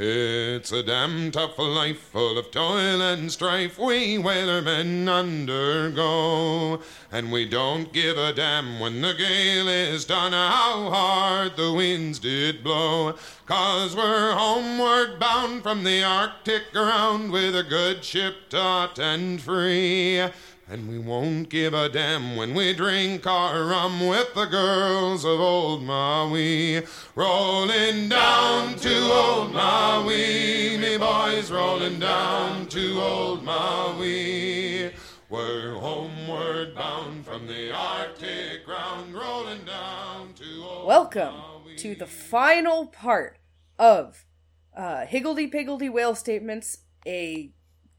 It's a damn tough life full of toil and strife we whalermen undergo. And we don't give a damn when the gale is done how hard the winds did blow. Cause we're homeward bound from the Arctic ground with a good ship taut and free. And we won't give a damn when we drink our rum with the girls of old Maui. Rolling down to old Maui, me boys, rolling down to old Maui. We're homeward bound from the Arctic ground, rolling down to old Welcome Maui. to the final part of uh, Higgledy Piggledy Whale Statements, a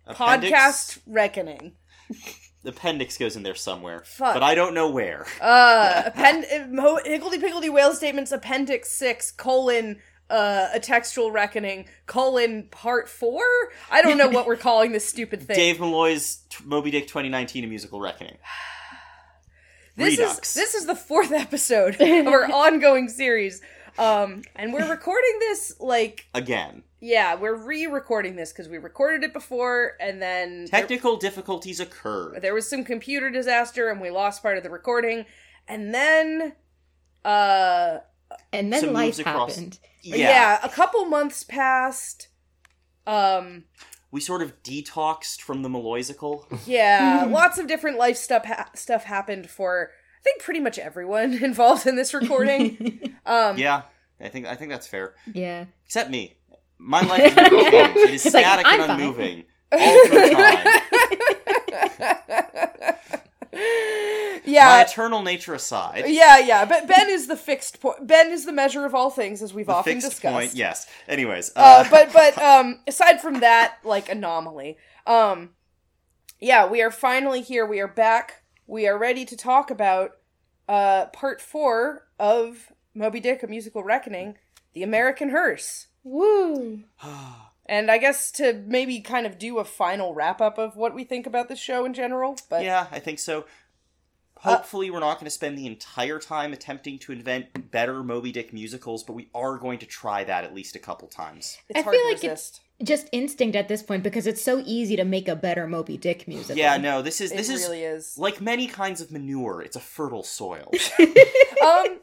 Appendix- podcast reckoning. The appendix goes in there somewhere, Fuck. but I don't know where. Uh, append- Mo- Higgledy Piggledy Whale Statements, Appendix 6, colon, uh, a textual reckoning, colon, part 4? I don't know what we're calling this stupid thing. Dave Malloy's t- Moby Dick 2019: A Musical Reckoning. this Redux. is this is the fourth episode of our ongoing series. Um, and we're recording this like Again, yeah, we're re-recording this because we recorded it before, and then there, technical difficulties occurred. there was some computer disaster, and we lost part of the recording, and then uh And then life across- happened. yeah. a couple months passed. Um, we sort of detoxed from the Malloysical. yeah, lots of different life stuff ha- stuff happened for I think pretty much everyone involved in this recording. um, yeah, I think I think that's fair. Yeah. Except me. My life is never changed. It is He's like, static "I'm and fine." unmoving all through time. My yeah. eternal nature aside, Yeah, yeah, but Ben is the fixed point. Ben is the measure of all things, as we've the often fixed discussed. point. Yes. Anyways, uh, uh, but but um aside from that like anomaly um yeah we are finally here we are back we are ready to talk about uh part four of moby dick a musical reckoning the american hearse Woo. and i guess to maybe kind of do a final wrap up of what we think about this show in general but yeah, I think so. Hopefully, we're not going to spend the entire time attempting to invent better Moby Dick musicals, but we are going to try that at least a couple times. it's I hard feel to like it- resist Just instinct at this point because it's so easy to make a better Moby Dick music. Yeah, no, this is this is really is like many kinds of manure. It's a fertile soil. um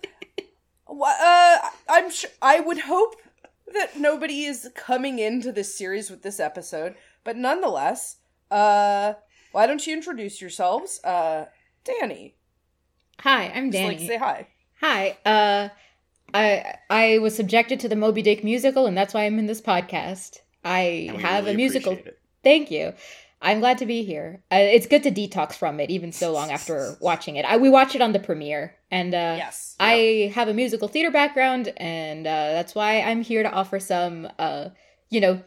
uh i'm sure i would hope that nobody is coming into this series with this episode but nonetheless uh why don't you introduce yourselves uh danny Hi, I'm just Danny. like say hi Hi. Uh I I was subjected to the Moby Dick musical and that's why I'm in this podcast. I have really a musical. Thank you. I'm glad to be here. Uh, it's good to detox from it even so long after watching it. I, we watch it on the premiere and uh yes I have a musical theater background, and uh, that's why I'm here to offer some, uh, you know,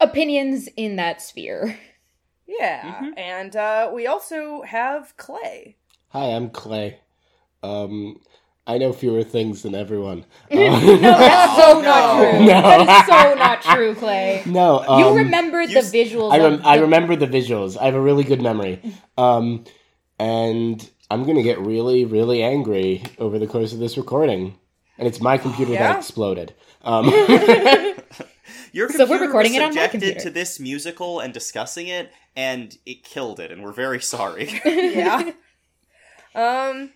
opinions in that sphere. yeah Mhm. and uh we also have clay Hi, I'm Clay. Um, I know fewer things than everyone. no, that's so No. not true. No. That is so not true, Clay. no, um, you remember you the s- visuals. I, of rem- I the- remember the visuals. I have a really good memory. Um, and I'm gonna get really, really angry over the course of this recording. And it's my computer Yeah? that exploded. Um, Your So we're recording was it on my subjected computer. to this musical and discussing it, and it killed it, and we're very sorry. yeah um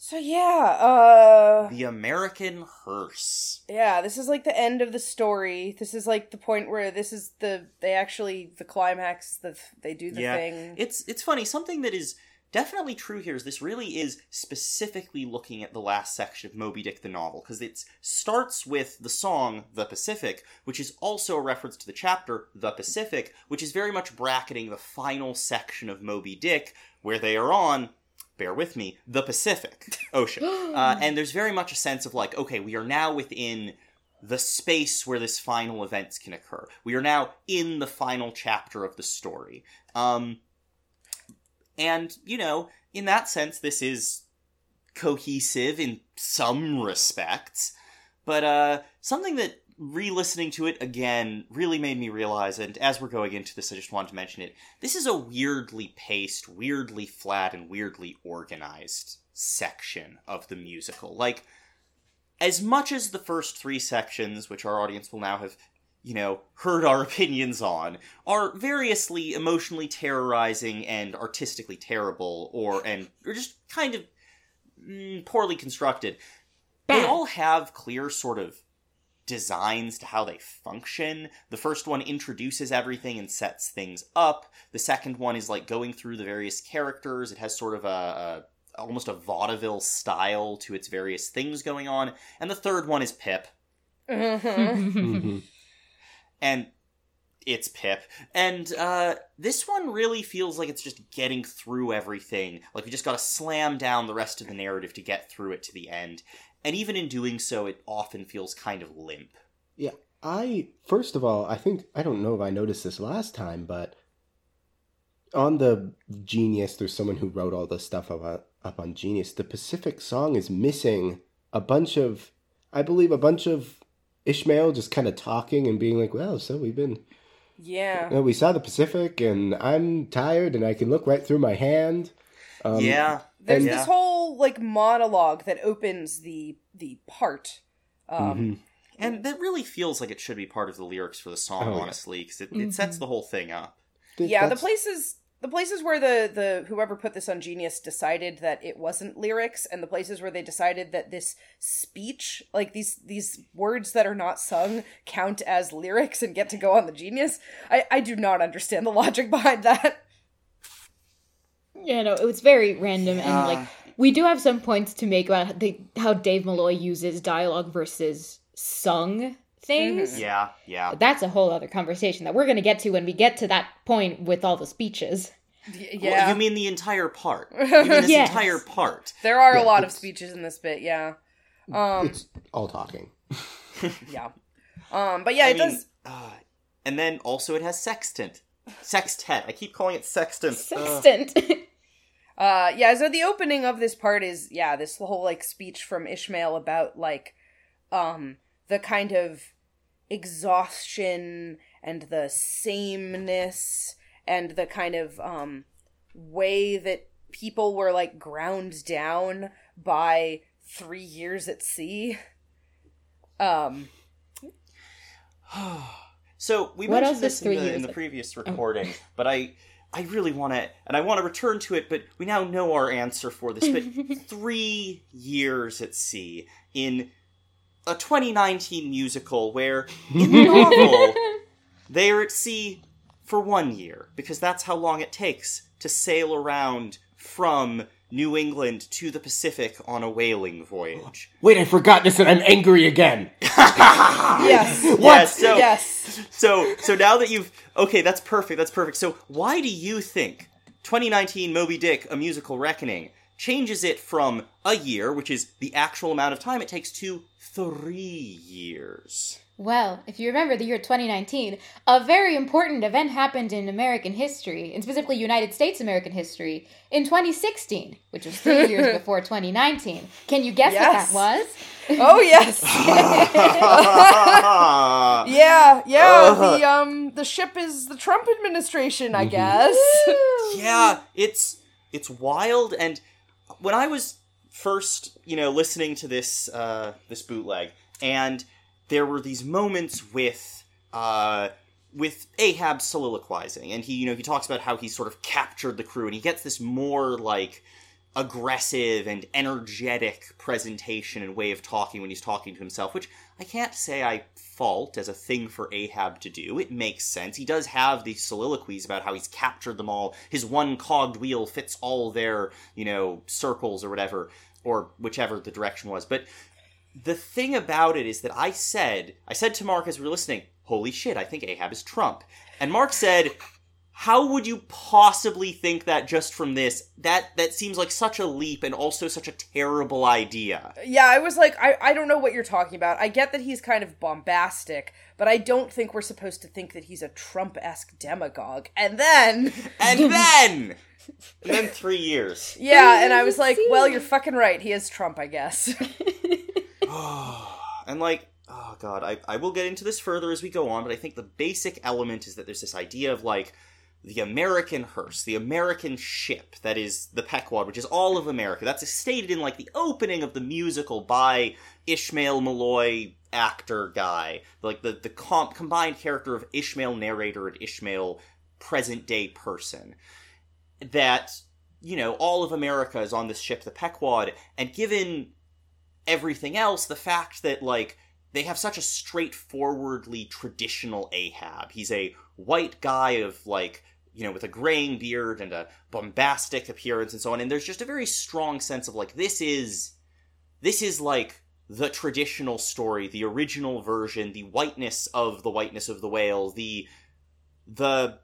so yeah uh the American hearse. Yeah, this is like the end of the story. This is like the point where this is the they actually the climax. The they do the Yeah. thing. It's it's funny. Something that is definitely true here is this really is specifically looking at the last section of Moby Dick the novel because it starts with the song "The Pacific," which is also a reference to the chapter "The Pacific," which is very much bracketing the final section of Moby Dick where they are on. Bear with me, the Pacific Ocean, uh, and there's very much a sense of like, okay, we are now within the space where this final events can occur. We are now in the final chapter of the story. Um, and, you know, in that sense, this is cohesive in some respects. But uh, something that re listening to it again really made me realize, and as we're going into this, I just wanted to mention it this is a weirdly paced, weirdly flat, and weirdly organized section of the musical. Like, as much as the first three sections, which our audience will now have, you know, heard our opinions on, are variously emotionally terrorizing and artistically terrible, or and or just kind of mm, poorly constructed, they all have clear sort of designs to how they function. The first one introduces everything and sets things up. The second one is like going through the various characters. It has sort of a, a almost a vaudeville style to its various things going on. And the third one is Pip, Mhm. Mhm. and it's Pip. And uh, this one really feels like it's just getting through everything. Like we just got to slam down the rest of the narrative to get through it to the end. And even in doing so, it often feels kind of limp. Yeah, I first of all, I think I don't know if I noticed this last time, but on the Genius, there's someone who wrote all this stuff up, up on Genius. The Pacific song is missing a bunch of, I believe, a bunch of Ishmael just kind of talking and being like, "Well, so we've been, Yeah. you know, we saw the Pacific, and I'm tired, and I can look right through my hand." Um, yeah. There's and- this whole like monologue that opens the the part. Um, mhm. And that really feels like it should be part of the lyrics for the song, Oh, honestly, because it, it sets the whole thing up. Th- yeah, the places the places where the the whoever put this on Genius decided that it wasn't lyrics, and the places where they decided that this speech, like these these words that are not sung, count as lyrics and get to go on the Genius. I I do not understand the logic behind that. Yeah, no, it was very random, and like we do have some points to make about the, how Dave Malloy uses dialogue versus sung things. Yeah, yeah. But That's a whole other conversation that we're going to get to when we get to that point with all the speeches. Y- Well, Yeah, you mean the entire part. You mean this Yes. entire part. there are Yeah, a lot of speeches in this bit. Yeah, um, it's all talking. yeah, um, but yeah, I it mean, does. uh, and then also it has sextant. Sextet. I keep calling it sextant. Sextant. Uh, yeah, so the opening of this part is, yeah, this whole, like, speech from Ishmael about, like, um, the kind of exhaustion and the sameness and the kind of, um, way that people were, like, ground down by three years at sea. Um, So we What mentioned this in the, in the previous recording, but I I really want to, and I want to return to it. But we now know our answer for this. But three years at sea in a 2019 musical, where in the novel they are at sea for one year because that's how long it takes to sail around from New England to the Pacific on a whaling voyage. Wait, I forgot this, and I'm angry again. yes. Yeah, so yes. So so now that you've okay, that's perfect. That's perfect. So why do you think 2019 Moby Dick: A Musical Reckoning changes it from a year, which is the actual amount of time it takes, to three years? Well, if you remember the year 2019, a very important event happened in American history, and specifically United States American history, in 2016, which was three years before 2019. Can you guess Yes. what that was? Oh, yes. yeah, yeah. Ugh. The, um, the ship is the Trump administration, I guess. yeah, it's it's wild. And when I was first, you know, listening to this uh, this bootleg, and there were these moments with uh, with Ahab soliloquizing, and he, you know, he talks about how he sort of captured the crew, and he gets this more like aggressive and energetic presentation and way of talking when he's talking to himself, which I can't say I fault as a thing for Ahab to do. It makes sense. He does have these soliloquies about how he's captured them all. His one cogged wheel fits all their, you know, circles or whatever, or whichever the direction was. But the thing about it is that I said, I said to Mark as we were listening, holy shit, I think Ahab is Trump. And Mark said, how would you possibly think that just from this? That that seems like such a leap and also such a terrible idea. Yeah, I was like, I, I don't know what you're talking about. I get that he's kind of bombastic, but I don't think we're supposed to think that he's a Trump esque demagogue. And then, And then and then 3 years. yeah, and I was like, well, you're fucking right. He is Trump, I guess. and like oh god I, I will get into this further as we go on but i think the basic element is that there's this idea of like the American hearse, the American ship that is the Pequod, which is all of America. That's stated in like the opening of the musical by Ishmael Malloy, actor guy, like the the com- combined character of Ishmael narrator and Ishmael present day person. That you know all of America is on this ship, the Pequod, and given everything else, the fact that like they have such a straightforwardly traditional Ahab. He's a white guy of like you know with a graying beard and a bombastic appearance and so on and there's just a very strong sense of like this is this is like the traditional story the original version the whiteness of the whiteness of the whale the the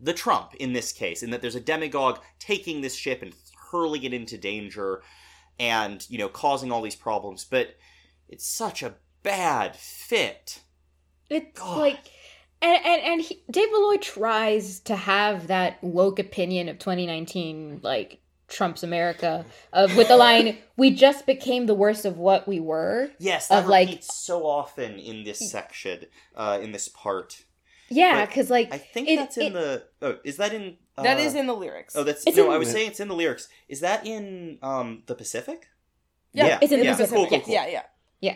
the trump in this case in that there's a demagogue taking this ship and hurling it into danger and you know causing all these problems but it's such a bad fit It's God. like, and and, and he, Dave Malloy tries to have that woke opinion of 2019, like Trump's America, of with the line, "We just became the worst of what we were." yes that Of, like- so often in this section uh in this part Yeah, because like I think it- that's in it- the. Oh, is that in? Uh, That is in the lyrics. Oh, that's It's no. I was saying it's in the lyrics. Is that in um the Pacific? Yeah, yeah it's in the yeah. Pacific, Cool, cool, yes. cool. yeah, yeah.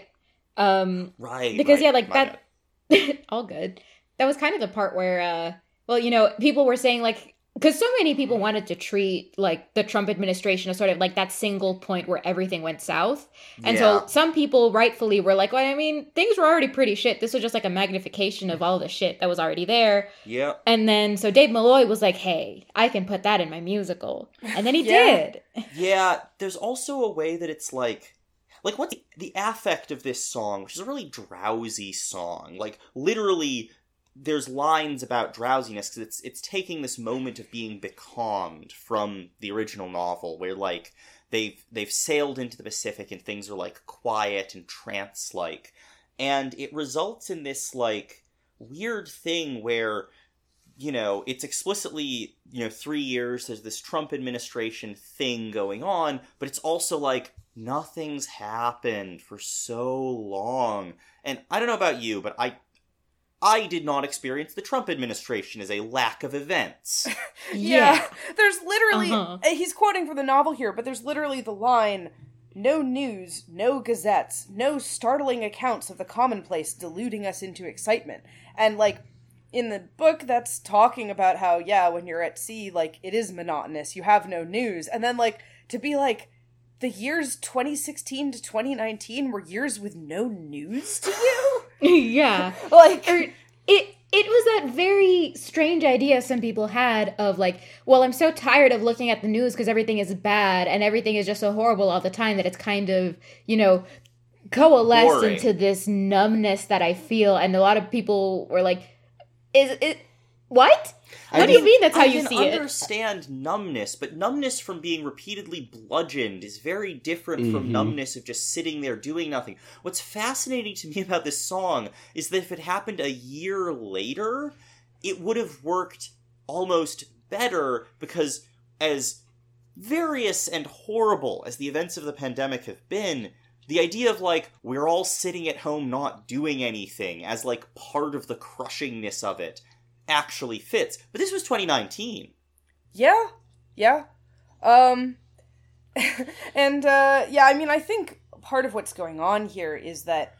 um Right. because right. yeah, like that. all good. That was kind of the part where, uh well, you know, people were saying like. Because so many people wanted to treat like the Trump administration as sort of like that single point where everything went south, And Yeah. so some people rightfully were like, well, I mean, things were already pretty shit. This was just like a magnification of all the shit that was already there. yeah, And then so Dave Malloy was like, hey, I can put that in my musical. And then he Yeah. did. yeah. There's also a way that it's like, like what's the, the affect of this song, which is a really drowsy song. Like literally, there's lines about drowsiness because it's it's taking this moment of being becalmed from the original novel, where like they've they've sailed into the Pacific and things are like quiet and trance like, and it results in this like weird thing where you know it's explicitly you know three years there's this trump administration thing going on but it's also like nothing's happened for so long. And i don't know about you but i i did not experience the trump administration as a lack of events Yeah. There's literally Uh-huh. uh, he's quoting from the novel here, but there's literally the line no news, no gazettes, no startling accounts of the commonplace deluding us into excitement. And like in the book that's talking about how yeah, when you're at sea like it is monotonous, you have no news. And then like to be like the years 2016 to 2019 were years with no news to you? yeah. like Or it it was that very strange idea some people had of like, well, I'm so tired of looking at the news because everything is bad and everything is just so horrible all the time that it's kind of, you know, coalesced Boring. into this numbness that I feel. And a lot of people were like, is it what? What I do you mean, mean that's how I you can see it? understand numbness, but numbness from being repeatedly bludgeoned is very different from Mhm. numbness of just sitting there doing nothing. What's fascinating to me about this song is that if it happened a year later, it would have worked almost better because as various and horrible as the events of the pandemic have been, the idea of like we're all sitting at home not doing anything as like part of the crushingness of it actually fits. But this was 2019. Yeah, yeah. Um, and uh, yeah, I mean, I think part of what's going on here is that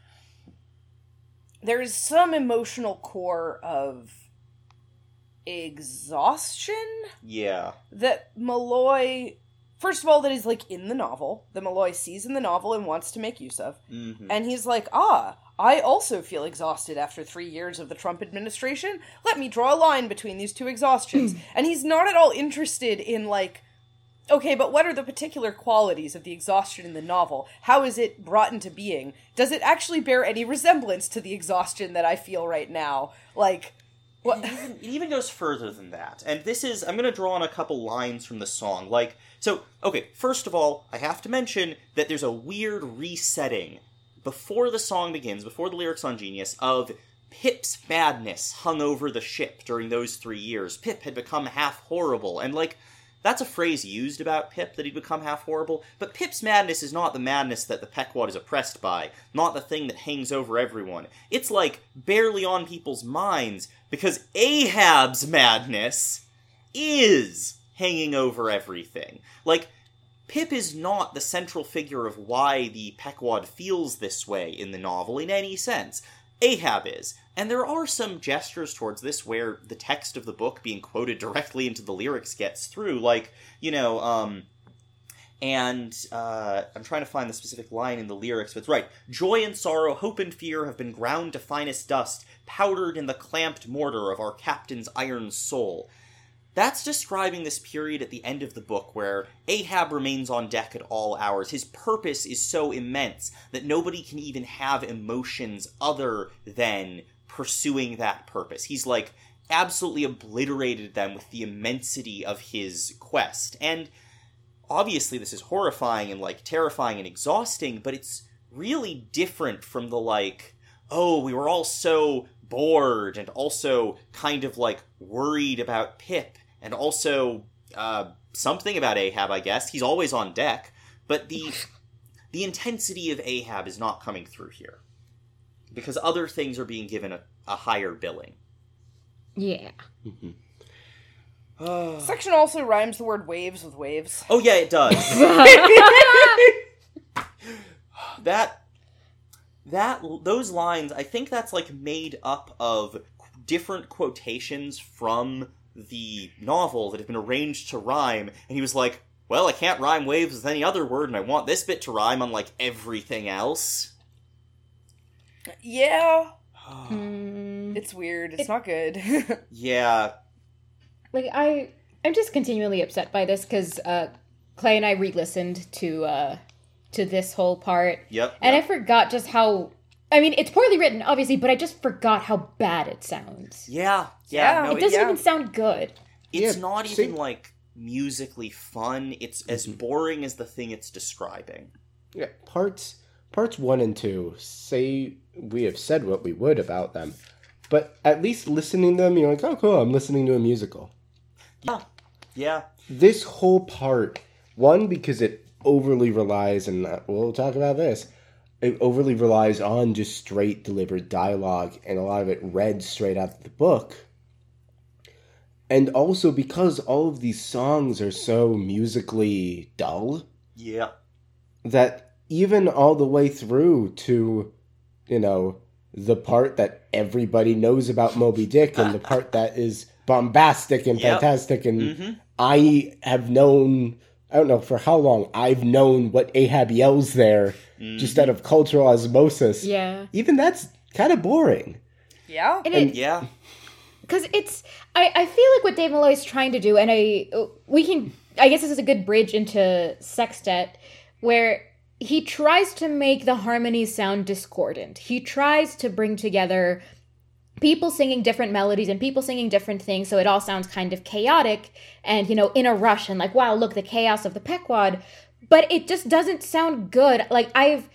there is some emotional core of exhaustion Yeah. that Malloy, first of all, that is like in the novel, that Malloy sees in the novel and wants to make use of. hmm And he's like, ah, I also feel exhausted after three years of the Trump administration. Let me draw a line between these two exhaustions. Hmm. and he's not at all interested in, like, okay, but what are the particular qualities of the exhaustion in the novel? How is it brought into being? Does it actually bear any resemblance to the exhaustion that I feel right now? Like, what? It even, it even goes further than that. And this is, I'm going to draw on a couple lines from the song. Like, so, okay, first of all, I have to mention that there's a weird resetting before the song begins, before the lyrics on Genius, of Pip's badness hung over the ship during those three years. Pip had become half horrible, and like, that's a phrase used about Pip that he'd become half horrible, but Pip's madness is not the madness that the Pequod is oppressed by, not the thing that hangs over everyone. It's like barely on people's minds, because Ahab's madness is hanging over everything. Like, Pip is not the central figure of why the Pequod feels this way in the novel in any sense. Ahab is. And there are some gestures towards this where the text of the book being quoted directly into the lyrics gets through. Like, you know, um, and uh, I'm trying to find the specific line in the lyrics, but it's right. Joy and sorrow, hope and fear have been ground to finest dust, powdered in the clamped mortar of our captain's iron soul. That's describing this period at the end of the book where Ahab remains on deck at all hours. His purpose is so immense that nobody can even have emotions other than pursuing that purpose. He's like absolutely obliterated them with the immensity of his quest. And obviously, this is horrifying and like terrifying and exhausting, but it's really different from the like, oh, we were all so bored and also kind of like worried about Pip and also uh, something about Ahab, I guess. He's always on deck, but the the intensity of Ahab is not coming through here because other things are being given a, a higher billing. Yeah. Section also rhymes the word waves with waves. Oh yeah, it does. that that those lines, I think that's like made up of different quotations from the novel that had been arranged to rhyme, and he was like, "Well, I can't rhyme waves with any other word, and I want this bit to rhyme on like everything else." Yeah, Mm, it's weird. It's It- not good. Yeah, like I, I'm just continually upset by this because uh, Clay and I re-listened to uh, to this whole part, yep. and yep. I forgot just how. I mean, it's poorly written, obviously, but I just forgot how bad it sounds. yeah, yeah, Yeah, no, It it- doesn't yeah. even sound good. it's Yeah, not see- even like musically fun. It's as boring as the thing it's describing. Yeah, parts parts one and two say we have said what we would about them, but at least listening to them, you're like, oh, cool, I'm listening to a musical. Yeah, yeah. This whole part, one because it overly relies, and uh, we'll talk about this. It overly relies on just straight delivered dialogue, and a lot of it read straight out of the book. And also because all of these songs are so musically dull, Yeah. that even all the way through to, you know, the part that everybody knows about Moby Dick and the part that is bombastic and Yep. fantastic and Mm-hmm. I have known I don't know for how long I've known what Ahab yells there just out of mm-hmm. cultural osmosis. Yeah. Even that's kind of boring. yeah, And it, Yeah. because it's I, I feel like what Dave Malloy is trying to do, and I we can I guess this is a good bridge into Sextet, where he tries to make the harmonies sound discordant. He tries to bring together people singing different melodies and people singing different things, so it all sounds kind of chaotic and you know in a rush and like wow look the chaos of the Pequod, but it just doesn't sound good. Like I've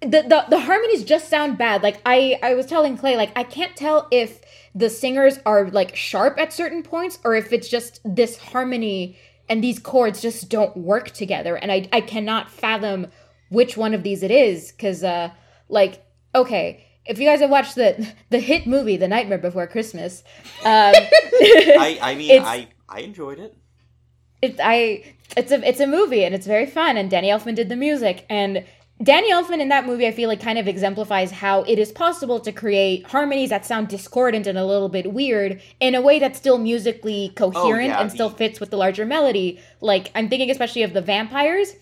the, the the harmonies just sound bad. Like I I was telling Clay, like I can't tell if the singers are like sharp at certain points or if it's just this harmony and these chords just don't work together. And I I cannot fathom which one of these it is because uh like okay if you guys have watched the the hit movie The Nightmare Before Christmas, um, I, I mean, I, I enjoyed it. it I it's a it's a movie and it's very fun and Danny Elfman did the music and Danny Elfman in that movie I feel like kind of exemplifies how it is possible to create harmonies that sound discordant and a little bit weird in a way that's still musically coherent yeah, and still fits with the larger melody. Like I'm thinking especially of the vampires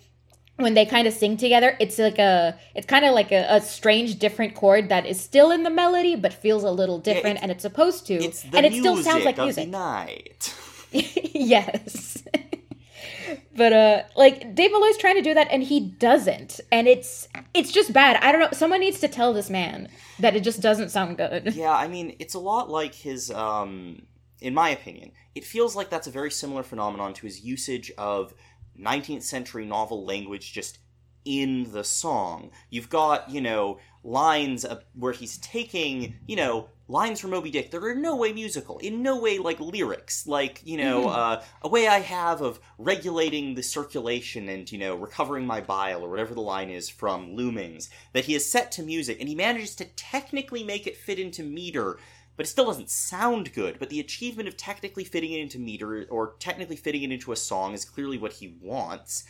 when they kind of sing together, it's like a it's kind of like a, a strange different chord that is still in the melody but feels a little different it's- and it's supposed to It's and it still sounds like music. night. yes. but uh like Dave Malloy's trying to do that and he doesn't. And it's it's just bad. I don't know. Someone needs to tell this man that it just doesn't sound good. Yeah, I mean, it's a lot like his, um, in my opinion, it feels like that's a very similar phenomenon to his usage of 19th century novel language just in the song. You've got, you know, lines of, where he's taking, you know, lines from Moby Dick that are in no way musical, in no way like lyrics, like, you know, uh, a way I have of regulating the circulation and, you know, recovering my bile, or whatever the line is from Loomings, that he has set to music, and he manages to technically make it fit into meter, but it still doesn't sound good. But the achievement of technically fitting it into meter, or technically fitting it into a song, is clearly what he wants.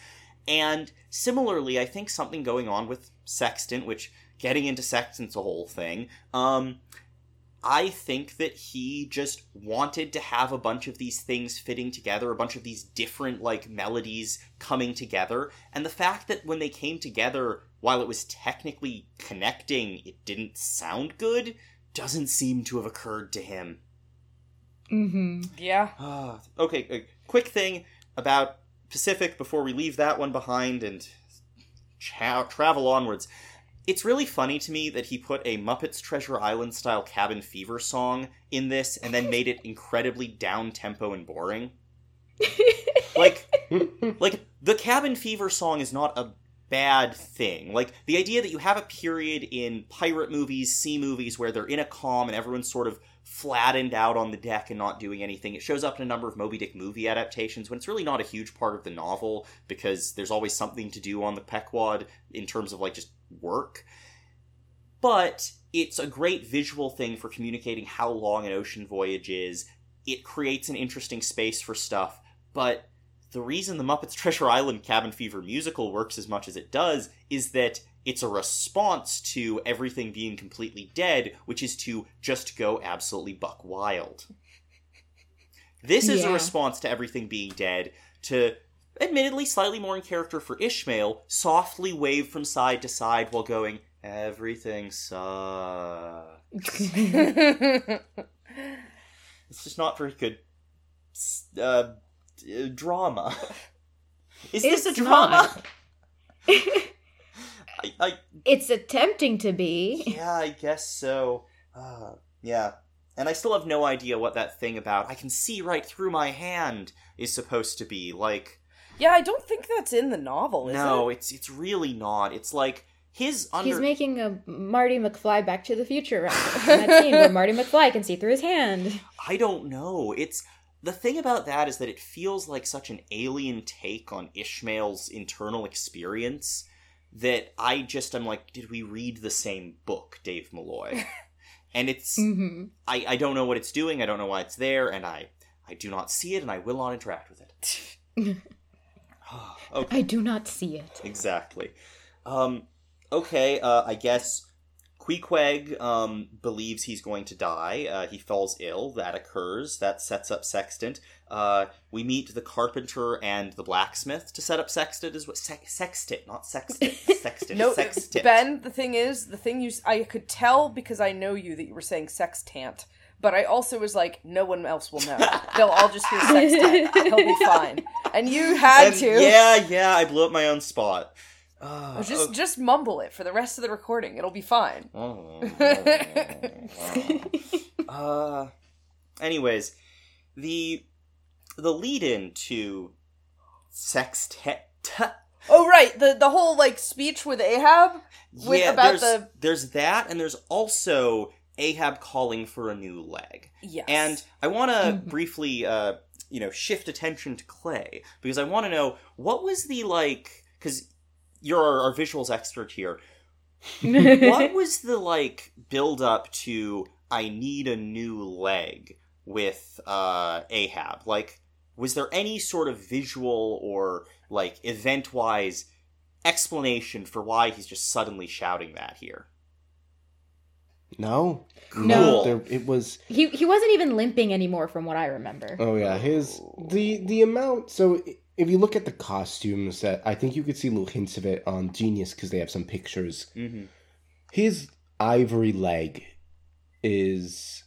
And similarly, I think something going on with Sextant, which getting into Sextant's a whole thing. Um, I think that he just wanted to have a bunch of these things fitting together, a bunch of these different like melodies coming together, and the fact that when they came together, while it was technically connecting, it didn't sound good, doesn't seem to have occurred to him. Mm-hmm. Yeah. Ah, okay, a quick thing about Pacific before we leave that one behind and cha- travel onwards. It's really funny to me that he put a Muppets Treasure Island style cabin fever song in this and then made it incredibly down tempo and boring. like like the cabin fever song is not a bad thing. Like the idea that you have a period in pirate movies, sea movies where they're in a calm and everyone's sort of flattened out on the deck and not doing anything. It shows up in a number of Moby Dick movie adaptations when it's really not a huge part of the novel because there's always something to do on the Pequod in terms of like just work. But it's a great visual thing for communicating how long an ocean voyage is. It creates an interesting space for stuff, but the reason the Muppets Treasure Island Cabin Fever musical works as much as it does is that it's a response to everything being completely dead, which is to just go absolutely buck wild. This is a response to everything being dead, to admittedly slightly more in character for Ishmael, softly wave from side to side while going, Everything sucks. It's just not very good uh, d- uh, drama. Is this a drama? I, I, it's attempting to be. yeah, I guess so. Uh, yeah. And I still have no idea what that thing about I can see right through my hand is supposed to be. Like, yeah, I don't think that's in the novel, is no, it? it's it's really not. It's like his under He's making a Marty McFly Back to the Future reference that scene where Marty McFly can see through his hand. I don't know. It's the thing about that is that it feels like such an alien take on Ishmael's internal experience that I just am like, did we read the same book, Dave Malloy? and it's hmm I, I don't know what it's doing, I don't know why it's there, and I I do not see it and I will not interact with it. okay. I do not see it. Exactly. Um, okay, uh, I guess Queequeg um, believes he's going to die. Uh, he falls ill. That occurs. That sets up Sextant. Uh, we meet the carpenter and the blacksmith to set up Sextant as what? Se- sextant, not sextant. Sextant. No, sextant. Ben. The thing is, the thing you I could tell because I know you that you were saying sextant, but I also was like, no one else will know. They'll all just hear sextant. He'll be fine. And you had And to. Yeah, yeah, I blew up my own spot. Uh, Oh, Just just mumble it for the rest of the recording. It'll be fine. uh, anyways, the the lead in to sextet. Oh right, the the whole like speech with Ahab. With- yeah, about there's, the- there's that, and there's also Ahab calling for a new leg. Yes. And I want to briefly, uh, you know, shift attention to Clay because I want to know what was the like because you're our, our visuals expert here. what was the like build up to I need a new leg with uh Ahab? Like was there any sort of visual or like event wise explanation for why he's just suddenly shouting that here? No, Cool. There, it was. He he wasn't even limping anymore, from what I remember. Oh yeah, his the the amount. So if you look at the costumes, that I think you could see little hints of it on Genius because they have some pictures. Mm-hmm. His ivory leg is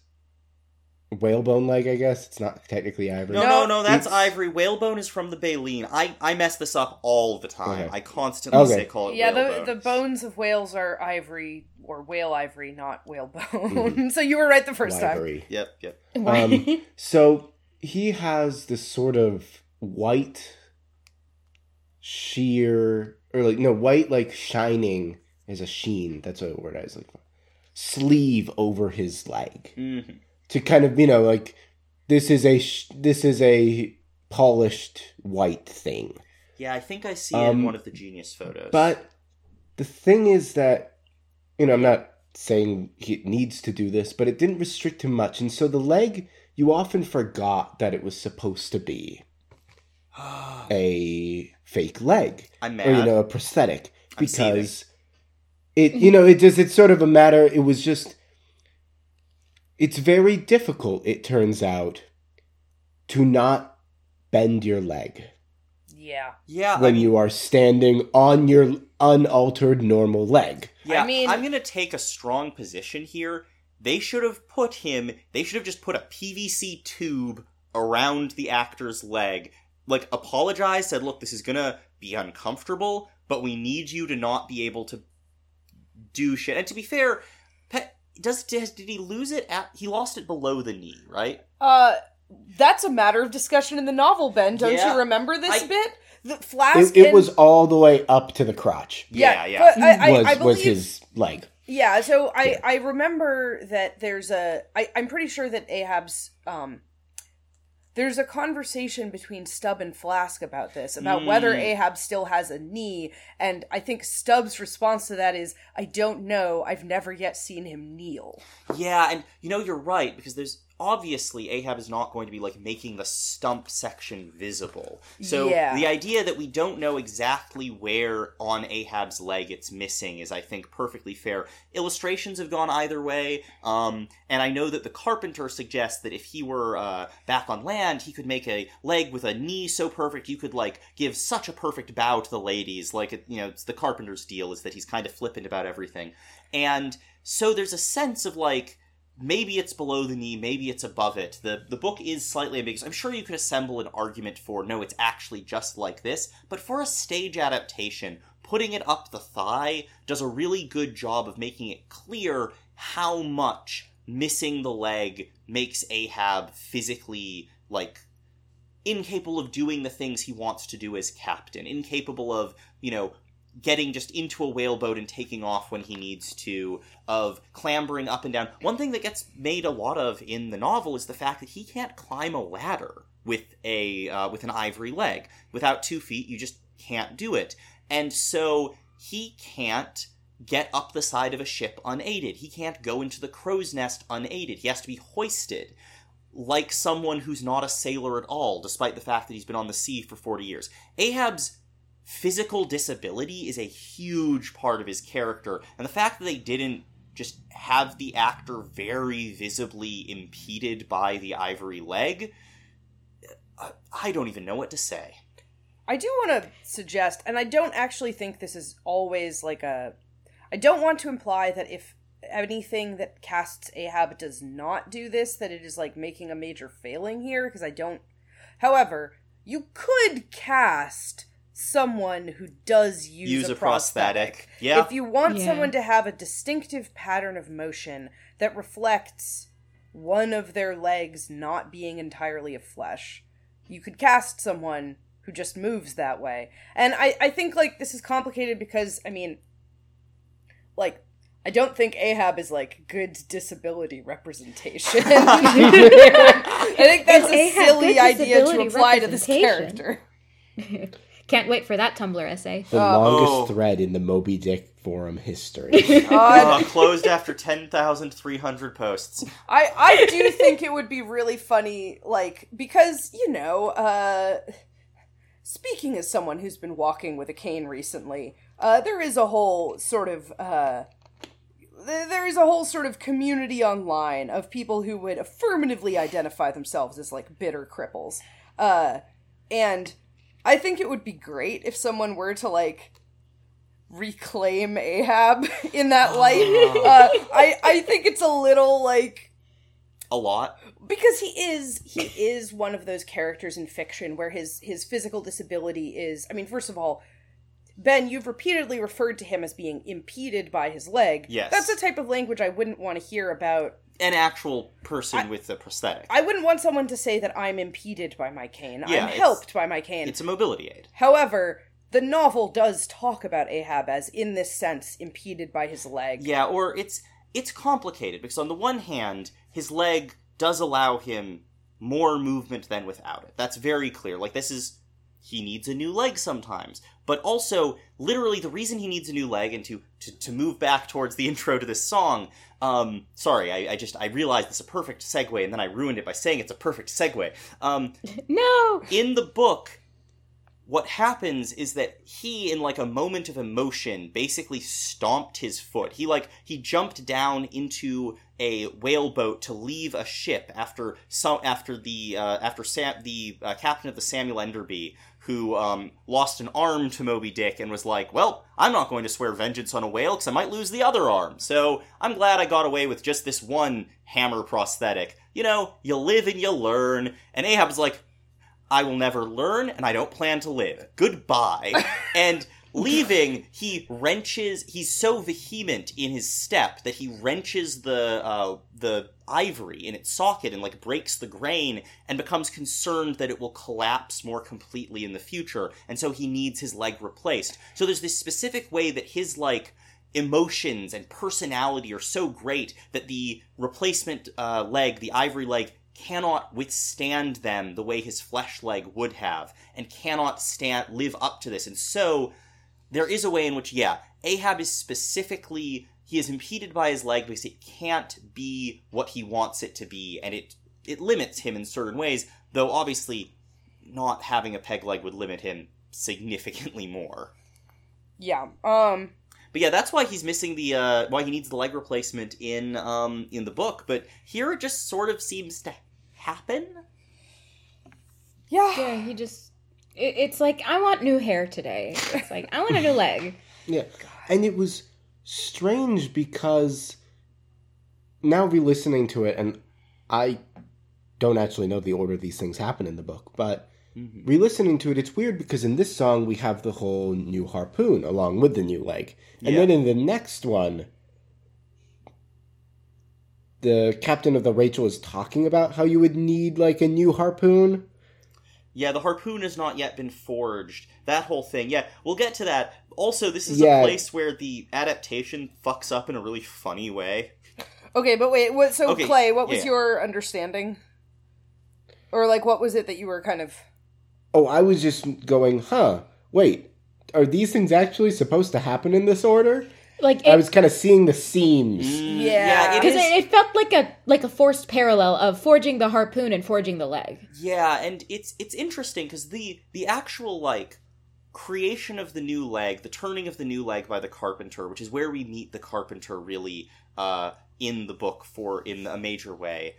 whalebone leg. I guess it's not technically ivory. No, No, no, no, that's it's- ivory. Whalebone is from the baleen. I, I mess this up all the time. Okay. I constantly Okay. say call it yeah, the the bones of whales are ivory or whale ivory, not whalebone. Mm-hmm. so you were right the first time. Ivory. Yep, yep. Um, so he has this sort of white sheer or like no white like shining is a sheen. That's a word I was looking for. sleeve over his leg Mhm. to kind of you know like this is a sh- this is a polished white thing. Yeah, I think I see it in Um, one of the genius photos. But the thing is that, you know, I'm not saying he needs to do this, but it didn't restrict him much. And so the leg, you often forgot that it was supposed to be a fake leg I'm mad. or, you know, a prosthetic I'm seething. because it, you know, it just, it's sort of a matter, it was just, it's very difficult, it turns out, to not bend your leg Yeah. yeah, when I mean, you are standing on your unaltered normal leg. yeah. I mean- I'm gonna take a strong position here. They should have put him. They should have just put a PVC tube around the actor's leg. Like apologized, said, "Look, this is gonna be uncomfortable, but we need you to not be able to do shit." And to be fair, Pe- does did, did he lose it at? He lost it below the knee, right? Uh, that's a matter of discussion in the novel, Ben. Don't Yeah. you remember this I- bit? The Flask. It, it and- was all the way up to the crotch. Yeah, yeah. But I, I, was I believe, was his leg. Yeah, so I Yeah. I remember that there's a I I'm pretty sure that Ahab's um there's a conversation between Stubb and Flask about this about whether Mm. Ahab still has a knee and I think Stubb's response to that is I don't know I've never yet seen him kneel. Yeah, and you know you're right because there's obviously Ahab is not going to be like making the stump section visible. So Yeah. the idea that we don't know exactly where on Ahab's leg it's missing is I think perfectly fair. Illustrations have gone either way, um, and I know that the carpenter suggests that if he were uh, back on land, he could make a leg with a knee so perfect you could like give such a perfect bow to the ladies. Like you know, it's the carpenter's deal is that he's kind of flippant about everything, and so there's a sense of like maybe it's below the knee, maybe it's above it. The the book is slightly ambiguous. I'm sure you could assemble an argument for no, it's actually just like this, but for a stage adaptation, putting it up the thigh does a really good job of making it clear how much missing the leg makes Ahab physically like incapable of doing the things he wants to do as captain, incapable of, you know, getting just into a whaleboat and taking off when he needs to, of clambering up and down. One thing that gets made a lot of in the novel is the fact that he can't climb a ladder with a uh, with an ivory leg. Without two feet, you just can't do it, and so he can't get up the side of a ship unaided. He can't go into the crow's nest unaided. He has to be hoisted like someone who's not a sailor at all, despite the fact that he's been on the sea for 40 years. Ahab's physical disability is a huge part of his character, and the fact that they didn't just have the actor very visibly impeded by the ivory leg, I- don't even know what to say. I do want to suggest, and I don't actually think this is always like a. I don't want to imply that if anything that casts Ahab does not do this, that it is like making a major failing here, because I don't. However, you could cast someone who does use, Use a, a prosthetic. Yeah. If you want Yeah. someone to have a distinctive pattern of motion that reflects one of their legs not being entirely of flesh, you could cast someone who just moves that way. And I, I think like this is complicated because I mean like I don't think Ahab is like good disability representation. I think that's Is a Ahab silly idea to apply to this character. Can't wait for that Tumblr essay. The Oh. longest Oh. thread in the Moby Dick forum history. Uh, closed after 10,300 posts. I I do think it would be really funny, like because you know, uh, speaking as someone who's been walking with a cane recently, uh, there is a whole sort of uh, there is a whole sort of community online of people who would affirmatively identify themselves as like bitter cripples, uh, and I think it would be great if someone were to like reclaim Ahab in that light. Uh, I I think it's a little like A lot. because he is he is one of those characters in fiction where his his physical disability is I mean first of all Ben you've repeatedly referred to him as being impeded by his leg. Yes. That's the type of language I wouldn't want to hear about. An actual person I- with a prosthetic. I wouldn't want someone to say that I'm impeded by my cane. Yeah, I'm helped by my cane. it's a mobility aid. However, the novel does talk about Ahab as in this sense impeded by his leg. Yeah, or it's it's complicated because on the one hand, his leg does allow him more movement than without it. That's very clear. Like this is he needs a new leg sometimes. But also, literally, the reason he needs a new leg, and to, to, to move back towards the intro to this song, um, sorry, I, I just, I realized this is a perfect segue, and then I ruined it by saying it's a perfect segue. Um, No. in the book, what happens is that he, in like a moment of emotion, basically stomped his foot. He like he jumped down into a whaleboat to leave a ship after some after the uh, after Sam, the uh, captain of the Samuel Enderby, who um, lost an arm to Moby Dick and was like, "Well, I'm not going to swear vengeance on a whale because I might lose the other arm. So I'm glad I got away with just this one hammer prosthetic. You know, you live and you learn." And Ahab's like. I will never learn and I don't plan to live. Goodbye. and leaving, he wrenches. He's so vehement in his step that he wrenches the uh, the ivory in its socket and like breaks the grain and becomes concerned that it will collapse more completely in the future. And so he needs his leg replaced. So there's this specific way that his like emotions and personality are so great that the replacement uh, leg, the ivory leg, cannot withstand them the way his flesh leg would have, and cannot stand live up to this. And so there is a way in which, yeah, Ahab is specifically he is impeded by his leg because it can't be what he wants it to be, and it it limits him in certain ways. Though obviously, not having a peg leg would limit him significantly more. Yeah. Um. But yeah, that's why he's missing the uh, why he needs the leg replacement in um in the book. But here it just sort of seems to happen. Yeah. Yeah, he just. It, it's like, I want new hair today. It's like, I want a new leg. Yeah. And it was strange because now re listening to it, and I don't actually know the order these things happen in the book, but Mhm. re listening to it, it's weird because in this song we have the whole new harpoon along with the new leg. And Yeah. then in the next one, the captain of the Rachel is talking about how you would need like a new harpoon. Yeah, the harpoon has not yet been forged. That whole thing. Yeah, we'll get to that. Also, this is Yeah. a place where the adaptation fucks up in a really funny way. Okay, but wait. What? So Okay, Clay, what was yeah. your understanding? Or like, what was it that you were kind of? Oh, I was just going, huh, wait, are these things actually supposed to happen in this order? Like, I was kind of seeing the seams. Mm, Yeah. because is. it, it felt like a like a forced parallel of forging the harpoon and forging the leg. Yeah, and it's it's interesting because the the actual like creation of the new leg, the turning of the new leg by the carpenter, which is where we meet the carpenter really uh, in the book for in a major way,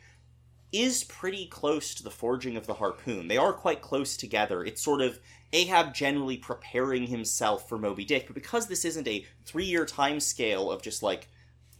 is pretty close to the forging of the harpoon. They are quite close together. It's sort of Ahab generally preparing himself for Moby Dick, but because this isn't a three year time scale of just like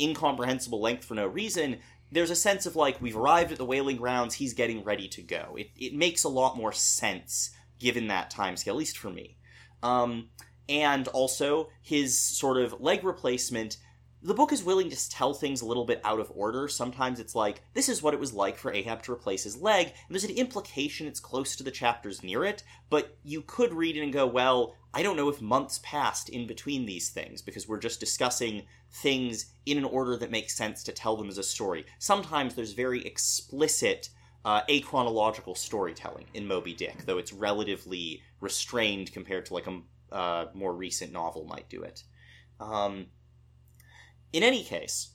incomprehensible length for no reason, there's a sense of like we've arrived at the whaling grounds, he's getting ready to go. It it makes a lot more sense given that time scale, at least for me. Um, and also his sort of leg replacement. The book is willing to tell things a little bit out of order. Sometimes it's like, this is what it was like for Ahab to replace his leg, and there's an implication it's close to the chapters near it, but you could read it and go, well, I don't know if months passed in between these things, because we're just discussing things in an order that makes sense to tell them as a story. Sometimes there's very explicit uh, achronological storytelling in Moby Dick, though it's relatively restrained compared to like a uh, more recent novel might do it. Um, in any case,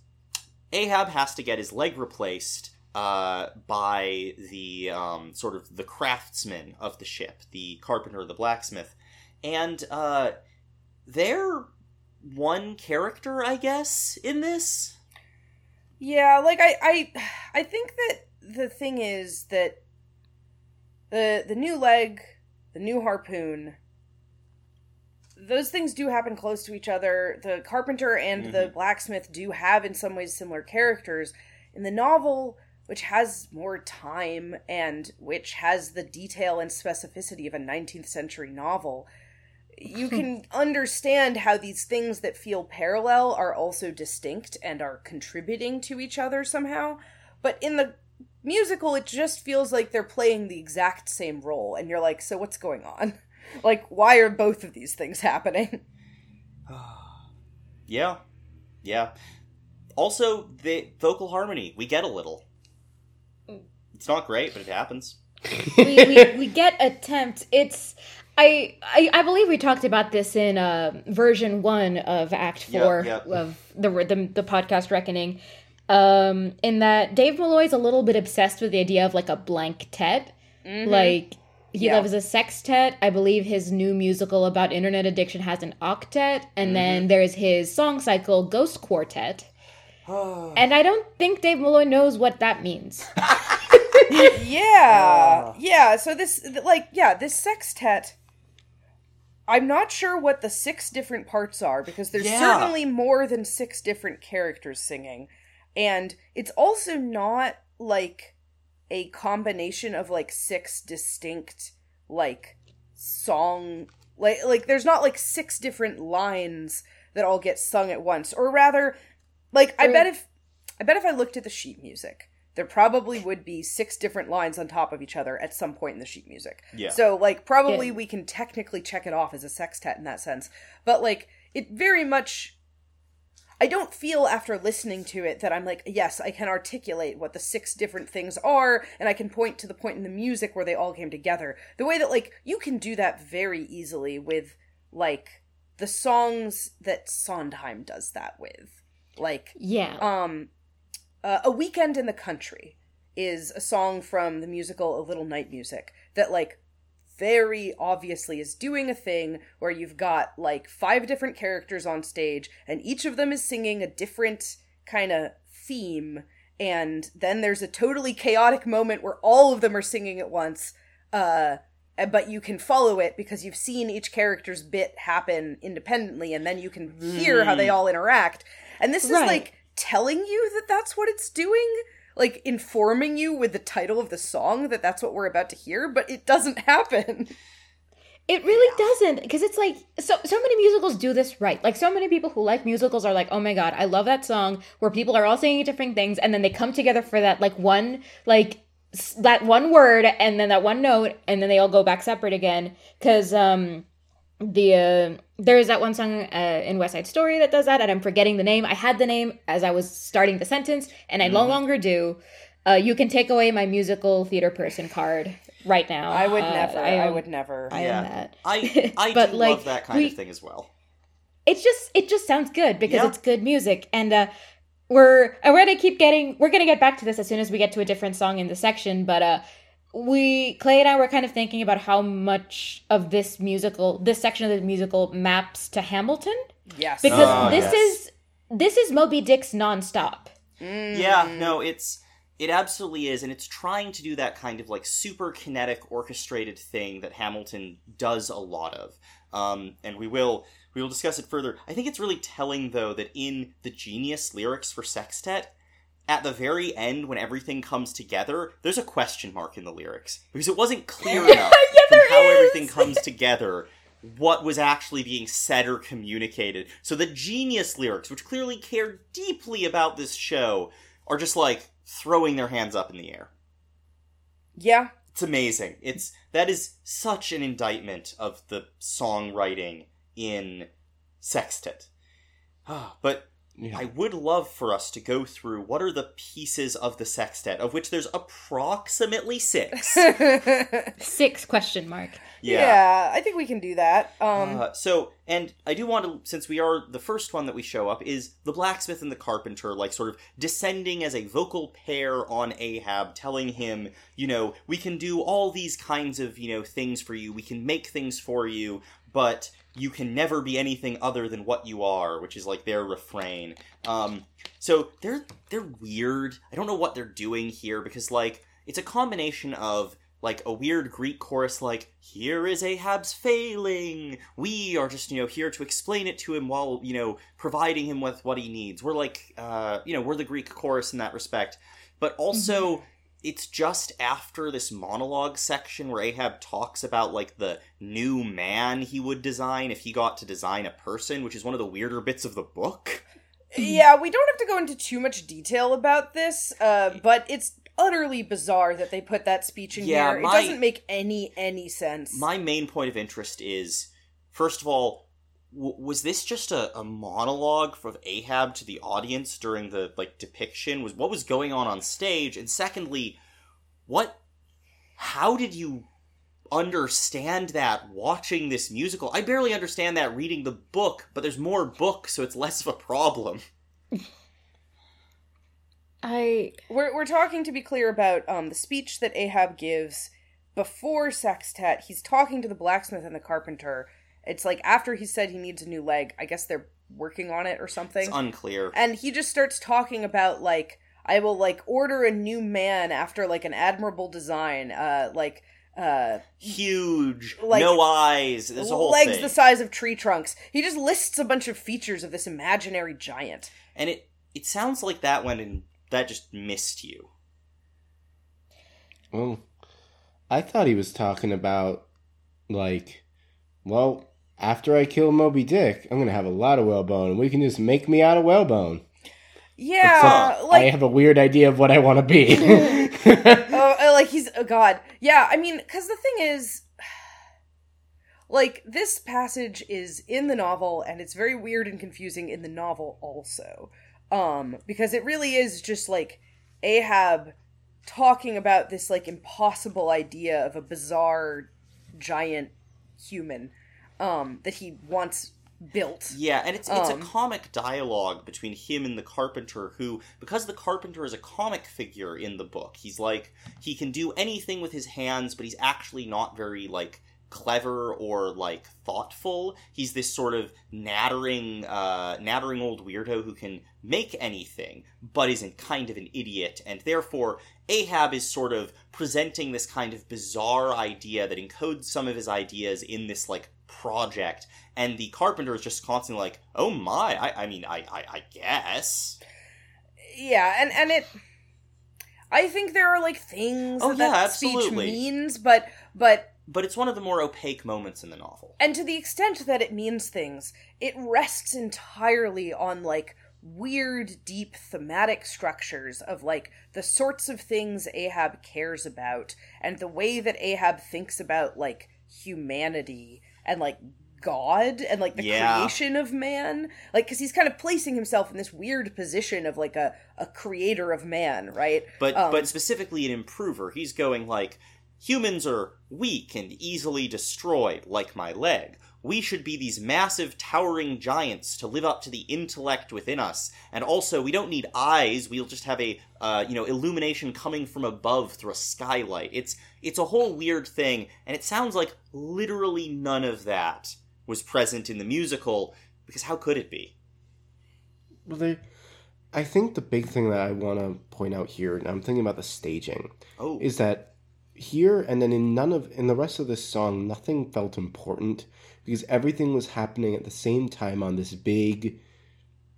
Ahab has to get his leg replaced uh, by the um, sort of the craftsman of the ship, the carpenter, the blacksmith, and uh, they're one character, I guess, in this. Yeah, like I, I, I think that the thing is that the the new leg, the new harpoon, those things do happen close to each other. The carpenter and the mm-hmm. blacksmith do have, in some ways, similar characters. In the novel, which has more time and which has the detail and specificity of a 19th century novel, you can understand how these things that feel parallel are also distinct and are contributing to each other somehow. But in the musical, it just feels like they're playing the exact same role, and you're like, so what's going on? Like, why are both of these things happening? Yeah, yeah. Also, the vocal harmony, we get a little. It's not great, but it happens. we, we, we get attempt. It's I, I I believe we talked about this in uh, version one of Act Four yep. of the, the the podcast Reckoning. Um, in that Dave Malloy's a little bit obsessed with the idea of like a blank tet, like. He Yeah. loves a sextet. I believe his new musical about internet addiction has an octet, and then mm-hmm. there's his song cycle Ghost Quartet. and I don't think Dave Malloy knows what that means. yeah ah. yeah so this like yeah this sextet i'm not sure what the six different parts are because there's Yeah. certainly more than six different characters singing and it's also not like a combination of like six distinct like song like like there's not like six different lines that all get sung at once or rather like i bet if i bet if i looked at the sheet music there probably would be six different lines on top of each other at some point in the sheet music Yeah. so like probably Yeah. we can technically check it off as a sextet in that sense but like it very much I don't feel after listening to it that I'm like, yes, I can articulate what the six different things are, and I can point to the point in the music where they all came together. The way that, like, you can do that very easily with, like, the songs that Sondheim does that with. Like, Yeah. um, uh, A Weekend in the Country is a song from the musical A Little Night Music that, like, very obviously is doing a thing where you've got like five different characters on stage and each of them is singing a different kind of theme and then there's a totally chaotic moment where all of them are singing at once uh but you can follow it because you've seen each character's bit happen independently and then you can hear how they all interact. And this is Right. like telling you that that's what it's doing like informing you with the title of the song that that's what we're about to hear but it doesn't happen. It really doesn't because it's like so so many musicals do this right. Like so many people who like musicals are like, "Oh my god, I love that song where people are all singing different things and then they come together for that like one like that one word and then that one note and then they all go back separate again. Cuz um the uh, there is that one song uh, in West Side Story that does that and I'm forgetting the name. I had the name as I was starting the sentence and I no longer do. Uh, you can take away my musical theater person card right now. i would Uh, never i, am- would never I yeah. am that. I I But, do like, love that kind we- of thing as well. it's just it just sounds good because Yeah. it's good music and uh we're and we're gonna keep getting we're gonna get back to this as soon as we get to a different song in the section but uh we clay and i were kind of thinking about how much of this musical this section of the musical maps to hamilton yes because Ah, this yes. is this is moby dick's nonstop Yeah, no, it's it absolutely is, and it's trying to do that kind of like super kinetic orchestrated thing that Hamilton does a lot of. Um, and we will we will discuss it further. I think it's really telling though that in the genius lyrics for Sextet, at the very end when everything comes together, there's a question mark in the lyrics because it wasn't clear enough from how is! everything comes together what was actually being said or communicated. So the genius lyrics, which clearly care deeply about this show, are just like throwing their hands up in the air. yeah It's amazing. It's that is such an indictment of the songwriting in Sextet. but Yeah. I would love for us to go through what are the pieces of the sextet, of which there's approximately six. six question mark yeah. i think we can do that um Uh, so, and I do want to, since we are the first one that we show up, is the blacksmith and the carpenter, like sort of descending as a vocal pair on Ahab, telling him, you know, we can do all these kinds of, you know, things for you, we can make things for you, but you can never be anything other than what you are, which is like their refrain. Um, so they're they're weird. I don't know what they're doing here because like it's a combination of like a weird Greek chorus like here is Ahab's failing. We are just, you know, here to explain it to him while, you know, providing him with what he needs. We're like uh, you know, we're the Greek chorus in that respect. But also it's just after this monologue section where Ahab talks about like the new man he would design if he got to design a person, which is one of the weirder bits of the book. yeah we don't have to go into too much detail about this uh but it's utterly bizarre that they put that speech in Yeah, here my- it doesn't make any any sense My main point of interest is, first of all, w- was this just a, a monologue from Ahab to the audience during the like depiction? Was what was going on on stage? And secondly, what? How did you understand that watching this musical? I barely understand that reading the book, but there's more book, so it's less of a problem. I We're we're talking to be clear about um the speech that Ahab gives before Sextet. He's talking to the blacksmith and the carpenter. It's like after he said he needs a new leg. I guess they're working on it or something. It's unclear. and he just starts talking about like I will like order a new man after like an admirable design. Uh like uh Huge, Like- no eyes. There's a whole legs thing. the size of tree trunks. He just lists a bunch of features of this imaginary giant. and it it sounds like that went and that just missed you. Well, I thought he was talking about, like, well, after I kill Moby Dick, I'm gonna have a lot of whalebone, and we can just make me out of whalebone. Yeah, Except like I have a weird idea of what I want to be. oh, uh, like he's oh god yeah i mean because the thing is like this passage is in the novel and it's very weird and confusing in the novel also um because it really is just like ahab talking about this like impossible idea of a bizarre giant human um that he wants built Yeah, and it's it's Um. a comic dialogue between him and the carpenter who because the carpenter is a comic figure in the book. He's like he can do anything with his hands, but he's actually not very like clever or like thoughtful. He's this sort of nattering uh nattering old weirdo who can make anything but isn't kind of an idiot and therefore Ahab is sort of presenting this kind of bizarre idea that encodes some of his ideas in this like project and the carpenter is just constantly like oh my i, I mean I, I i guess. Yeah and and it i think there are like things Oh, that yeah, that speech means but but but it's one of the more opaque moments in the novel. And to the extent that it means things, it rests entirely on like weird, deep thematic structures of like the sorts of things Ahab cares about and the way that Ahab thinks about like humanity and like God and like the Yeah. creation of man. Like, because he's kind of placing himself in this weird position of like a, a creator of man, right? but Um, but specifically an improver he's going like humans are weak and easily destroyed like my leg we should be these massive towering giants to live up to the intellect within us. And also we don't need eyes. We'll just have a uh, you know illumination coming from above through a skylight. It's it's a whole weird thing. And it sounds like literally none of that was present in the musical because how could it be? Well, they, I think the big thing that I want to point out here, and I'm thinking about the staging, oh. is that here and then in none of in the rest of this song, nothing felt important because everything was happening at the same time on this big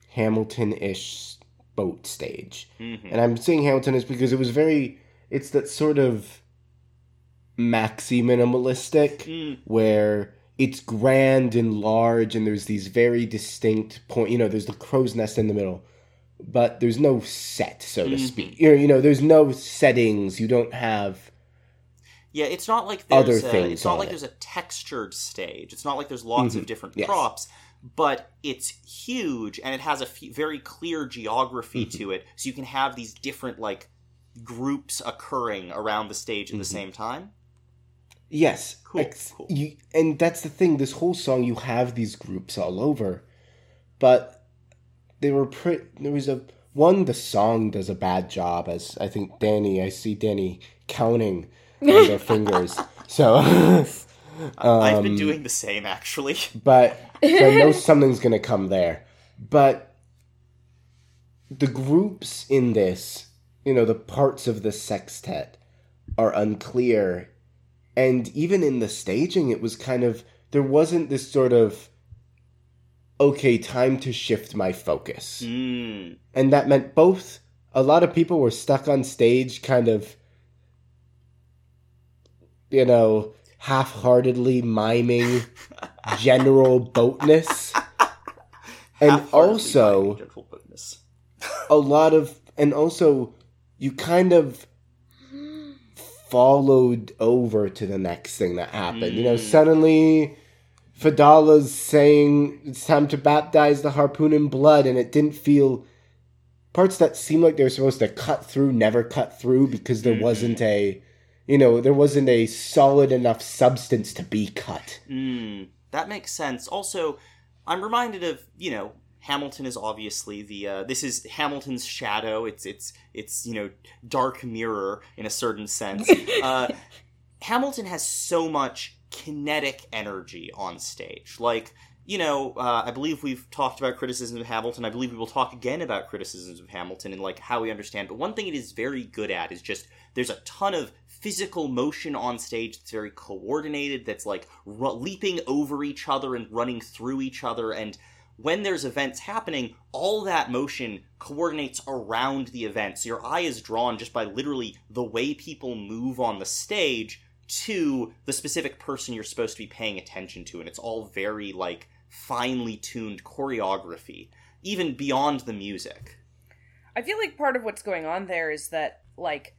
Hamilton-ish boat stage. mhm. And I'm saying Hamilton is because it was very, it's that sort of maxi minimalistic Mm, where it's grand and large and there's these very distinct point you know there's the crow's nest in the middle but there's no set so to Mhm. speak you know, you know there's no settings you don't have Yeah, it's not like there's Other a, it's not like it. there's a textured stage. It's not like there's lots of Mhm, different yes. props, but it's huge and it has a f- very clear geography Mhm. to it. So you can have these different like groups occurring around the stage at the Mhm. same time. yes Cool, ex- cool. you and that's the thing this whole song you have these groups all over but they were pretty there was a one the song does a bad job as i think danny i see danny counting on their fingers so I- I've been um, doing the same actually. but so I know something's gonna come there. But the groups in this, you know, the parts of the sextet are unclear, and even in the staging, it was kind of there wasn't this sort of okay time to shift my focus, Mm. and that meant both. A lot of people were stuck on stage, kind of, you know, half-heartedly miming general boatness and also gentle goodness. a lot of and also you kind of followed over to the next thing that happened you know Mm. suddenly Fedallah's saying it's time to baptize the harpoon in blood, and it didn't feel parts that seemed like they were supposed to cut through never cut through because there wasn't a you know there wasn't a solid enough substance to be cut. Mm, that makes sense. Also, I'm reminded of you know Hamilton is obviously the uh, this is Hamilton's shadow. It's it's it's you know dark mirror in a certain sense. uh, Hamilton has so much kinetic energy on stage. Like you know, uh, I believe we've talked about criticisms of Hamilton. I believe we will talk again about criticisms of Hamilton and like how we understand. But one thing it is very good at is just there's a ton of physical motion on stage that's very coordinated. That's like leaping over each other and running through each other. And when there's events happening, all that motion coordinates around the event. So your eye is drawn just by literally the way people move on the stage to the specific person you're supposed to be paying attention to. And it's all very like finely tuned choreography, even beyond the music. I feel like part of what's going on there is that, like,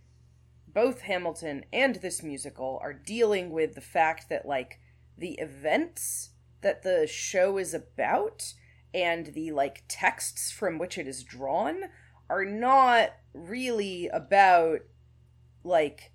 both Hamilton and this musical are dealing with the fact that, like, the events that the show is about and the, like, texts from which it is drawn are not really about, like,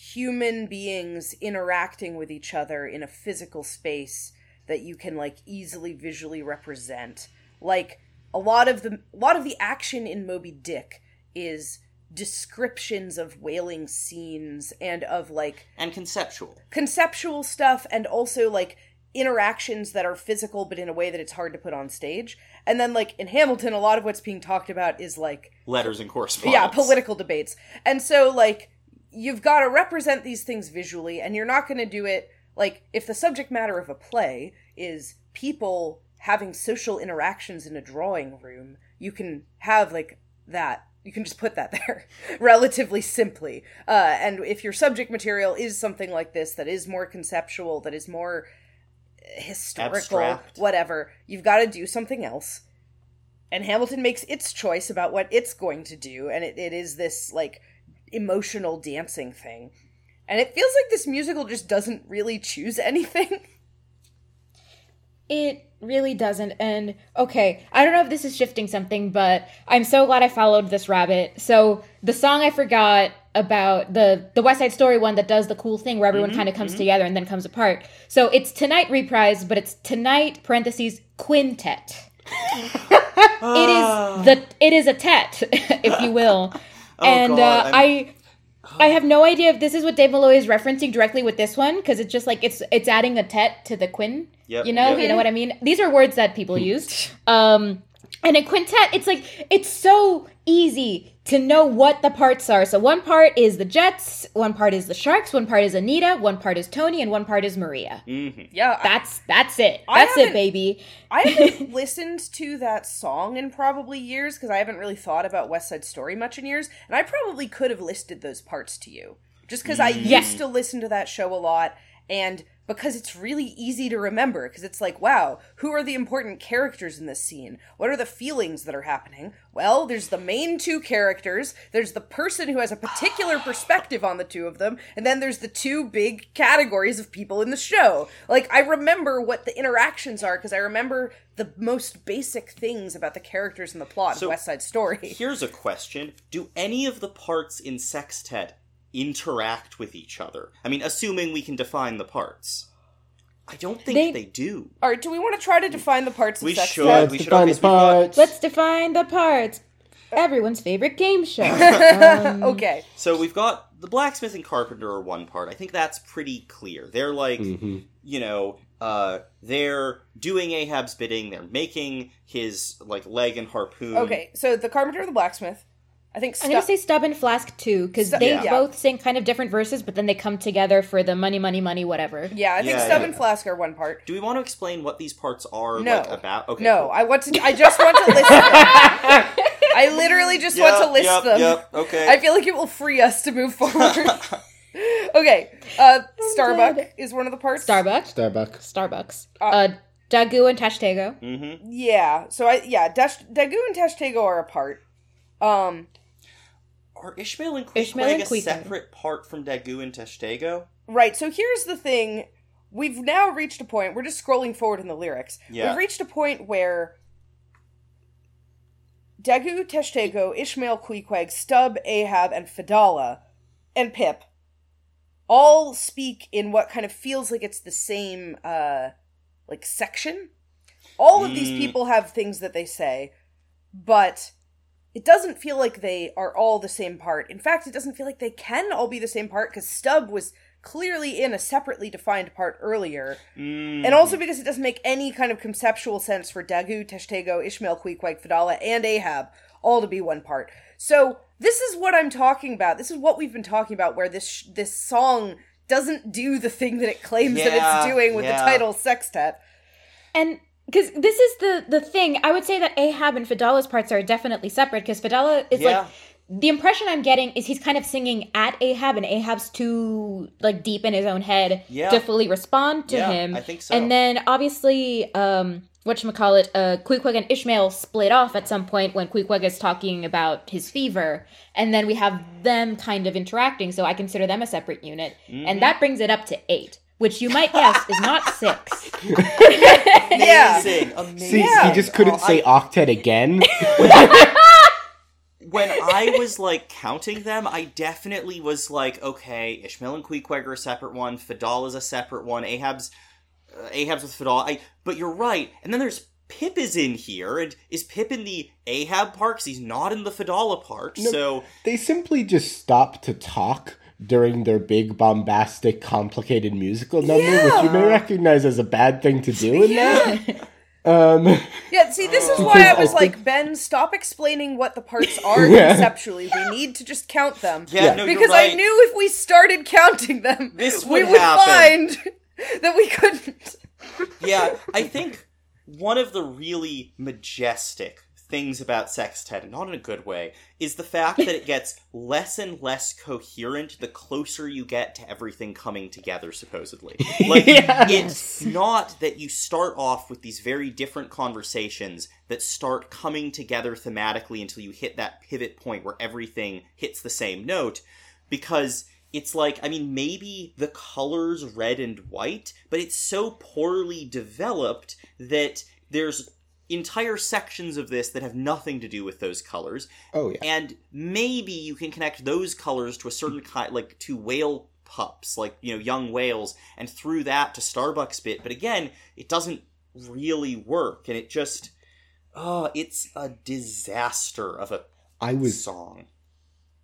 human beings interacting with each other in a physical space that you can like easily visually represent. Like a lot of the a lot of the action in Moby Dick is descriptions of whaling scenes and of like And conceptual. conceptual stuff and also like interactions that are physical but in a way that it's hard to put on stage. And then like in Hamilton a lot of what's being talked about is like Letters and correspondence. yeah, political debates. And so like you've got to represent these things visually and you're not going to do it like if the subject matter of a play is people having social interactions in a drawing room, you can have like that you can just put that there relatively simply. Uh, and if your subject material is something like this that is more conceptual, that is more historical, Abstract. whatever, you've got to do something else. And Hamilton makes its choice about what it's going to do, and it, it is this like emotional dancing thing. And it feels like this musical just doesn't really choose anything. It really doesn't. And okay, I don't know if this is shifting something, but I'm so glad I followed this rabbit. So the song I forgot about the the West Side Story one that does the cool thing where everyone kind of comes together and then comes apart. So it's tonight reprised, but it's tonight parentheses quintet. it is the it is a tet, if you will. and God, uh, I I have no idea if this is what Dave Malloy is referencing directly with this one because it's just like it's it's adding a tet to the quin. Yep, you know, yep. you know what I mean. These are words that people use. Um, and a quintet, it's like it's so easy to know what the parts are. So one part is the Jets, one part is the Sharks, one part is Anita, one part is Tony, and one part is Maria. hmm Yeah, I- That's that's it. I That's it, baby. I haven't listened to that song in probably years because I haven't really thought about West Side Story much in years, and I probably could have listed those parts to you just because I used to listen to that show a lot, and because it's really easy to remember because it's like, wow, who are the important characters in this scene? What are the feelings that are happening? Well, there's the main two characters, there's the person who has a particular perspective on the two of them, and then there's the two big categories of people in the show. Like, I remember what the interactions are because I remember the most basic things about the characters and the plot So- of West Side Story. Here's a question: Do any of the parts in Sextet interact with each other? I mean, assuming we can define the parts. I don't think They- they, do. All right, do we want to try to define the parts of We sex should. We Let's should define the so got- parts. Let's define the parts. Everyone's favorite game show. Um, okay. So we've got the blacksmith and carpenter are one part. I think that's pretty clear. They're like, Mhm. you know, uh, they're doing Ahab's bidding. They're making his like leg and harpoon. Okay, so the carpenter, the blacksmith. I think I'm gonna say Stubb and Flask too, because Stu- they yeah. both sing kind of different verses, but then they come together for the money, money, money, whatever. Yeah, I think Yeah, Stubb yeah. and Flask are one part. Do we want to explain what these parts are No. like about? Okay. no, cool. I want to. I just want to list them. I literally just want to list yep, them. Yep. Okay. I feel like it will free us to move forward. okay, uh, Starbuck dead. is one of the parts. Starbucks, Starbuck. Starbucks, Uh, uh, Daggoo and Tashtego. mm-hmm. Yeah, so I yeah, Dash, Daggoo and Tashtego are a part. Um, Are Ishmael and Ishmael Queequeg and a separate part from Daggoo and Tashtego? right. So here's the thing: we've now reached a point. We're just scrolling forward in the lyrics. Yeah. We've reached a point where Daggoo, Tashtego, Ishmael, Queequeg, Stubb, Ahab, and Fedallah, and Pip all speak in what kind of feels like it's the same, uh, like section. All of these Mm. people have things that they say, but it doesn't feel like they are all the same part. In fact, it doesn't feel like they can all be the same part because Stubb was clearly in a separately defined part earlier. Mm. And also because it doesn't make any kind of conceptual sense for Daggoo, Tashtego, Ishmael, Queequeg, Fedallah, and Ahab all to be one part. So this is what I'm talking about. This is what we've been talking about, where this sh- this song doesn't do the thing that it claims that it's doing with yeah. the title Sextet. And because this is the the thing, I would say that Ahab and Fedallah's parts are definitely separate because Fedallah is Yeah. like the impression I'm getting is he's kind of singing at Ahab and Ahab's too like deep in his own head Yeah. to fully respond to Yeah, him. I think so. And then obviously, um, whatchamacallit, uh, Queequeg and Ishmael split off at some point when Queequeg is talking about his fever. And then we have them kind of interacting, so I consider them a separate unit. Mm-hmm. And that brings it up to eight, which you might guess is not six. Yeah. Amazing. Amazing. See, he just couldn't Oh, say octet again. when I was like counting them, I definitely was like, okay, Ishmael and Queequeg are a separate one, Fadal is a separate one, Ahab's uh, Ahab's with Fadal. I but you're right. And then there's Pip is in here, and is Pip in the Ahab part? 'Cause he's not in the Fedallah part. No. So they simply just stop to talk during their big, bombastic, complicated musical number, which you may recognize as a bad thing to do in that. Um, Yeah, see, this is why I Because I was think- like, Ben, stop explaining what the parts are Yeah. conceptually. We need to just count them. yeah, Yeah. no, you're because right. I knew if we started counting them, This we would would happen. find that we couldn't. yeah, I think one of the really majestic things about Sextet, and not in a good way, is the fact that it gets less and less coherent the closer you get to everything coming together, supposedly. Like, Yeah. it's not that you start off with these very different conversations that start coming together thematically until you hit that pivot point where everything hits the same note, because it's like i mean maybe the colors red and white but it's so poorly developed that there's entire sections of this that have nothing to do with those colors. Oh, yeah. and maybe you can connect those colors to a certain kind like to whale pups like you know young whales and through that to starbucks bit. But again it doesn't really work and it just oh it's a disaster of a I was song.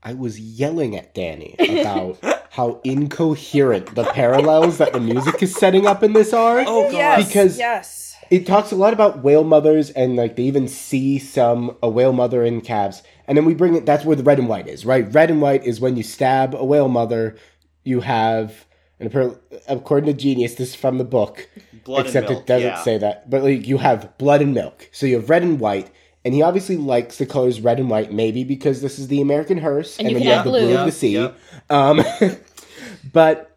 I was yelling at Danny about how incoherent the parallels that the music is setting up in this are. oh god Yes, Because- yes. it talks a lot about whale mothers and like they even see some a whale mother in calves and then we bring it that's where the red and white is right red and white is when you stab a whale mother you have and appar- according to genius this is from the book blood except and milk, it doesn't yeah. say that but like you have blood and milk so you have red and white and he obviously likes the colors red and white maybe because this is the american hearse And you then you have have the blue. blue of the sea yeah. um but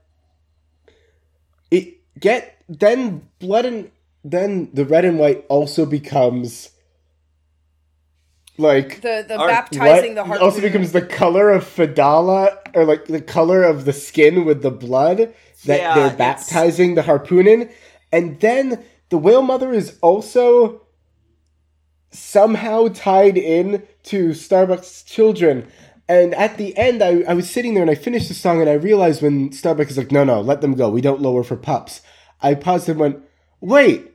it get then blood and then the red and white also becomes like The the Our- baptizing the heart also becomes the color of Fedallah or like the color of the skin with the blood that Yeah, they're it's- baptizing the harpoon in and then the whale mother is also somehow tied in to Starbucks children. And at the end I, I was sitting there and I finished the song and I realized when Starbucks is like no no let them go. We don't lower for pups. I paused and went wait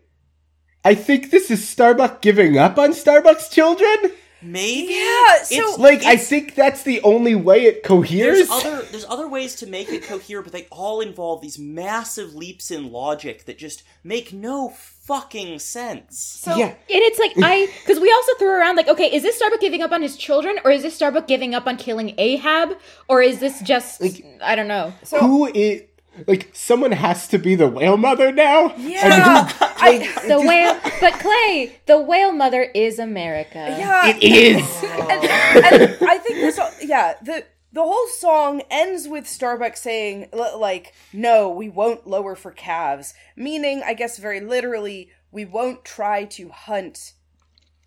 I think this is Starbucks giving up on Starbucks children? Maybe? Yeah, so- It's- like I think that's the only way it coheres. there's other there's other ways to make it cohere, but they all involve these massive leaps in logic that just make no fucking sense. So yeah, And it's like I because we also threw around like, okay, is this Starbuck giving up on his children, or is this Starbuck giving up on killing Ahab, or is this just Like- I don't know. so who is like someone has to be the whale mother now? yeah, I, The whale, but Clay, the whale mother is America. yeah. It is. and, and I think this, yeah, the the whole song ends with Starbucks saying like, "No, we won't lower for calves," meaning, I guess, very literally, we won't try to hunt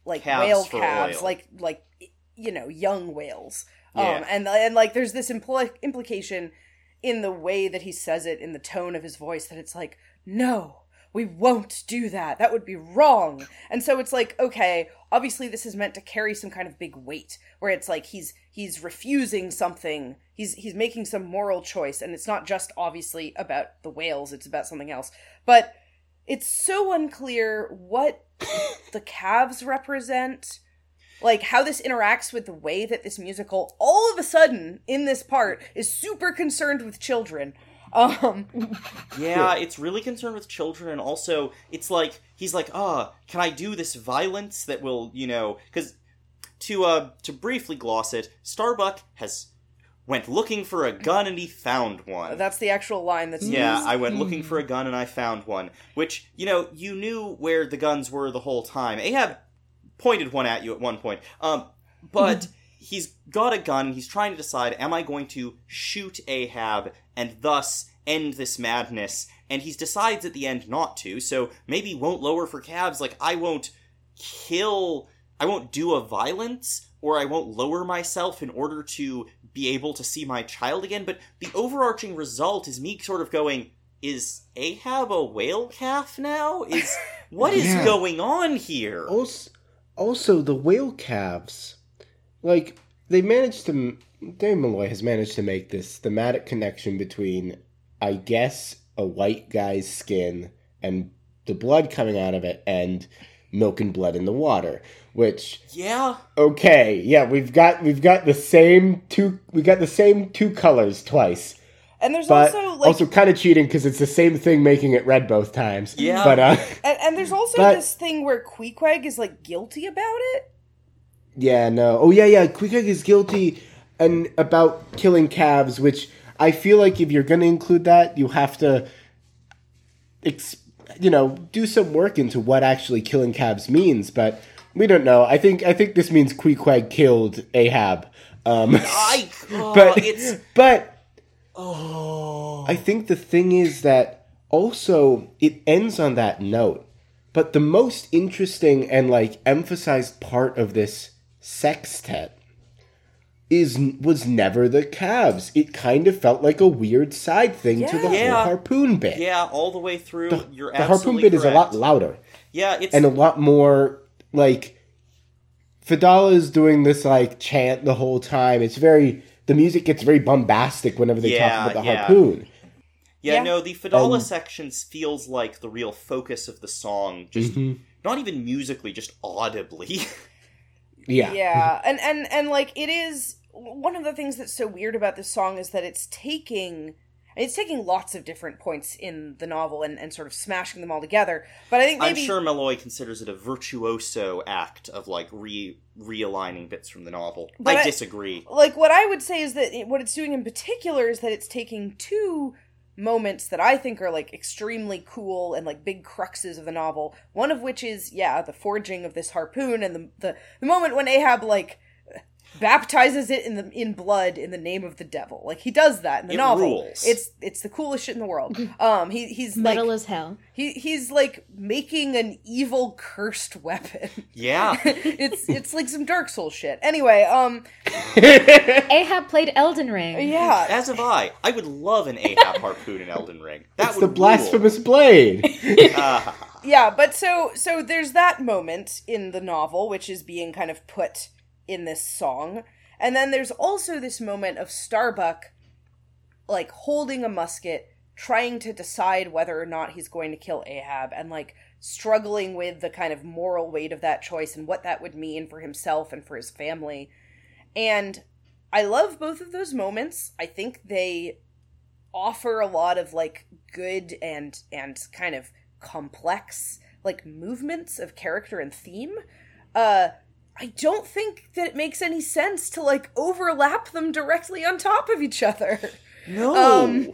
like Calves whale calves, oil. like like you know young whales. Yeah. Um, and and like there's this impl- implication in the way that he says it, in the tone of his voice, that it's like, no, we won't do that. That would be wrong. And so it's like, okay, obviously this is meant to carry some kind of big weight where it's like he's he's refusing something. He's he's making some moral choice and it's not just obviously about the whales, it's about something else. But it's so unclear what the calves represent like how this interacts with the way that this musical all of a sudden in this part is super concerned with children um Yeah, it's really concerned with children, and also it's like he's like, "Ah, can I do this violence that will, you know?" Because to uh to briefly gloss it, Starbuck has went looking for a gun and he found one. that's the actual line that's yeah, used. I went looking for a gun and I found one. Which you know, you knew where the guns were the whole time. Ahab pointed one at you at one point. Um, but he's got a gun. He's trying to decide: Am I going to shoot Ahab and thus end this madness? And he decides at the end not to. So maybe won't lower for calves. Like I won't kill. I won't do a violence, or I won't lower myself in order to be able to see my child again. But the overarching result is me sort of going. Is Ahab a whale calf now? Is what is Yeah. going on here? Also, also the whale calves, like they managed to. Dave Malloy has managed to make this thematic connection between, I guess, a white guy's skin and the blood coming out of it, and milk and blood in the water. Which Yeah, okay, yeah, we've got we've got the same two we got the same two colors twice. and there's But also like also kind of cheating because it's the same thing making it red both times. Yeah. But uh and, and there's also But- this thing where Queequeg is like guilty about it Yeah, no. Oh, yeah, yeah. Queequeg is guilty and about killing calves, which I feel like if you're going to include that, you have to, ex- you know, do some work into what actually killing calves means. But we don't know. I think I think this means Queequeg killed Ahab. Um, I. Oh, but it's but oh. I think the thing is that also it ends on that note. But the most interesting and like emphasized part of this sextet is was never the calves. It kind of felt like a weird side thing to the Yeah. whole harpoon bit. Yeah, all the way through. The, you're the harpoon absolutely bit is a lot louder Yeah, it's and a lot more like Fedallah is doing this like chant the whole time. It's very the music gets very bombastic whenever they Yeah, talk about the yeah. harpoon. yeah, Yeah. no. The Fedallah Um, sections feels like the real focus of the song. Just Mhm. not even musically, just audibly. Yeah. yeah and and and like it is one of the things that's so weird about this song is that it's taking it's taking lots of different points in the novel and, and sort of smashing them all together but i think I'm sure Malloy considers it a virtuoso act of like re realigning bits from the novel. But I I- disagree. like what I would say is that it, what it's doing in particular is that it's taking two moments that I think are like extremely cool and like big cruxes of the novel. One of which is yeah, the forging of this harpoon and the the, the moment when Ahab like baptizes it in the in blood in the name of the devil. Like he does that in the It novel. rules. It's it's the coolest shit in the world. Um he he's Metal like as hell. he he's like making an evil cursed weapon. Yeah. it's it's like some Dark Souls shit. Anyway, um Ahab played Elden Ring. yeah. As have I. I would love an Ahab harpoon in Elden Ring. That It's the blasphemous blade. Rule. Ah, yeah but so so there's that moment in the novel which is being kind of put in this song. And then there's also this moment of starbuck like holding a musket trying to decide whether or not he's going to kill ahab and like struggling with the kind of moral weight of that choice and what that would mean for himself and for his family. And i love both of those moments. I think they offer a lot of like good and and kind of complex like movements of character and theme. Uh i don't think that it makes any sense to like overlap them directly on top of each other No. Um,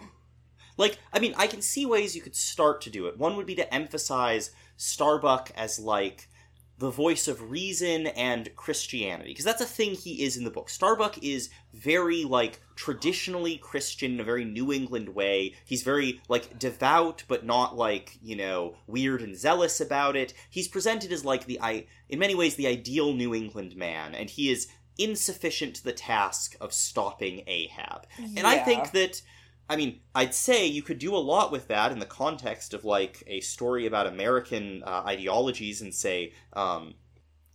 like, I mean, I can see ways you could start to do it. One would be to emphasize Starbuck as like the voice of reason and Christianity, because that's a thing he is in the book. Starbuck is very like traditionally Christian in a very New England way. He's very like devout, but not like you know weird and zealous about it. He's presented as like the i in many ways the ideal New England man, and he is insufficient to the task of stopping Ahab. And I think that I mean, I'd say you could do a lot with that in the context of like a story about American uh, ideologies and say, um,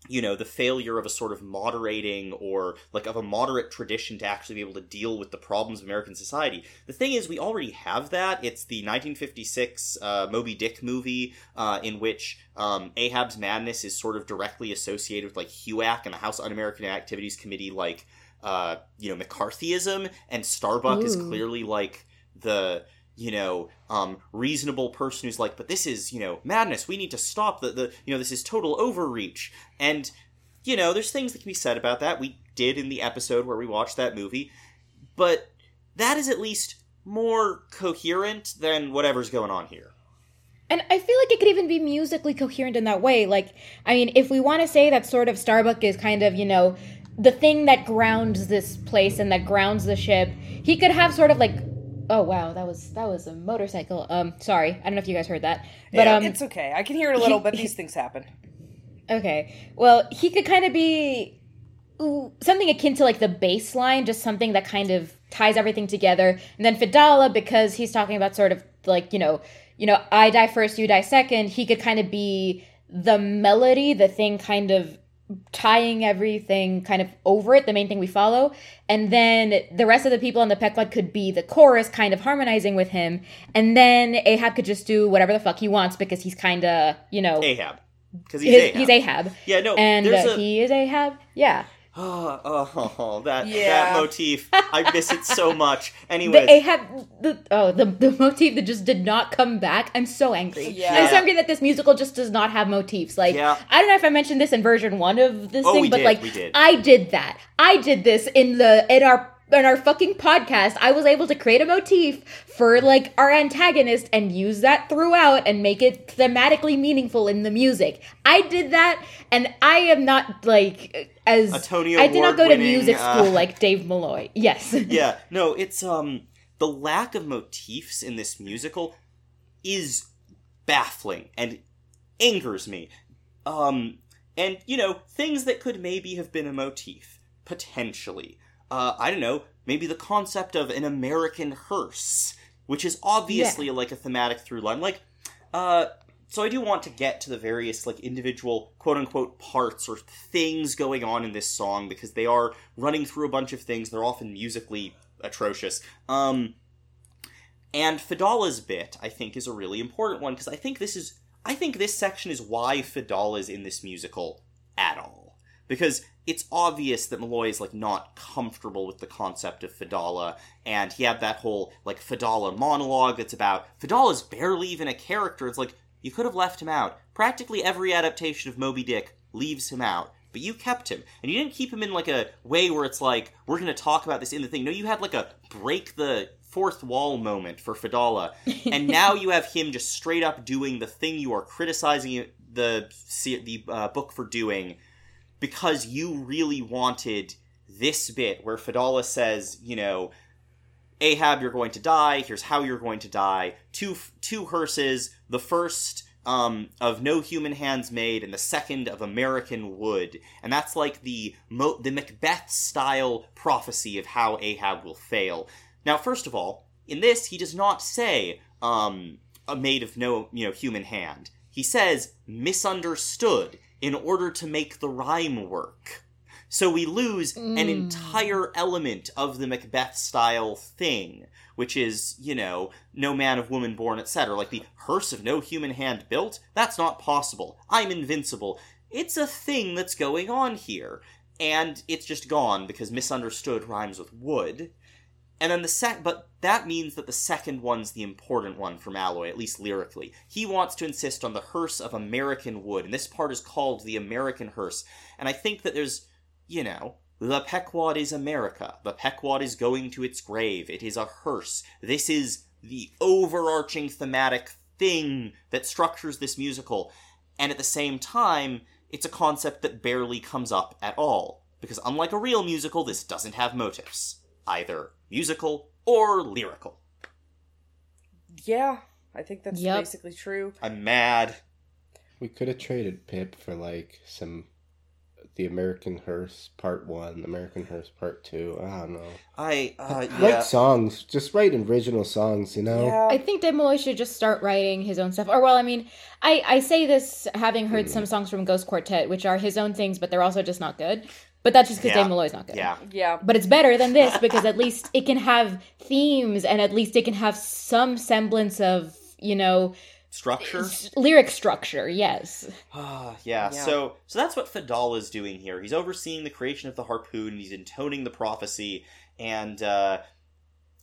you know, the failure of a sort of moderating or like of a moderate tradition to actually be able to deal with the problems of American society. The thing is, we already have that. It's the 1956 uh, Moby Dick movie uh, in which um, Ahab's madness is sort of directly associated with like HUAC and the House Un-American Activities Committee, like uh, you know McCarthyism, and Starbuck is clearly like the you know um, reasonable person who's like, but this is you know madness. We need to stop the the you know this is total overreach, and you know there's things that can be said about that. We did in the episode where we watched that movie, but that is at least more coherent than whatever's going on here. And I feel like it could even be musically coherent in that way. Like, I mean, if we want to say that sort of Starbuck is kind of, you know, the thing that grounds this place and that grounds the ship, he could have sort of like, oh wow, that was that was a motorcycle. Um, sorry, I don't know if you guys heard that, but Yeah, um, it's okay. I can hear it a little, but these things happen. Okay. Well, he could kind of be ooh, something akin to like the baseline, just something that kind of ties everything together. And then Fedallah, because he's talking about sort of like, you know, you know, I die first, you die second, he could kind of be the melody, the thing kind of tying everything kind of over it, the main thing we follow. And then the rest of the people on the Pequod could be the chorus kind of harmonizing with him. And then Ahab could just do whatever the fuck he wants because he's kind of, you know, Ahab, because he's Ahab. he's Ahab. Yeah, no, and there's uh, a he is Ahab. Yeah, oh, oh, oh, that Yeah. that motif. I miss it so much. the Anyways, Ahab. The oh, the the motif that just did not come back. I'm so angry. Yeah. I'm so angry that this musical just does not have motifs. Like Yeah. I don't know if I mentioned this in version one of this Oh, thing, we but did, like we did. I did that. I did this in the in our in our fucking podcast. I was able to create a motif for like our antagonist and use that throughout and make it thematically meaningful in the music. I did that, and I am not like as A Tony I did not go to music uh, school like Dave Malloy. Yes. yeah, no, it's um the lack of motifs in this musical is baffling and angers me. Um and you know, things that could maybe have been a motif potentially. Uh I don't know, maybe the concept of an American hearse, which is obviously like a thematic through line. Like uh so I do want to get to the various like individual quote unquote parts or things going on in this song because they are running through a bunch of things. They're often musically atrocious. Um, and Fedallah's bit, I think, is a really important one because I think this is I think this section is why Fedallah is in this musical at all. Because it's obvious that Malloy is like not comfortable with the concept of Fedallah, and he had that whole like Fedallah monologue that's about Fedallah's barely even a character. It's like you could have left him out. Practically every adaptation of Moby Dick leaves him out. But you kept him. And you didn't keep him in like a way where it's like, we're gonna talk about this in the thing. No, you had like a break the fourth wall moment for Fedallah. and now you have him just straight up doing the thing you are criticizing the the uh, book for doing because you really wanted this bit where Fedallah says, you know, Ahab, you're going to die. Here's how you're going to die. Two two hearses. The first um, of no human hands made, and the second of American wood. And that's like the Mo- the Macbeth style prophecy of how Ahab will fail. Now, first of all, in this, he does not say um, a made of no you know human hand. He says misunderstood in order to make the rhyme work. So we lose an Mm. entire element of the Macbeth style thing, which is, you know, no man of woman born, etc. Like the hearse of no human hand built? That's not possible. I'm invincible. It's a thing that's going on here. And it's just gone because misunderstood rhymes with wood. And then the sec, but that means that the second one's the important one from Malloy, at least lyrically. He wants to insist on the hearse of American wood, and this part is called the American hearse. And I think that there's, you know, the Pequod is America. The Pequod is going to its grave. It is a hearse. This is the overarching thematic thing that structures this musical. And at the same time, it's a concept that barely comes up at all. Because unlike a real musical, this doesn't have motives. Either musical or lyrical. Yeah, I think that's Yep. basically true. I'm mad. We could have traded Pip for like some the American Hearse Part One, American Hearse Part Two. I don't know. I uh, Write yeah. songs. Just write original songs. You know. Yeah. I think Dave Malloy should just start writing his own stuff. Or, well, I mean, I, I say this having heard some songs from Ghost Quartet, which are his own things, but they're also just not good. But that's just because Yeah. Dave Malloy's not good. Yeah. yeah. But it's better than this because at least it can have themes and at least it can have some semblance of, you know, Structure. s- lyric structure. Yes. Ah, yeah. Yeah. So so that's what Fedallah is doing here. He's overseeing the creation of the harpoon, and he's intoning the prophecy, and uh,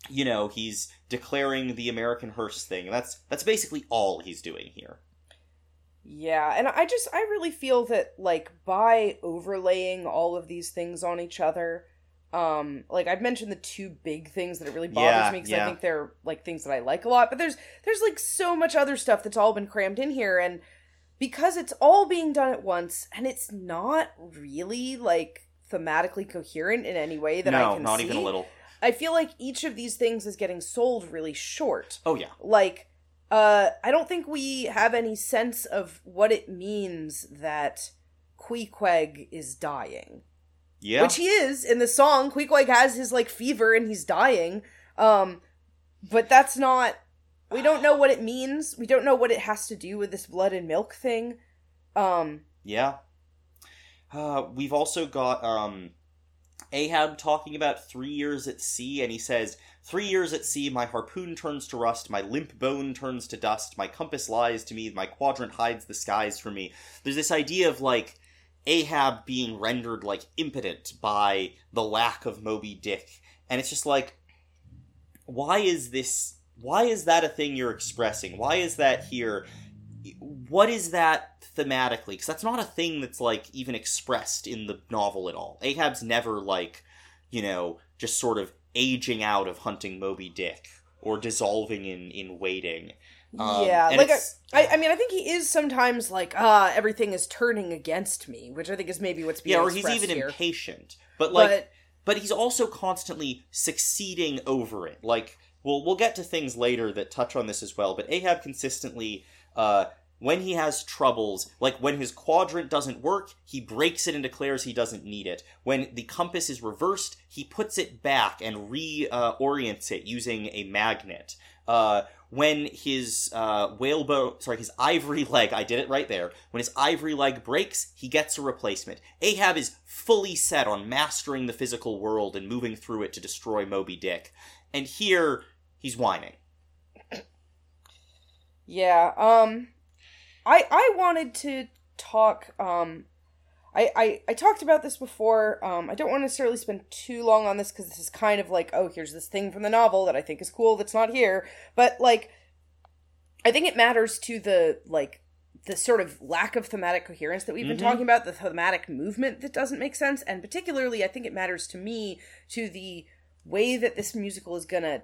you know he's declaring the American hearse thing. That's that's basically all he's doing here. Yeah, and I just I really feel that like by overlaying all of these things on each other, um like I've mentioned the two big things that it really bothers Yeah, me because yeah. I think they're like things that I like a lot, but there's there's like so much other stuff that's all been crammed in here and because it's all being done at once and it's not really like thematically coherent in any way that I no, can not see. even a little. I feel like each of these things is getting sold really short Oh yeah. like uh i don't think we have any sense of what it means that queequeg is dying. Yeah. which he is in the song. Queequeg has his like fever and he's dying. Um but that's not we don't know what it means. We don't know what it has to do with this blood and milk thing. Um Yeah. Uh, we've also got um, Ahab talking about three years at sea, and he says, Three years at sea, my harpoon turns to rust, my limp bone turns to dust, my compass lies to me, my quadrant hides the skies from me. There's this idea of like Ahab being rendered like impotent by the lack of Moby Dick, and it's just like, why is this? Why is that a thing you're expressing? Why is that here? what is that thematically? Because that's not a thing that's like even expressed in the novel at all. Ahab's never like, you know, just sort of aging out of hunting Moby Dick or dissolving in in waiting. Um, yeah like I, I i mean i think he is sometimes like ah everything is turning against me which i think is maybe what's being yeah, or he's even here. impatient. But like, but but he's also constantly succeeding over it. Like, we'll we'll get to things later that touch on this as well. But Ahab consistently, uh, when he has troubles, like when his quadrant doesn't work, he breaks it and declares he doesn't need it. When the compass is reversed, he puts it back and reorients it using a magnet. Uh, when his uh, whalebone, sorry, his ivory leg, I did it right there. When his ivory leg breaks, he gets a replacement. Ahab is fully set on mastering the physical world and moving through it to destroy Moby Dick. And here, he's whining. Yeah, um I I wanted to talk um I, I, I talked about this before. Um, I don't want to necessarily spend too long on this because this is kind of like, oh, here's this thing from the novel that I think is cool that's not here. But like, I think it matters to the like the sort of lack of thematic coherence that we've been Mhm. talking about, the thematic movement that doesn't make sense, and particularly, I think it matters to me to the way that this musical is gonna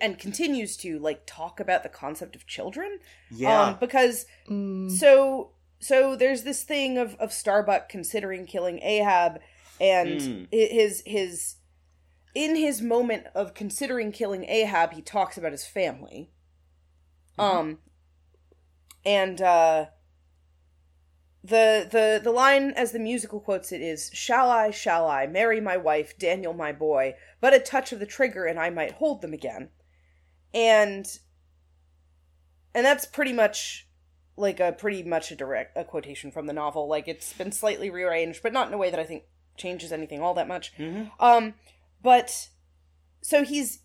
and continues to like talk about the concept of children Yeah. um, because Mm. so so there's this thing of of Starbuck considering killing Ahab and Mm. his his in his moment of considering killing Ahab he talks about his family um and uh the the the line as the musical quotes it is shall i shall i marry my wife daniel my boy but a touch of the trigger and i might hold them again? And and that's pretty much like a pretty much a direct a quotation from the novel. Like it's been slightly rearranged but not in a way that i think changes anything all that much. Mhm. um but so he's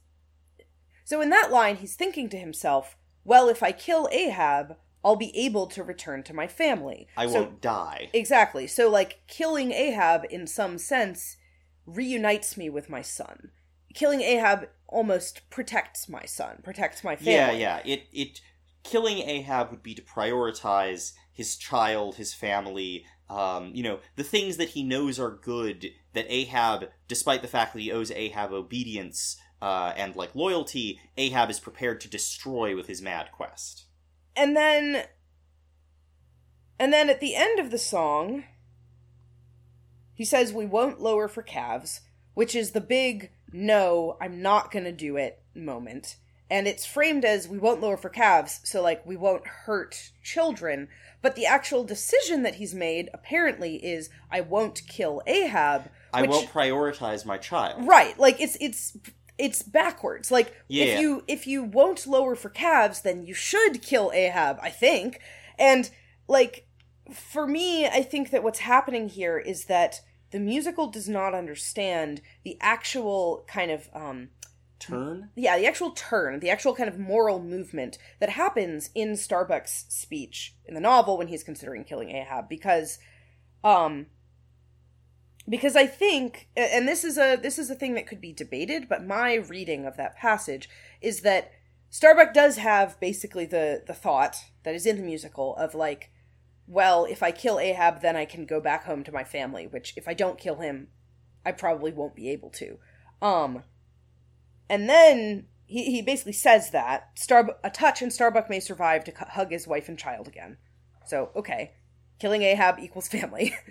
so in that line he's thinking to himself well if i kill ahab i'll be able to return to my family I So- won't die. Exactly. So, like, killing Ahab in some sense reunites me with my son. Killing Ahab almost protects my son, protects my family. Yeah, yeah. It it killing Ahab would be to prioritize his child, his family, um, you know, the things that he knows are good that Ahab, despite the fact that he owes Ahab obedience uh, and like loyalty, Ahab is prepared to destroy with his mad quest. And then. And then at the end of the song, he says, We won't lower for calves, which is the big no, I'm not gonna do it moment. and it's framed as we won't lower for calves, so like we won't hurt children. But the actual decision that he's made apparently is I won't kill Ahab. I won't prioritize my child. Right, like it's it's it's backwards. Like Yeah. if you if you won't lower for calves, then you should kill Ahab, I think. And like for me, I think that what's happening here is that the musical does not understand the actual kind of um Turn? yeah, the actual turn, the actual kind of moral movement that happens in Starbuck's speech in the novel when he's considering killing Ahab because um because I think and this is a this is a thing that could be debated, but my reading of that passage is that Starbuck does have basically the the thought that is in the musical of like well, if I kill Ahab then I can go back home to my family, which if I don't kill him I probably won't be able to. Um and then he, he basically says that Star a touch and Starbuck may survive to hug his wife and child again. So okay, killing Ahab equals family.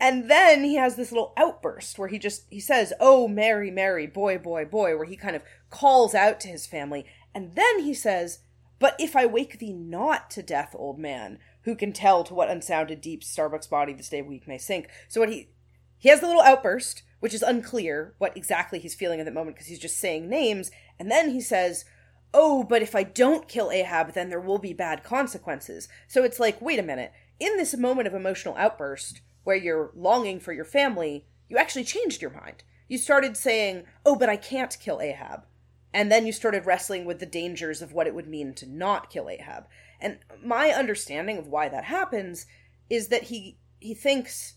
and then he has this little outburst where he just he says, "Oh Mary, Mary, boy, boy, boy," where he kind of calls out to his family, and then he says, "But if I wake thee not to death, old man, who can tell to what unsounded deep Starbuck's body this day week may sink?" So what he he has the little outburst, which is unclear what exactly he's feeling at that moment because he's just saying names, and then he says, "Oh, but if I don't kill Ahab, then there will be bad consequences." So it's like, wait a minute. In this moment of emotional outburst where you're longing for your family, you actually changed your mind. You started saying, "Oh, but I can't kill Ahab." And then you started wrestling with the dangers of what it would mean to not kill Ahab. And my understanding of why that happens is that he he thinks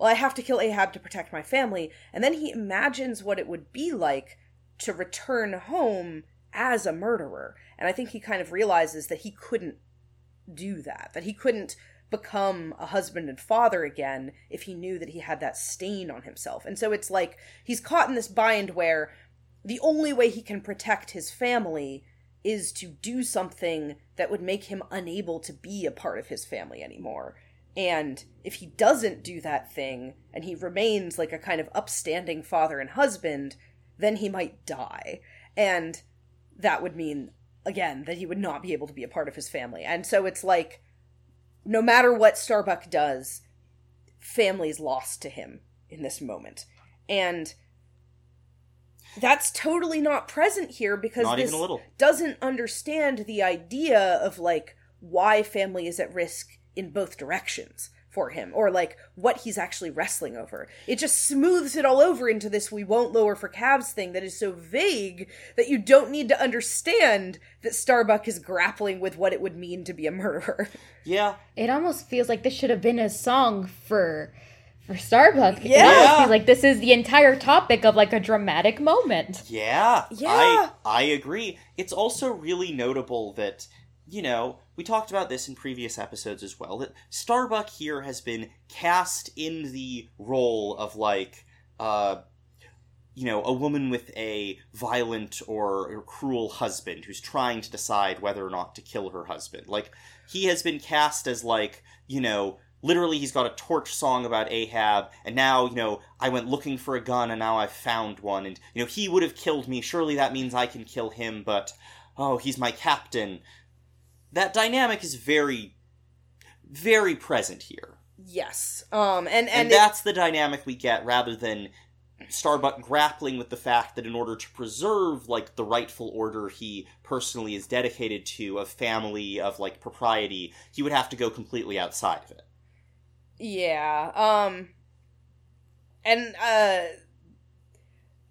well, I have to kill Ahab to protect my family. And then he imagines what it would be like to return home as a murderer. And I think he kind of realizes that he couldn't do that, that he couldn't become a husband and father again if he knew that he had that stain on himself. And so it's like he's caught in this bind where the only way he can protect his family is to do something that would make him unable to be a part of his family anymore. And if he doesn't do that thing and he remains like a kind of upstanding father and husband, then he might die. And that would mean, again, that he would not be able to be a part of his family. And so it's like, no matter what Starbuck does, family's lost to him in this moment. And that's totally not present here because Not this even a little. doesn't understand the idea of like why family is at risk in both directions for him or like what he's actually wrestling over. It just smooths it all over into this we won't lower for calves thing that is so vague that you don't need to understand that Starbuck is grappling with what it would mean to be a murderer. Yeah. It almost feels like this should have been a song for for Starbuck. It Yeah. almost feels like this is the entire topic of like a dramatic moment. Yeah. Yeah. I I agree. It's also really notable that you know, we talked about this in previous episodes as well, that Starbuck here has been cast in the role of like uh you know, a woman with a violent or, or cruel husband who's trying to decide whether or not to kill her husband. Like, he has been cast as, like, you know, literally he's got a torch song about Ahab, and now, you know, I went looking for a gun and now I've found one, and, you know, he would have killed me. Surely that means I can kill him, but, oh, he's my captain. That dynamic is very, very present here. yes. Um and And, and, it- that's the dynamic we get rather than Starbuck grappling with the fact that in order to preserve like the rightful order he personally is dedicated to of family of like propriety, he would have to go completely outside of it. Yeah. Um and uh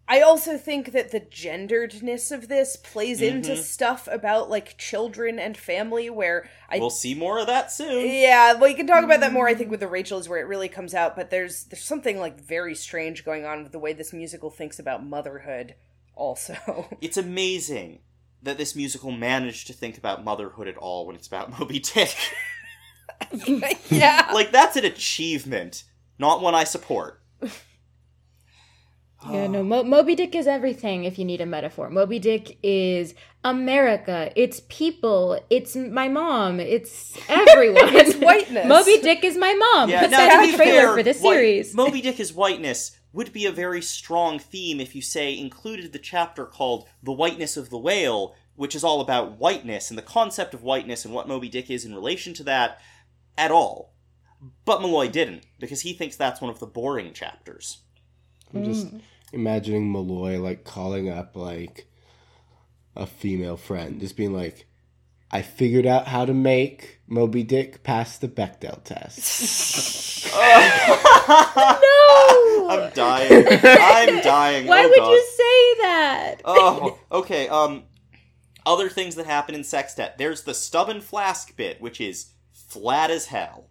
I also think that the genderedness of this plays into Mhm. stuff about like children and family where I we'll see more of that soon. Yeah, well you can talk about that more I think with the Rachel's where it really comes out, but there's there's something like very strange going on with the way this musical thinks about motherhood also. It's amazing that this musical managed to think about motherhood at all when it's about Moby Dick. yeah. like that's an achievement, not one I support. Yeah, oh. no, Mo- Moby Dick is everything if you need a metaphor. Moby Dick is America, it's people, it's my mom, it's everyone. It's whiteness. Moby Dick is my mom. Yeah, Put now, that to in be the trailer fair, for this white- series. Moby Dick is whiteness would be a very strong theme if you say included the chapter called "The Whiteness of the Whale," which is all about whiteness and the concept of whiteness and what Moby Dick is in relation to that at all. But Malloy didn't, because he thinks that's one of the boring chapters. I'm just mm. Imagining Malloy like calling up like a female friend, just being like, I figured out how to make Moby Dick pass the Bechdel test. No! I'm dying. I'm dying. Why Oh, would God. you say that? oh, okay. Um, other things that happen in Sextet. There's the Stubb and Flask bit, which is flat as hell.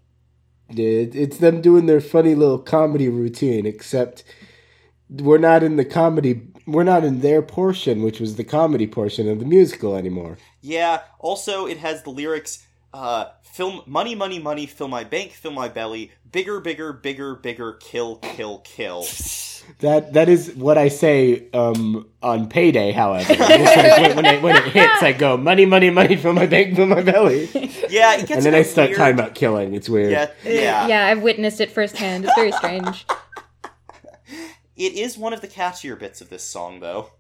It, it's them doing their funny little comedy routine, except we're not in the comedy. We're not in their portion, which was the comedy portion of the musical anymore. Yeah. Also, it has the lyrics. Uh, fill money, money, money. Fill my bank, fill my belly. Bigger, bigger, bigger, bigger. Kill, kill, kill. That that is what I say um, on payday. However, like when, when, it, when it hits, I go money, money, money fill my bank, fill my belly, Yeah, it gets. and then i start weird. talking about killing. It's weird. Yeah, yeah, Yeah, I've witnessed it firsthand. It's very strange. It is one of the catchier bits of this song, though.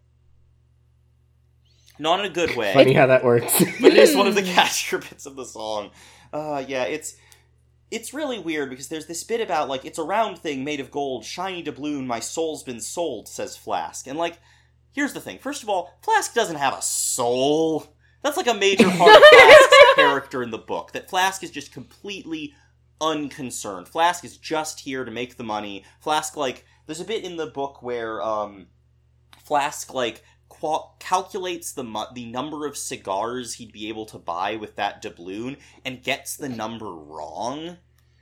Not in a good way. Funny how that works. but it is one of the catchier bits of the song. Uh, yeah, it's it's really weird because there's this bit about like it's a round thing made of gold, shiny doubloon. My soul's been sold, says Flask, and like here's the thing. First of all, Flask doesn't have a soul. That's like a major part of Flask's character in the book. That Flask is just completely unconcerned. Flask is just here to make the money. Flask like there's a bit in the book where um Flask like qual- calculates the mu- the number of cigars he'd be able to buy with that doubloon and gets the number wrong.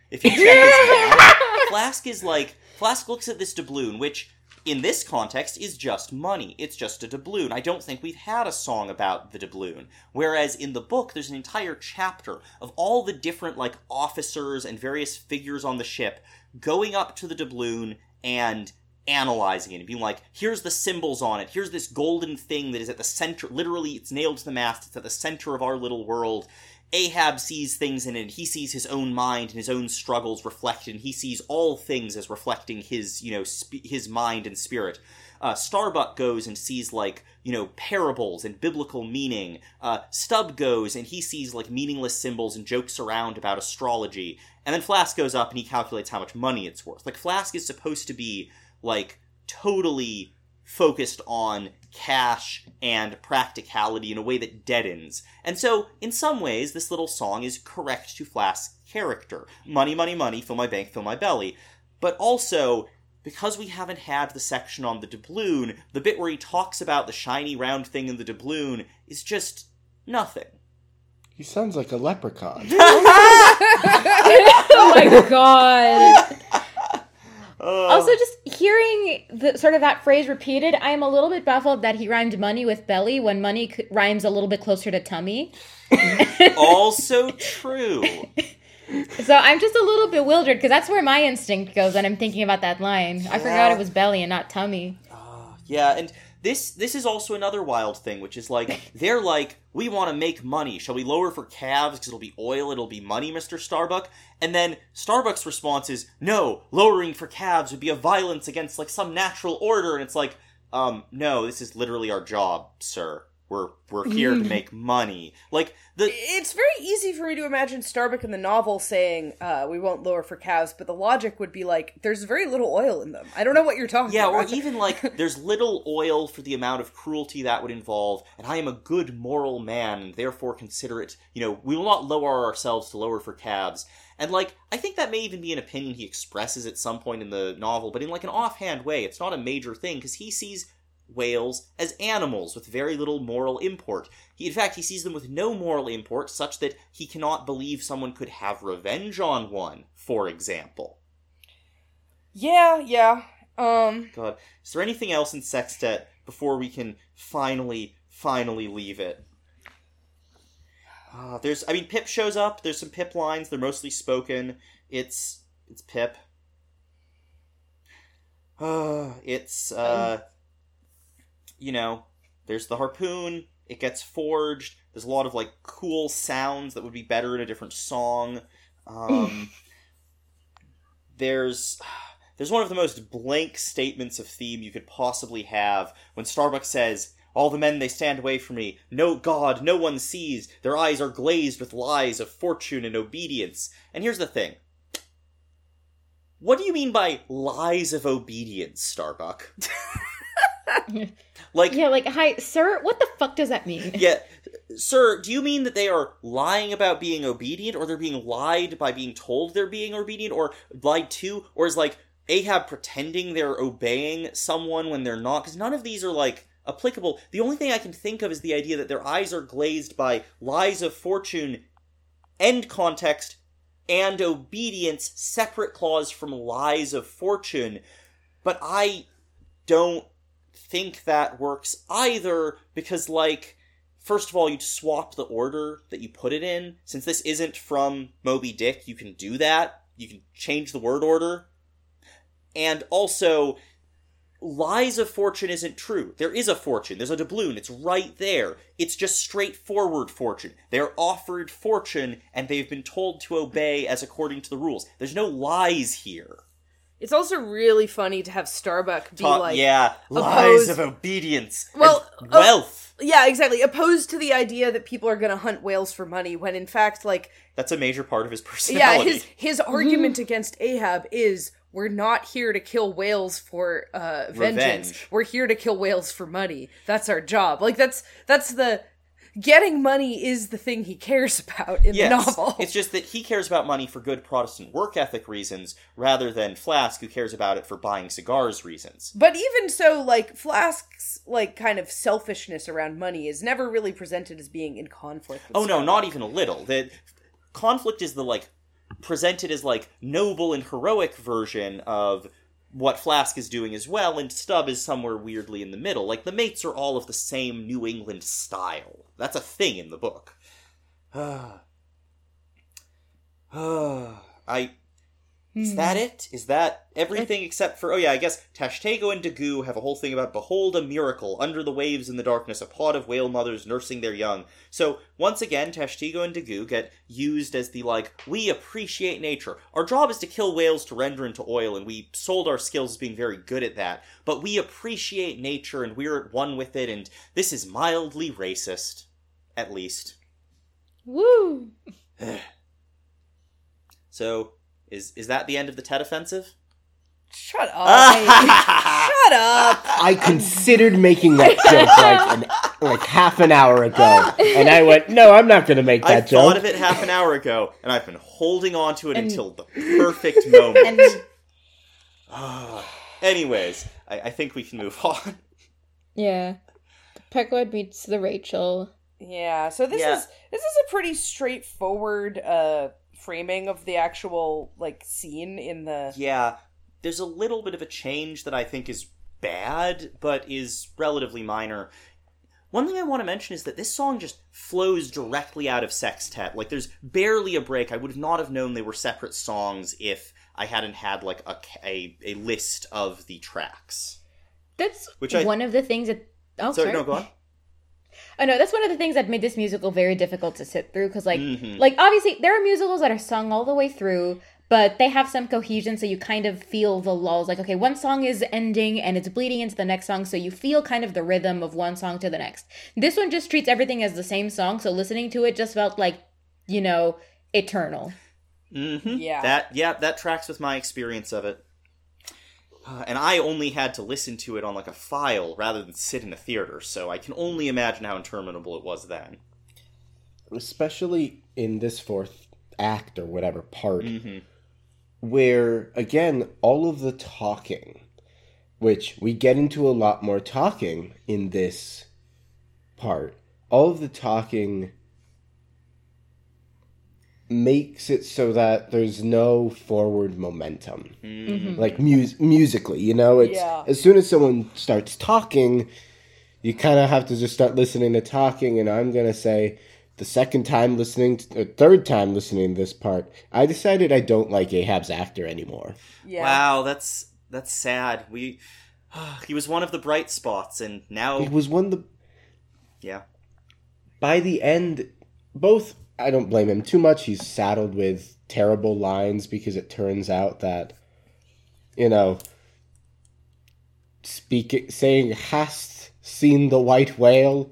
If you check his math, Flask is like Flask looks at this doubloon, which in this context is just money. It's just a doubloon. I don't think we've had a song about the doubloon. Whereas in the book, there's an entire chapter of all the different like officers and various figures on the ship going up to the doubloon and analyzing it and being like, here's the symbols on it. Here's this golden thing that is at the center. Literally, it's nailed to the mast. It's at the center of our little world. Ahab sees things in it. He sees his own mind and his own struggles reflected. And he sees all things as reflecting his, you know, sp- his mind and spirit. Uh, Starbuck goes and sees like you know parables and biblical meaning. Uh, Stubb goes and he sees like meaningless symbols and jokes around about astrology. And then Flask goes up and he calculates how much money it's worth. Like Flask is supposed to be like totally focused on cash and practicality in a way that deadens. And so, in some ways, this little song is correct to Flask's character. Money, money, money, fill my bank, fill my belly. But also, because we haven't had the section on the doubloon, the bit where he talks about the shiny round thing in the doubloon is just nothing. He sounds like a leprechaun. oh my god. Uh, Also, just hearing the sort of that phrase repeated, I am a little bit baffled that he rhymed money with belly when money c- rhymes a little bit closer to tummy. also true. So I'm just a little bewildered because that's where my instinct goes when I'm thinking about that line. I forgot it was belly and not tummy. Yeah, and this this is also another wild thing, which is like they're like, we want to make money. Shall we lower for calves because it'll be oil, it'll be money, Mister Starbuck? And then Starbuck's response is, no, lowering for calves would be a violence against like some natural order. And it's like, um, no, this is literally our job, sir. We're we're here to make money. Like the It's very easy for me to imagine Starbuck in the novel saying, uh, "We won't lower for calves," but the logic would be like, "There's very little oil in them." I don't know what you're talking about. Yeah, or even like there's little oil for the amount of cruelty that would involve, and I am a good moral man, and therefore consider it, you know, we will not lower ourselves to lower for calves. And like, I think that may even be an opinion he expresses at some point in the novel, but in like an offhand way. It's not a major thing, because he sees whales as animals with very little moral import. He, in fact, he sees them with no moral import, such that he cannot believe someone could have revenge on one, for example. yeah, yeah. Um, God, is there anything else in Sextet before we can finally, finally leave it? Uh, there's, I mean, Pip shows up. There's some Pip lines. They're mostly spoken. It's, it's Pip. Uh, it's, uh, you know, there's the harpoon. It gets forged. There's a lot of like cool sounds that would be better in a different song. Um, there's there's one of the most blank statements of theme you could possibly have when Starbuck says, All the men they stand away from me. No God, no one sees. Their eyes are glazed with lies of fortune and obedience. And here's the thing. What do you mean by lies of obedience, Starbuck? like Yeah, like, hi, sir, what the fuck does that mean? yeah, sir, do you mean that they are lying about being obedient, or they're being lied by being told they're being obedient, or lied to, or is like Ahab pretending they're obeying someone when they're not? Because none of these are like applicable. The only thing I can think of is the idea that their eyes are glazed by lies of fortune, end context, and obedience, separate clause from lies of fortune. But I don't think that works either because, like, first of all, you'd swap the order that you put it in. Since this isn't from Moby Dick, you can do that. You can change the word order. And also, lies of fortune isn't true. There is a fortune. There's a doubloon. It's right there. It's just straightforward fortune. They're offered fortune, and they've been told to obey as according to the rules. There's no lies here. It's also really funny to have Starbuck be Ta- like, yeah, lies opposed- of obedience. Well, and uh, wealth. yeah, exactly. Opposed to the idea that people are going to hunt whales for money, when in fact, like, That's a major part of his personality. yeah, his his argument against Ahab is we're not here to kill whales for uh, vengeance. Revenge. We're here to kill whales for money. That's our job. Like that's that's the getting money is the thing he cares about in Yes, the novel. it's just that he cares about money for good Protestant work ethic reasons, rather than Flask, who cares about it for buying cigars reasons. But even so, like Flask's like kind of selfishness around money is never really presented as being in conflict. With Oh no, not even a little. That conflict is the like presented as like noble and heroic version of what Flask is doing as well, and Stubb is somewhere weirdly in the middle. Like the mates are all of the same New England style. That's a thing in the book. I is hmm. that it? Is that everything except for oh yeah, I guess Tashtego and Daggoo have a whole thing about behold a miracle under the waves in the darkness, a pod of whale mothers nursing their young. So once again, Tashtego and Daggoo get used as the like we appreciate nature. Our job is to kill whales to render into oil, and we sold our skills as being very good at that. But we appreciate nature, and we're at one with it, and this is mildly racist, at least. Woo! So is is that the end of the Tet offensive? Shut up! Shut up! I considered making that joke like an, like half an hour ago, and I went, "No, I'm not going to make that joke. I that thought of it half an hour ago, and I've been holding on to it And- until the perfect moment. And Ah. Anyways, I, I think we can move on. yeah, Pequod meets the Rachel. Yeah, so this Yeah. is this is a pretty straightforward uh framing of the actual like scene in the Yeah, there's a little bit of a change that I think is bad, but is relatively minor. One thing I want to mention is that this song just flows directly out of Sextet. Like, there's barely a break. I would not have known they were separate songs if I hadn't had, like, a, a, a list of the tracks. That's Which I- one of the things that. Oh, so, sorry. no, go on. Oh no, that's one of the things that made this musical very difficult to sit through because, like, Mhm. like obviously there are musicals that are sung all the way through, but they have some cohesion, so you kind of feel the lulls. Like, okay, one song is ending and it's bleeding into the next song, so you feel kind of the rhythm of one song to the next. This one just treats everything as the same song, so listening to it just felt like, you know, eternal. Mm-hmm. Yeah. That yeah, that tracks with my experience of it. Uh, and I only had to listen to it on like a file rather than sit in a theater, so I can only imagine how interminable it was then. especially in this fourth act or whatever part, Mm-hmm. where again all of the talking, which we get into a lot more talking in this part, all of the talking makes it so that there's no forward momentum Mm-hmm. like mus- musically you know it's Yeah. as soon as someone starts talking you kind of have to just start listening to talking and i'm going to say the second time listening to, or third time listening to this part i decided i don't like ahab's actor anymore yeah. Wow, that's that's sad. We he was one of the bright spots, and now he was one of the yeah, by the end both i don't blame him too much he's saddled with terrible lines because it turns out that you know speaking saying hast seen the white whale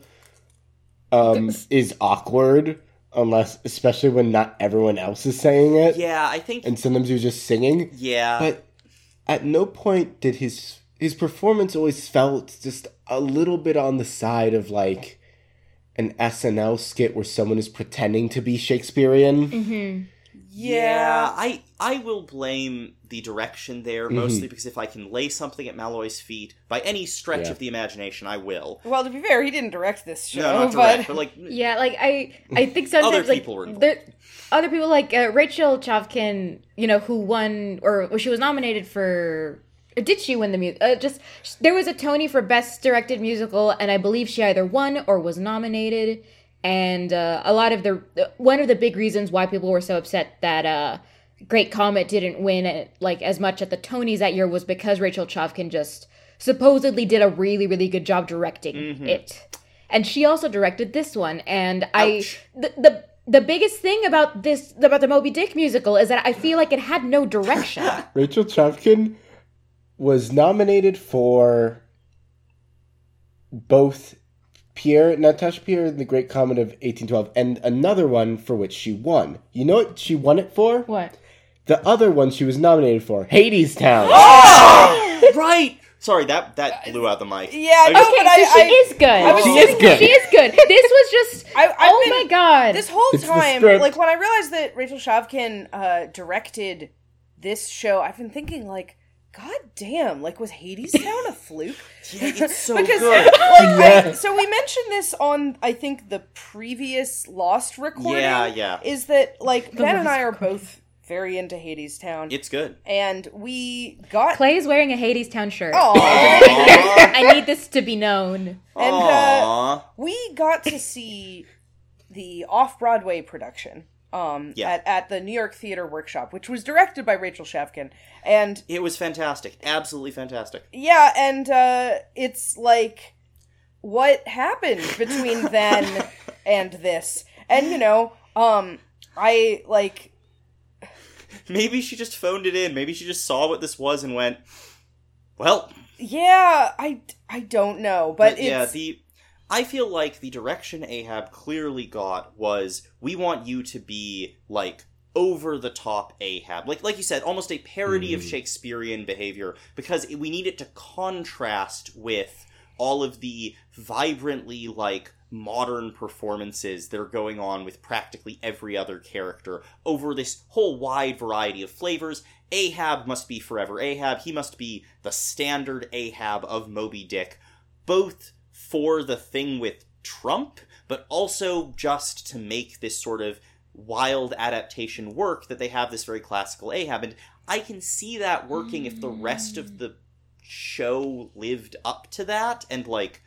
um, is awkward unless especially when not everyone else is saying it Yeah, I think. and sometimes you're just singing yeah. but at no point did his his performance always felt just a little bit on the side of like an SNL skit where someone is pretending to be Shakespearean. Mm-hmm. Yeah, I I will blame the direction there Mm-hmm. mostly because if I can lay something at Malloy's feet by any stretch Yeah. of the imagination, I will. Well, to be fair, he didn't direct this show, no, not but direct, but like Yeah, like I, I think sometimes Other like were involved. other people like uh, Rachel Chavkin, you know, who won or well, she was nominated for. Or did she win the music? Uh, just there was a Tony for best directed musical, and I believe she either won or was nominated. And uh, a lot of the one of the big reasons why people were so upset that uh, Great Comet didn't win it, like as much at the Tonys that year was because Rachel Chavkin just supposedly did a really really good job directing Mm-hmm. it and she also directed this one and i the, the the biggest thing about this about the moby dick musical is that i feel like it had no direction Rachel Chavkin was nominated for both Pierre Natasha Pierre and the Great Comet of 1812 and another one for which she won. You know what she won it for? what The other one she was nominated for, Hadestown. right. Sorry, that that blew out the mic. Yeah, I no, just- but okay I- so she I- is good was She is good. she is good this was just I- oh been- my god this whole It's time, like when I realized that Rachel Chavkin uh, directed this show, I've been thinking like, God damn, like was Hadestown a fluke? Yeah, it's so because good. like I, so we mentioned this on I think the previous Lost recording. Yeah, yeah. Is that like Ben and I are both very into Hadestown, It's good. and we got clay is wearing a hades town shirt Aw. Aw. i need this to be known And, uh, we got to see the off Broadway production um, Yeah. at, at the New York Theater Workshop, which was directed by Rachel Chavkin. And it was fantastic. Absolutely fantastic. yeah, and uh, it's like what happened between then and this. And you know, um, I like Maybe she just phoned it in. Maybe she just saw what this was and went, "Well, yeah, I I don't know, but, But yeah, it's the I feel like the direction Ahab clearly got was we want you to be like over the top Ahab. Like like you said, almost a parody of hmm. Shakespearean behavior because we need it to contrast with all of the vibrantly like modern performances that are going on with practically every other character over this whole wide variety of flavors. Ahab must be forever Ahab. He must be the standard Ahab of Moby Dick, both for the thing with Trump, but also just to make this sort of wild adaptation work that they have this very classical Ahab. And I can see that working if the rest of the show lived up to that and like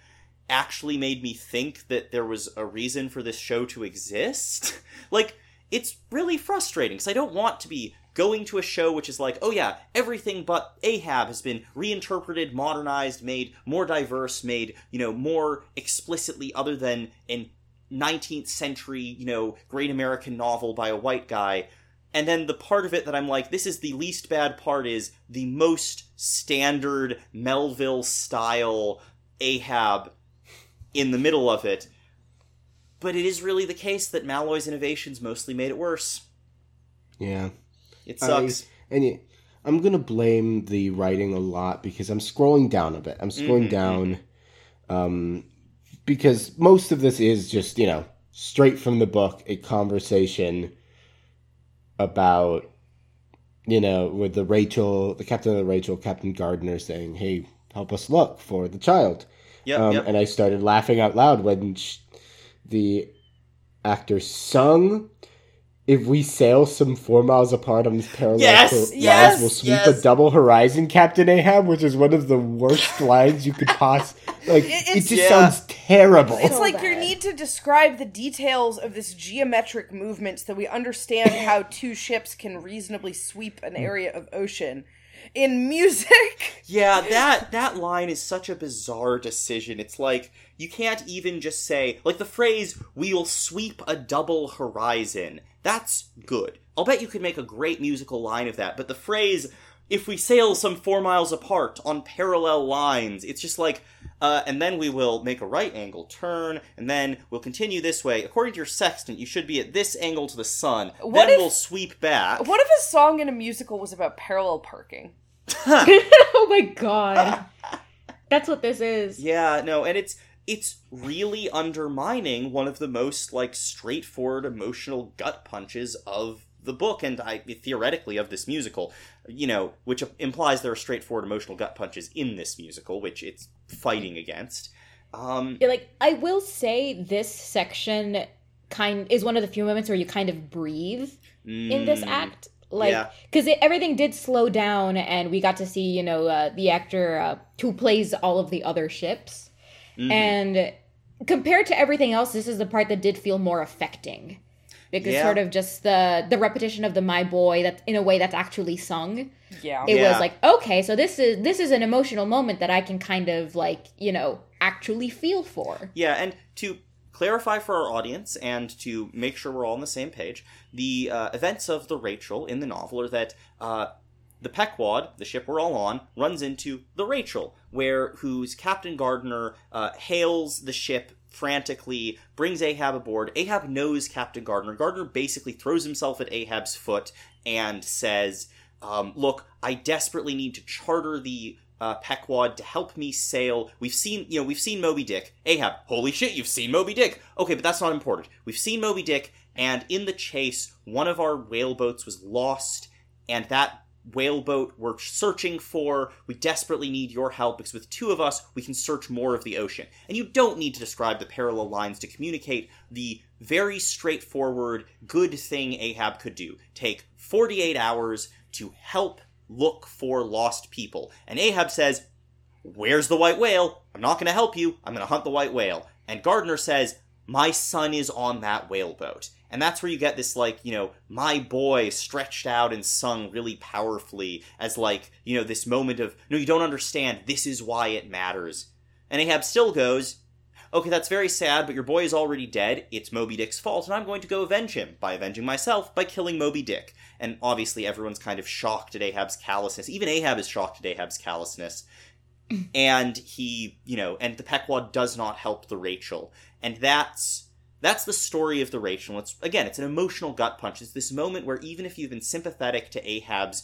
actually made me think that there was a reason for this show to exist. like it's really frustrating because I don't want to be going to a show which is like, oh yeah, everything but Ahab has been reinterpreted, modernized, made more diverse, made, you know, more explicitly other than an 19th century, you know, great American novel by a white guy. And then the part of it that I'm like, this is the least bad part is the most standard Melville style Ahab in the middle of it. But it is really the case that Malloy's innovations mostly made it worse. Yeah. It sucks. I, and I'm gonna blame the writing a lot because I'm scrolling down a bit. I'm scrolling Mhm, down, um, because most of this is just you know straight from the book, a conversation about you know with the Rachel, the captain of the Rachel, Captain Gardner saying, "Hey, help us look for the child." yep, um, yep. and I started laughing out loud when sh- the actor sung. If we sail some four miles apart on these parallel Yes, co- lines, yes, we'll sweep yes. a double horizon, Captain Ahab, which is one of the worst lines you could poss. Like It- it, just Yeah. sounds terrible. It's So like bad. you need to describe the details of this geometric movement so we understand how two ships can reasonably sweep an area of ocean. In music, Yeah, that that line is such a bizarre decision. It's like you can't even just say like the phrase "we'll sweep a double horizon." That's good. I'll bet you could make a great musical line of that. But the phrase "if we sail some four miles apart on parallel lines," it's just like Uh, and then we will make a right angle turn, and then we'll continue this way. According to your sextant, you should be at this angle to the sun. What then if- we'll sweep back. What if a song in a musical was about parallel parking? oh my god. That's what this is. Yeah, no, and it's it's really undermining one of the most like straightforward emotional gut punches of the book and I theoretically of this musical, you know, which implies there are straightforward emotional gut punches in this musical, which it's fighting against. Um, Yeah, like I will say this section kind is one of the few moments where you kind of breathe in this mm, act like yeah. because everything did slow down and we got to see you know uh, the actor uh, who plays all of the other ships mhm. and compared to everything else this is the part that did feel more affecting because Yeah. sort of just the the repetition of the my boy that in a way that's actually sung Yeah. it Yeah. was like okay so this is this is an emotional moment that i can kind of like you know actually feel for Yeah, and to clarify for our audience and to make sure we're all on the same page, the uh, events of the Rachel in the novel are that uh, the Pequod, the ship we're all on, runs into the Rachel, where whose Captain Gardner uh, hails the ship frantically, brings Ahab aboard. Ahab knows Captain Gardner. Gardner basically throws himself at Ahab's foot and says, um, "Look, I desperately need to charter the uh, Pequod to help me sail. We've seen, you know, we've seen Moby Dick. Ahab, holy shit, you've seen Moby Dick. Okay, but that's not important. We've seen Moby Dick, and in the chase, one of our whaleboats was lost, and that whaleboat we're searching for. We desperately need your help because with two of us, we can search more of the ocean. And you don't need to describe the parallel lines to communicate the very straightforward, good thing Ahab could do. Take 48 hours to help look for lost people. And Ahab says, Where's the white whale? I'm not going to help you. I'm going to hunt the white whale. And Gardner says, My son is on that whaleboat. And that's where you get this, like, you know, my boy stretched out and sung really powerfully as, like, you know, this moment of, no, you don't understand. This is why it matters. And Ahab still goes, Okay, that's very sad, but your boy is already dead. It's Moby Dick's fault, and I'm going to go avenge him by avenging myself by killing Moby Dick. And obviously, everyone's kind of shocked at Ahab's callousness. Even Ahab is shocked at Ahab's callousness. And he, you know, and the Pequod does not help the Rachel. And that's that's the story of the Rachel. It's again, it's an emotional gut punch. It's this moment where even if you've been sympathetic to Ahab's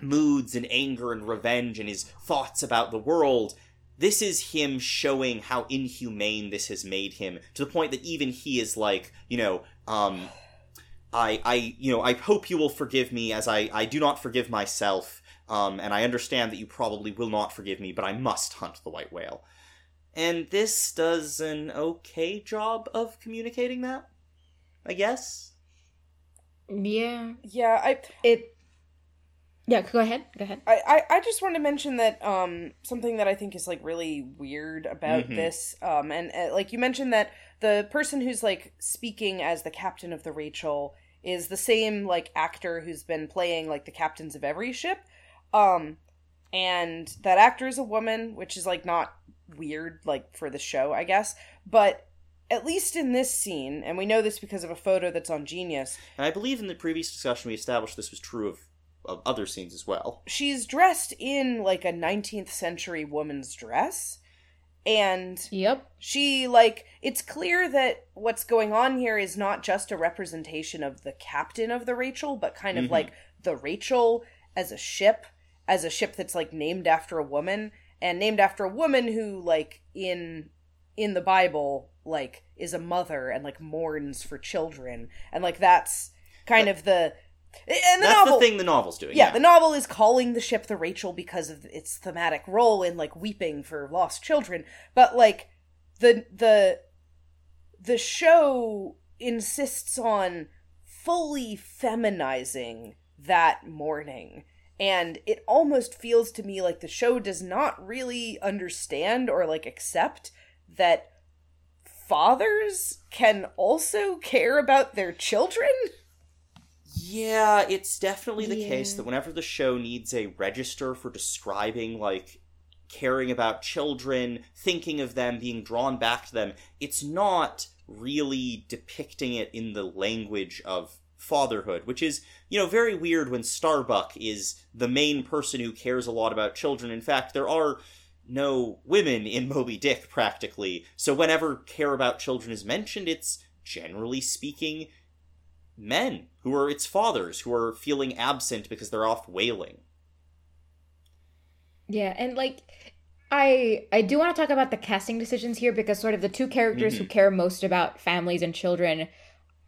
moods and anger and revenge and his thoughts about the world, this is him showing how inhumane this has made him to the point that even he is like, you know, um, I, I, you know, I hope you will forgive me as I, I do not forgive myself. Um, and I understand that you probably will not forgive me, but I must hunt the white whale. And this does an okay job of communicating that, I guess. yeah Yeah, I, it yeah go ahead go ahead I, I, I just want to mention that um something that I think is like really weird about Mhm. this um and uh, like you mentioned that the person who's like speaking as the captain of the Rachel is the same like actor who's been playing like the captains of every ship um and that actor is a woman which is like not weird like for the show I guess but at least in this scene and we know this because of a photo that's on Genius And I believe in the previous discussion we established this was true of, of other scenes as well. she's dressed in like a 19th century woman's dress and yep she like it's clear that what's going on here is not just a representation of the captain of the Rachel but kind of Mhm. like the Rachel as a ship as a ship that's like named after a woman and named after a woman who like in in the Bible like is a mother and like mourns for children and like that's kind of the and the That's novel the thing the novel's doing. yeah, the novel is calling the ship the Rachel because of its thematic role in like weeping for lost children, but like the the the show insists on fully feminizing that mourning. And it almost feels to me like the show does not really understand or like accept that fathers can also care about their children. Yeah, it's definitely the case that whenever the show needs a register for describing, like, caring about children, thinking of them, being drawn back to them, it's not really depicting it in the language of fatherhood, which is, you know, very weird when Starbuck is the main person who cares a lot about children. In fact, there are no women in Moby Dick practically. So whenever care about children is mentioned, it's generally speaking men who are its fathers who are feeling absent because they're off whaling. Yeah, and like I I do want to talk about the casting decisions here because sort of the two characters who Mhm. care most about families and children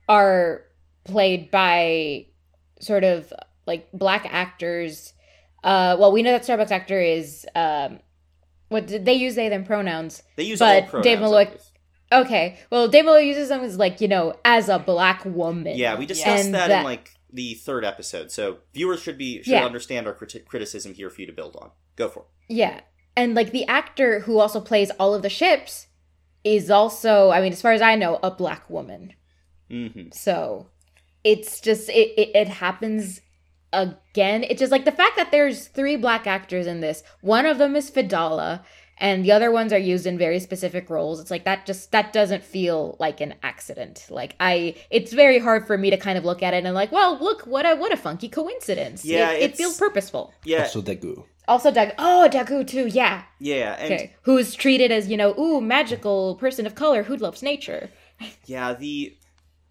are played by sort of like black actors. Uh well, we know that Starbuck's actor is um what did they use they them pronouns. They use But all pronouns. Dave Malloy- Okay. Well, Dave Malloy uses them as like, you know, as a black woman. Yeah, we discussed And that, that- in like the third episode. So viewers should be should Yeah. understand our criti- criticism here for you to build on. Go for it. Yeah. And like the actor who also plays all of the ships is also, I mean, as far as I know, a black woman. hmm So it's just it, it it happens again. It's just like the fact that there's three black actors in this. One of them is Fedallah, and the other ones are used in very specific roles. It's like that just that doesn't feel like an accident. Like I, it's very hard for me to kind of look at it and like, well, look what a what a funky coincidence. Yeah, it, it feels purposeful. Yeah, Also Daggoo. Also, Dag. Oh, Daggoo too. Yeah. yeah, and Okay. Who's treated as you know, ooh, magical person of color who loves nature. yeah the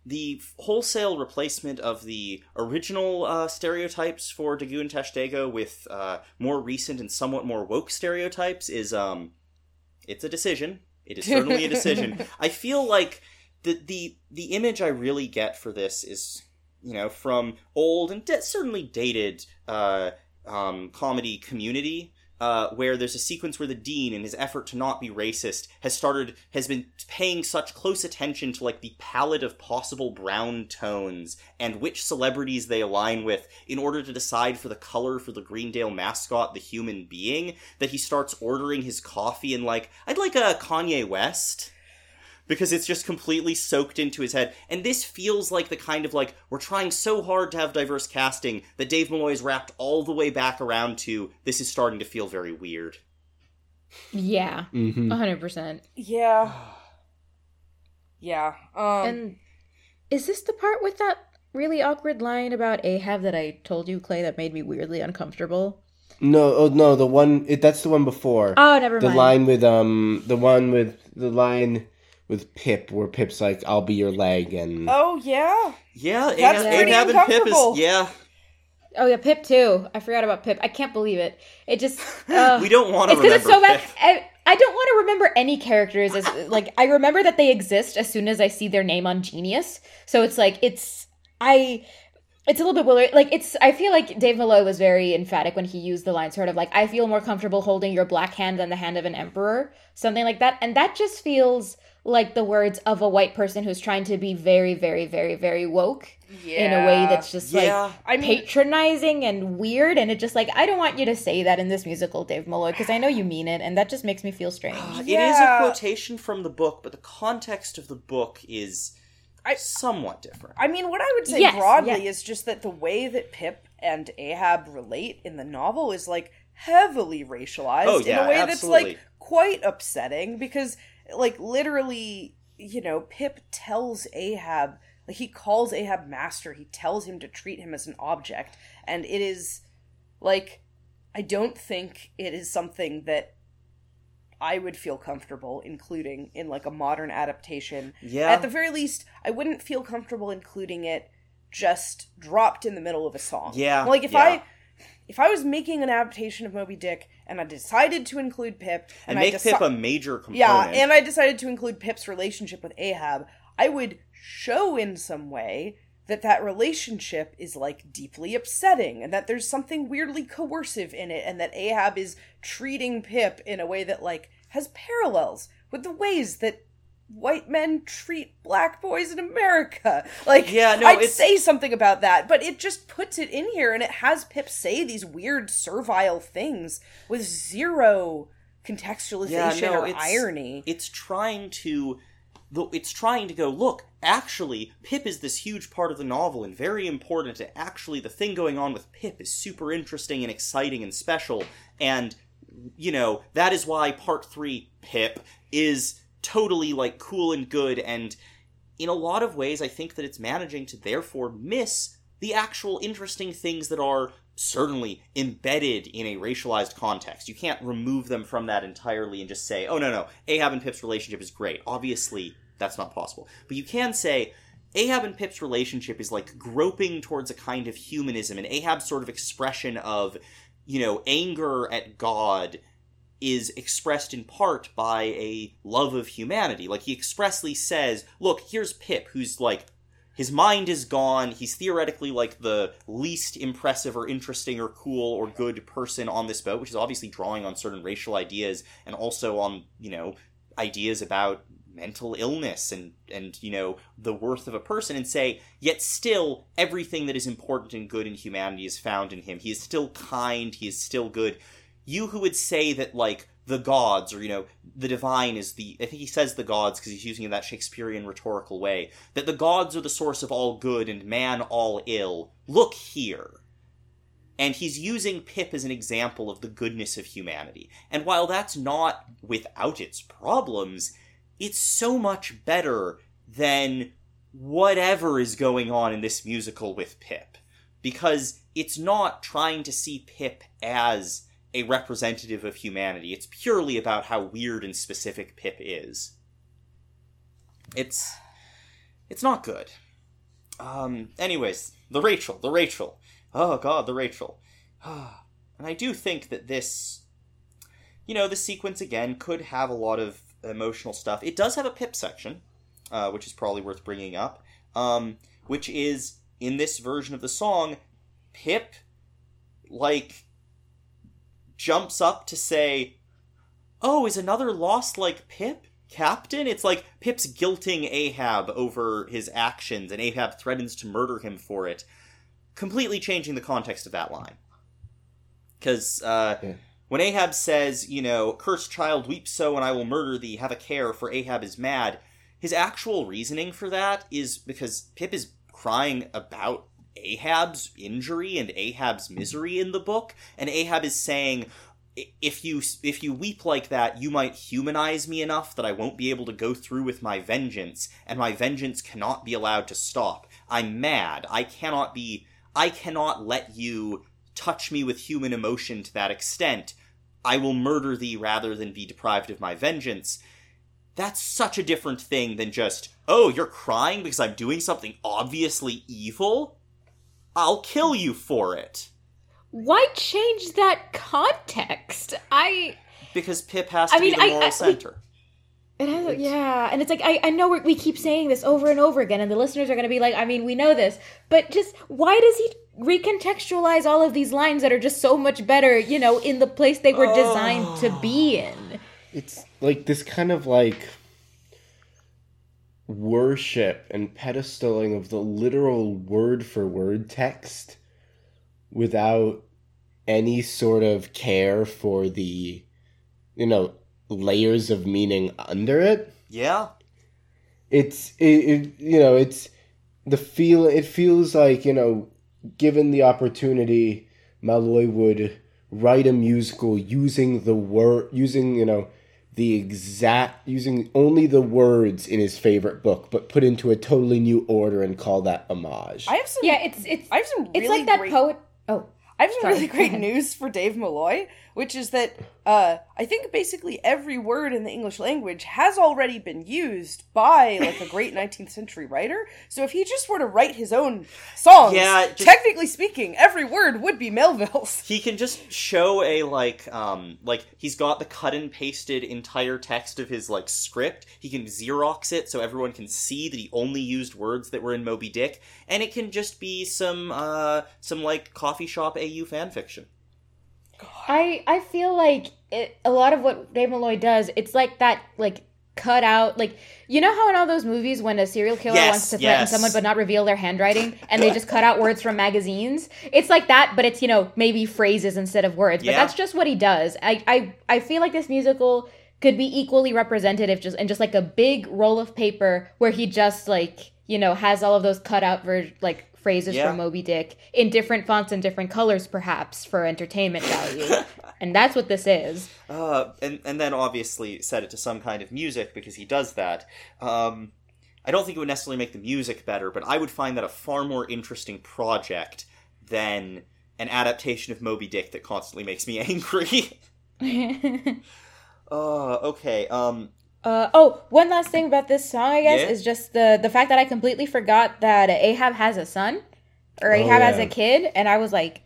the wholesale replacement of the original uh, stereotypes for Daggoo and Tashtego with uh, more recent and somewhat more woke stereotypes is um it's a decision. It is certainly a decision. I feel like the the the image I really get for this is you know from old and de- certainly dated uh, um, comedy community. Uh, where there's a sequence where the dean, in his effort to not be racist, has started has been paying such close attention to like the palette of possible brown tones and which celebrities they align with in order to decide for the color for the Greendale mascot, the human being, that he starts ordering his coffee and like, I'd like a Kanye West because it's just completely soaked into his head. And this feels like the kind of like we're trying so hard to have diverse casting that Dave Malloy is wrapped all the way back around to this is starting to feel very weird. Yeah, Mm-hmm. hundred percent. Yeah. Yeah. Um And is this the part with that really awkward line about Ahab that I told you, Clay, that made me weirdly uncomfortable? No, oh no, the one it, that's the one before. Oh, never the mind. line with um the one with the line with Pip where Pip's like I'll be your leg and Oh yeah. Yeah, That's Ahab, pretty Ahab and Pip is yeah. Oh yeah, Pip too. I forgot about Pip. I can't believe it. It just uh, we don't want to it's because remember it's so bad. Pip. I, I don't want to remember any characters as like I remember that they exist as soon as I see their name on Genius. So it's like it's I it's a little bit wilder. Like it's I feel like Dave Malloy was very emphatic when he used the line sort of like I feel more comfortable holding your black hand than the hand of an emperor, something like that. And that just feels like the words of a white person who's trying to be very very very very woke Yeah. in a way that's just like I mean patronizing and weird and it just like i don't want you to say that in this musical dave malloy because i know you mean it and that just makes me feel ah, strange It is Yeah. a quotation from the book, but the context of the book is I- somewhat different. I mean, what I would say Yes, broadly yeah. is just that the way that Pip and Ahab relate in the novel is like heavily racialized Oh, in a way that's like quite upsetting because like literally, you know, Pip tells Ahab like he calls Ahab master, he tells him to treat him as an object, and it is like I don't think it is something that I would feel comfortable including in like a modern adaptation Yeah. at the very least, I wouldn't feel comfortable including it just dropped in the middle of a song. Yeah, Like if yeah. I if I was making an adaptation of Moby Dick and I decided to include Pip and I make deci- Pip a major component. Yeah, and I decided to include Pip's relationship with Ahab, I would show in some way that that relationship is like deeply upsetting and that there's something weirdly coercive in it and that Ahab is treating Pip in a way that like has parallels with the ways that white men treat black boys in America. Like Yeah, no, I'd it's- say something about that, but it just puts it in here and it has Pip say these weird servile things with zero contextualization or it's- irony. It's trying to it's trying to go, look, actually, Pip is this huge part of the novel and very important, and actually the thing going on with Pip is super interesting and exciting and special, and you know, that is why part three, Pip, is totally like cool and good, and in a lot of ways I think that it's managing to therefore miss the actual interesting things that are certainly embedded in a racialized context. You can't remove them from that entirely and just say, oh, no, no, Ahab and Pip's relationship is great. Obviously, that's not possible. But you can say, Ahab and Pip's relationship is like groping towards a kind of humanism, and Ahab's sort of expression of, you know, anger at God is expressed in part by a love of humanity. Like he expressly says, look, here's Pip, who's like his mind is gone. He's theoretically like the least impressive or interesting or cool or good person on this boat, which is obviously drawing on certain racial ideas and also on, you know, ideas about mental illness and and you know the worth of a person and say yet still everything that is important and good in humanity is found in him he is still kind he is still good you who would say that like the gods or you know the divine is the i think he says the gods because he's using it in that shakespearean rhetorical way that the gods are the source of all good and man all ill. Look here. And he's using pip as an example of the goodness of humanity. And while that's not without its problems it's so much better than whatever is going on in this musical with pip. Because it's not trying to see pip as a representative of humanity. It's purely about how weird and specific Pip is. It's it's not good. Um anyways, the Rachel, the Rachel. Oh god, the Rachel. and I do think that this you know, the sequence again could have a lot of emotional stuff. It does have a Pip section, uh, which is probably worth bringing up. Um, which is in this version of the song, Pip like jumps up to say, Oh, is another lost like Pip? Captain? It's like Pip's guilting Ahab over his actions, and Ahab threatens to murder him for it, completely changing the context of that line. Because uh, yeah. when Ahab says, you know, cursed child, weep so, and I will murder thee, have a care, for Ahab is mad, his actual reasoning for that is because Pip is crying about Ahab's injury and Ahab's misery in the book, and Ahab is saying, if you if you weep like that, you might humanize me enough that I won't be able to go through with my vengeance, and my vengeance cannot be allowed to stop. I'm mad. I cannot be. I cannot let you touch me with human emotion to that extent. I will murder thee rather than be deprived of my vengeance. That's such a different thing than just, oh, you're crying because I'm doing something obviously evil? I'll kill you for it. Why change that context? I because Pip has to I mean, be the moral I, I, center. It has, yeah, and it's like I, I know we keep saying this over and over again, and the listeners are going to be like, I mean, we know this, but just why does he recontextualize all of these lines that are just so much better, you know, in the place they were designed oh. to be in? It's like this kind of like worship and pedestaling of the literal word for word text without any sort of care for the you know layers of meaning under it. Yeah. It's it, it you know it's the feel it feels like you know given the opportunity malloy would write a musical using the word using you know the exact using only the words in his favorite book, but put into a totally new order and call that homage. I have some. Yeah, it's it's. I have some. Really it's like that great, poet. Oh, I have some sorry, really great news for Dave Malloy which is that uh, I think basically every word in the English language has already been used by like a great 19th century writer. So if he just were to write his own songs, yeah, just, technically speaking, every word would be Melville's. He can just show a like um like he's got the cut and pasted entire text of his like script. He can Xerox it so everyone can see that he only used words that were in Moby Dick, and it can just be some uh some like coffee shop AU fan fiction. I I feel like it, a lot of what Dave Malloy does, it's like that like cut out like you know how in all those movies when a serial killer yes, wants to threaten yes. someone but not reveal their handwriting and they just cut out words from magazines it's like that but it's you know maybe phrases instead of words yeah. but that's just what he does I, I i feel like this musical could be equally representative just and just like a big roll of paper where he just like you know has all of those cut out ver- like phrases yeah. from Moby Dick in different fonts and different colors, perhaps for entertainment value. and that's what this is. Uh, and and then obviously set it to some kind of music because he does that. Um, I don't think it would necessarily make the music better, but I would find that a far more interesting project than an adaptation of Moby Dick that constantly makes me angry. uh, okay. Um, Uh, oh, one last thing about this song, I guess, Yeah? is just the the fact that I completely forgot that Ahab has a son, or Oh, Ahab has a kid, and I was like,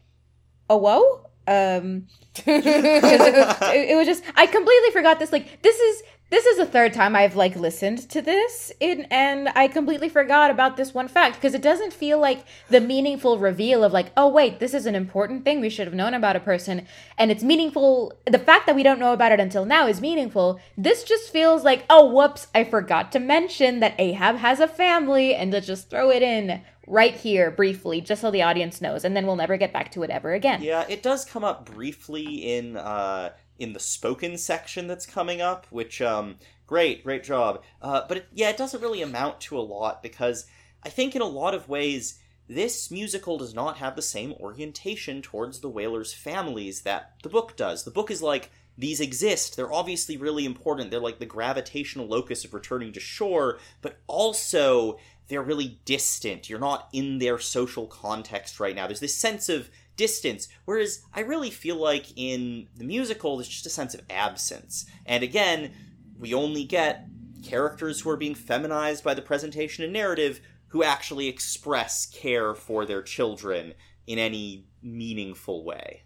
oh whoa, um, it- it was just I completely forgot this. Like this is this is the third time I've like listened to this, in, and I completely forgot about this one fact because it doesn't feel like the meaningful reveal of like, oh wait, this is an important thing we should have known about a person, and it's meaningful. The fact that we don't know about it until now is meaningful. This just feels like, oh whoops, I forgot to mention that Ahab has a family, and let's just throw it in right here briefly, just so the audience knows, and then we'll never get back to it ever again. Yeah, it does come up briefly in uh, in the spoken section that's coming up, which um, great, great job. Uh, but it, yeah, it doesn't really amount to a lot because I think in a lot of ways this musical does not have the same orientation towards the whalers' families that the book does. The book is like these exist. They're obviously really important. They're like the gravitational locus of returning to shore, but also they're really distant. You're not in their social context right now. There's this sense of distance. Whereas I really feel like in the musical, there's just a sense of absence. And again, we only get characters who are being feminized by the presentation and narrative who actually express care for their children in any meaningful way.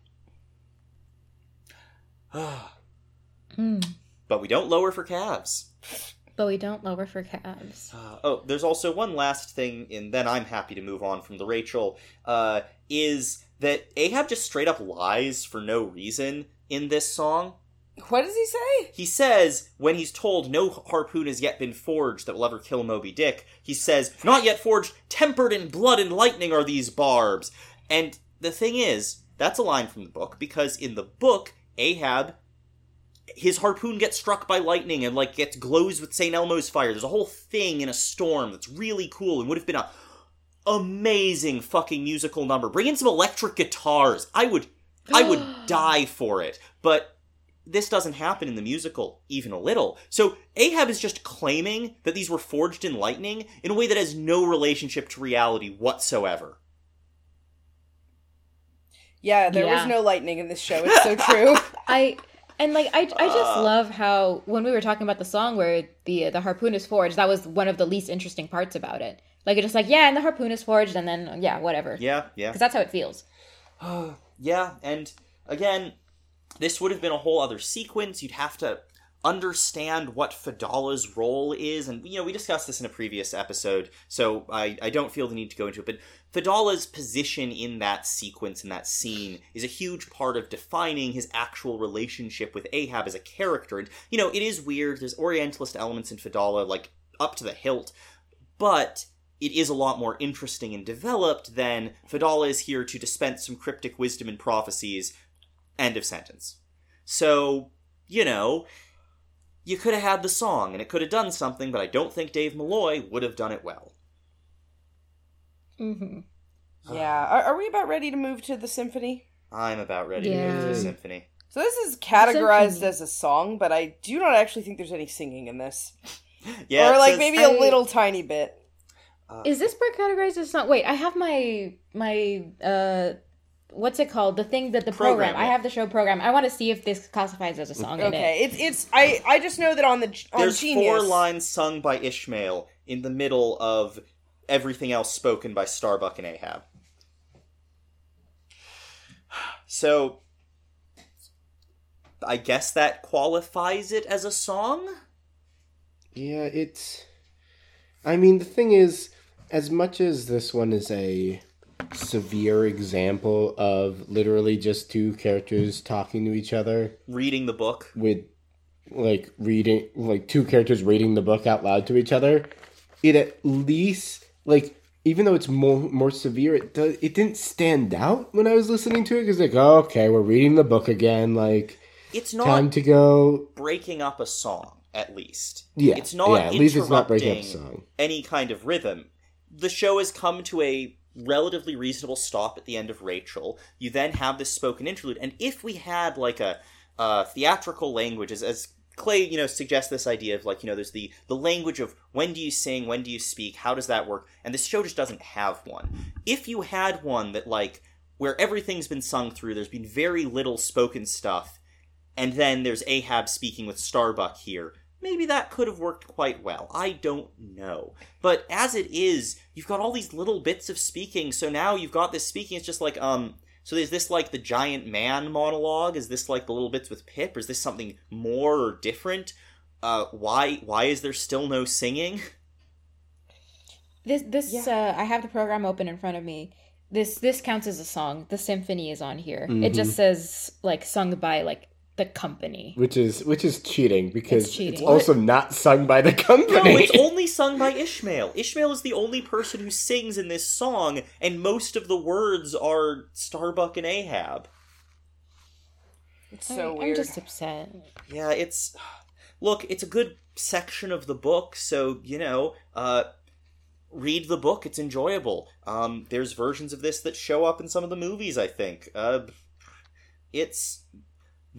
Hmm. but we don't lower for calves. But we don't lower for calves. Uh, oh, there's also one last thing, and then I'm happy to move on from the Rachel. Uh, is that Ahab just straight up lies for no reason in this song? What does he say? He says, when he's told no harpoon has yet been forged that will ever kill Moby Dick, he says, Not yet forged, tempered in blood and lightning are these barbs. And the thing is, that's a line from the book, because in the book, Ahab, his harpoon gets struck by lightning and, like, gets glows with St. Elmo's fire. There's a whole thing in a storm that's really cool and would have been a amazing fucking musical number. Bring in some electric guitars. I would, I would die for it. But this doesn't happen in the musical even a little. So Ahab is just claiming that these were forged in lightning in a way that has no relationship to reality whatsoever. Yeah, there was no lightning in this show. It's so true. I and like I, I just Uh. love how when we were talking about the song where the the harpoon is forged, that was one of the least interesting parts about it. Like it's just like yeah, and the harpoon is forged, and then yeah, whatever. Yeah, yeah. because that's how it feels. yeah, and again, this would have been a whole other sequence. You'd have to understand what Fedallah's role is, and you know we discussed this in a previous episode, so I, I don't feel the need to go into it. But Fedallah's position in that sequence in that scene is a huge part of defining his actual relationship with Ahab as a character. And you know it is weird. There's Orientalist elements in Fedallah, like up to the hilt, but it is a lot more interesting and developed than Fedallah is here to dispense some cryptic wisdom and prophecies. End of sentence. So, you know, you could have had the song and it could have done something, but I don't think Dave Malloy would have done it well. Mm-hmm. yeah. Are, are we about ready to move to the symphony? I'm about ready to move to the symphony. So this is categorized Symphony. as a song, but I do not actually think there's any singing in this, Yeah, or like says- maybe a I- little tiny bit. Is this part categorized as song? Wait, I have my my uh, what's it called? The thing that the program. Program, I have the show program. I want to see if this classifies as a song. in it. Okay, it's it's I I just know that on the on There's Genius. four lines sung by Ishmael in the middle of everything else spoken by Starbuck and Ahab. So, I guess that qualifies it as a song? Yeah, it's. I mean, the thing is, as much as this one is a severe example of literally just two characters talking to each other Reading the book. with, like, reading, like, two characters reading the book out loud to each other, it at least, like, even though it's more more severe, it does, it didn't stand out when I was listening to it because like, oh, okay, we're reading the book again, like, It's not time to go. breaking up a song, at least. Yeah, It's not yeah, at least it's not breaking up a song. any kind of rhythm. The show has come to a relatively reasonable stop at the end of Rachel. You then have this spoken interlude, and if we had like a uh, theatrical language, as, as Clay, you know, suggests this idea of like, you know, there's the the language of when do you sing, when do you speak, how does that work? And this show just doesn't have one. If you had one that like where everything's been sung through. There's been very little spoken stuff, and then there's Ahab speaking with Starbuck here. Maybe that could have worked quite well. I don't know. But as it is, you've got all these little bits of speaking. So now you've got this speaking. It's just like, um, so is this like the giant man monologue? Is this like the little bits with Pip? Or is this something more or different? Uh, why why is there still no singing? This this uh, I have the program open in front of me. This this counts as a song. The symphony is on here. It just says like sung by like the company. which is which is cheating because It's it's, also not sung by the company. No, it's only sung by Ishmael. Ishmael is the only person who sings in this song, and most of the words are Starbuck and Ahab. It's so I, weird. I'm just upset. Yeah, it's look, it's a good section of the book, so you know, uh read the book, it's enjoyable. Um there's versions of this that show up in some of the movies, I think. Uh it's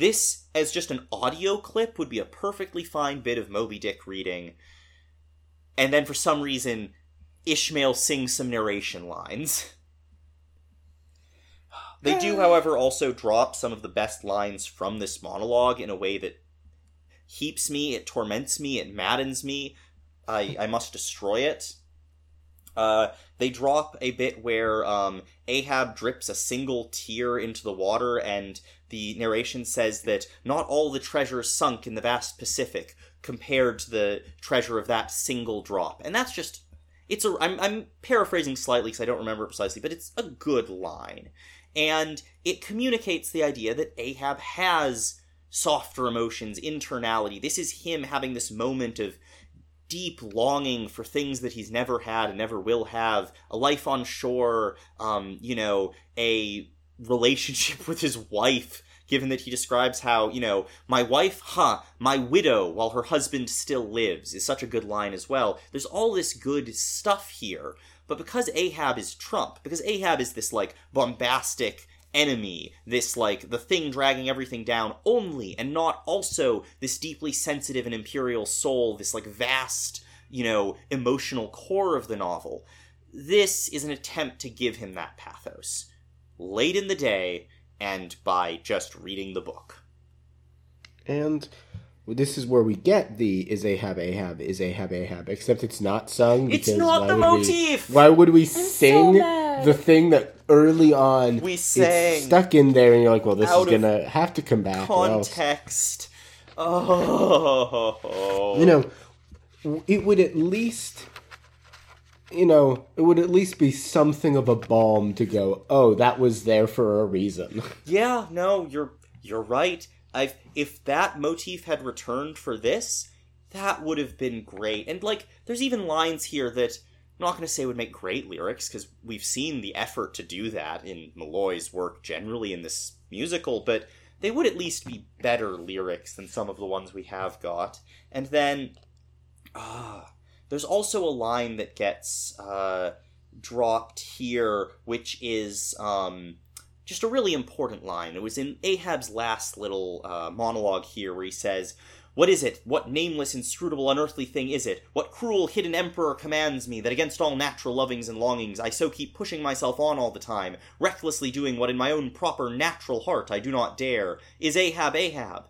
this as just an audio clip would be a perfectly fine bit of Moby Dick reading. And then for some reason Ishmael sings some narration lines. They do, however, also drop some of the best lines from this monologue in a way that heaps me, it torments me, it maddens me. I, I must destroy it. Uh, they drop a bit where um, Ahab drips a single tear into the water, and the narration says that not all the treasure sunk in the vast Pacific compared to the treasure of that single drop. And that's just. It's a. I'm, I'm paraphrasing slightly because I don't remember it precisely, but it's a good line. And it communicates the idea that Ahab has softer emotions, internality. This is him having this moment of deep longing for things that he's never had and never will have a life on shore um you know a relationship with his wife given that he describes how you know my wife huh my widow while her husband still lives is such a good line as well. There's all this good stuff here but because ahab is trump because ahab is this like bombastic enemy, this like the thing dragging everything down only, and not also this deeply sensitive and imperial soul, this like vast, you know, emotional core of the novel. This is an attempt to give him that pathos. Late in the day, and by just reading the book. and this is where we get the is Ahab Ahab is Ahab Ahab, except it's not sung. It's not the would we- motif! why would we sing mad. the thing that early on We sang stuck in there, and you're like, well, this is gonna have to come back. Context. Oh. you know, it would at least, you know, it would at least be something of a balm to go. Oh, that was there for a reason. Yeah, no, you're you're right. I've if that motif had returned for this, that would have been great. And like, there's even lines here that I'm not going to say would make great lyrics because we've seen the effort to do that in Malloy's work generally in this musical, but they would at least be better lyrics than some of the ones we have got. And then, ah, there's also a line that gets uh, dropped here, which is um, just a really important line. It was in Ahab's last little uh, monologue here, where he says, "What is it? What nameless, inscrutable, unearthly thing is it? What cruel, hidden emperor commands me that against all natural lovings and longings I so keep pushing myself on all the time, recklessly doing what in my own proper natural heart I do not dare? Is Ahab Ahab?"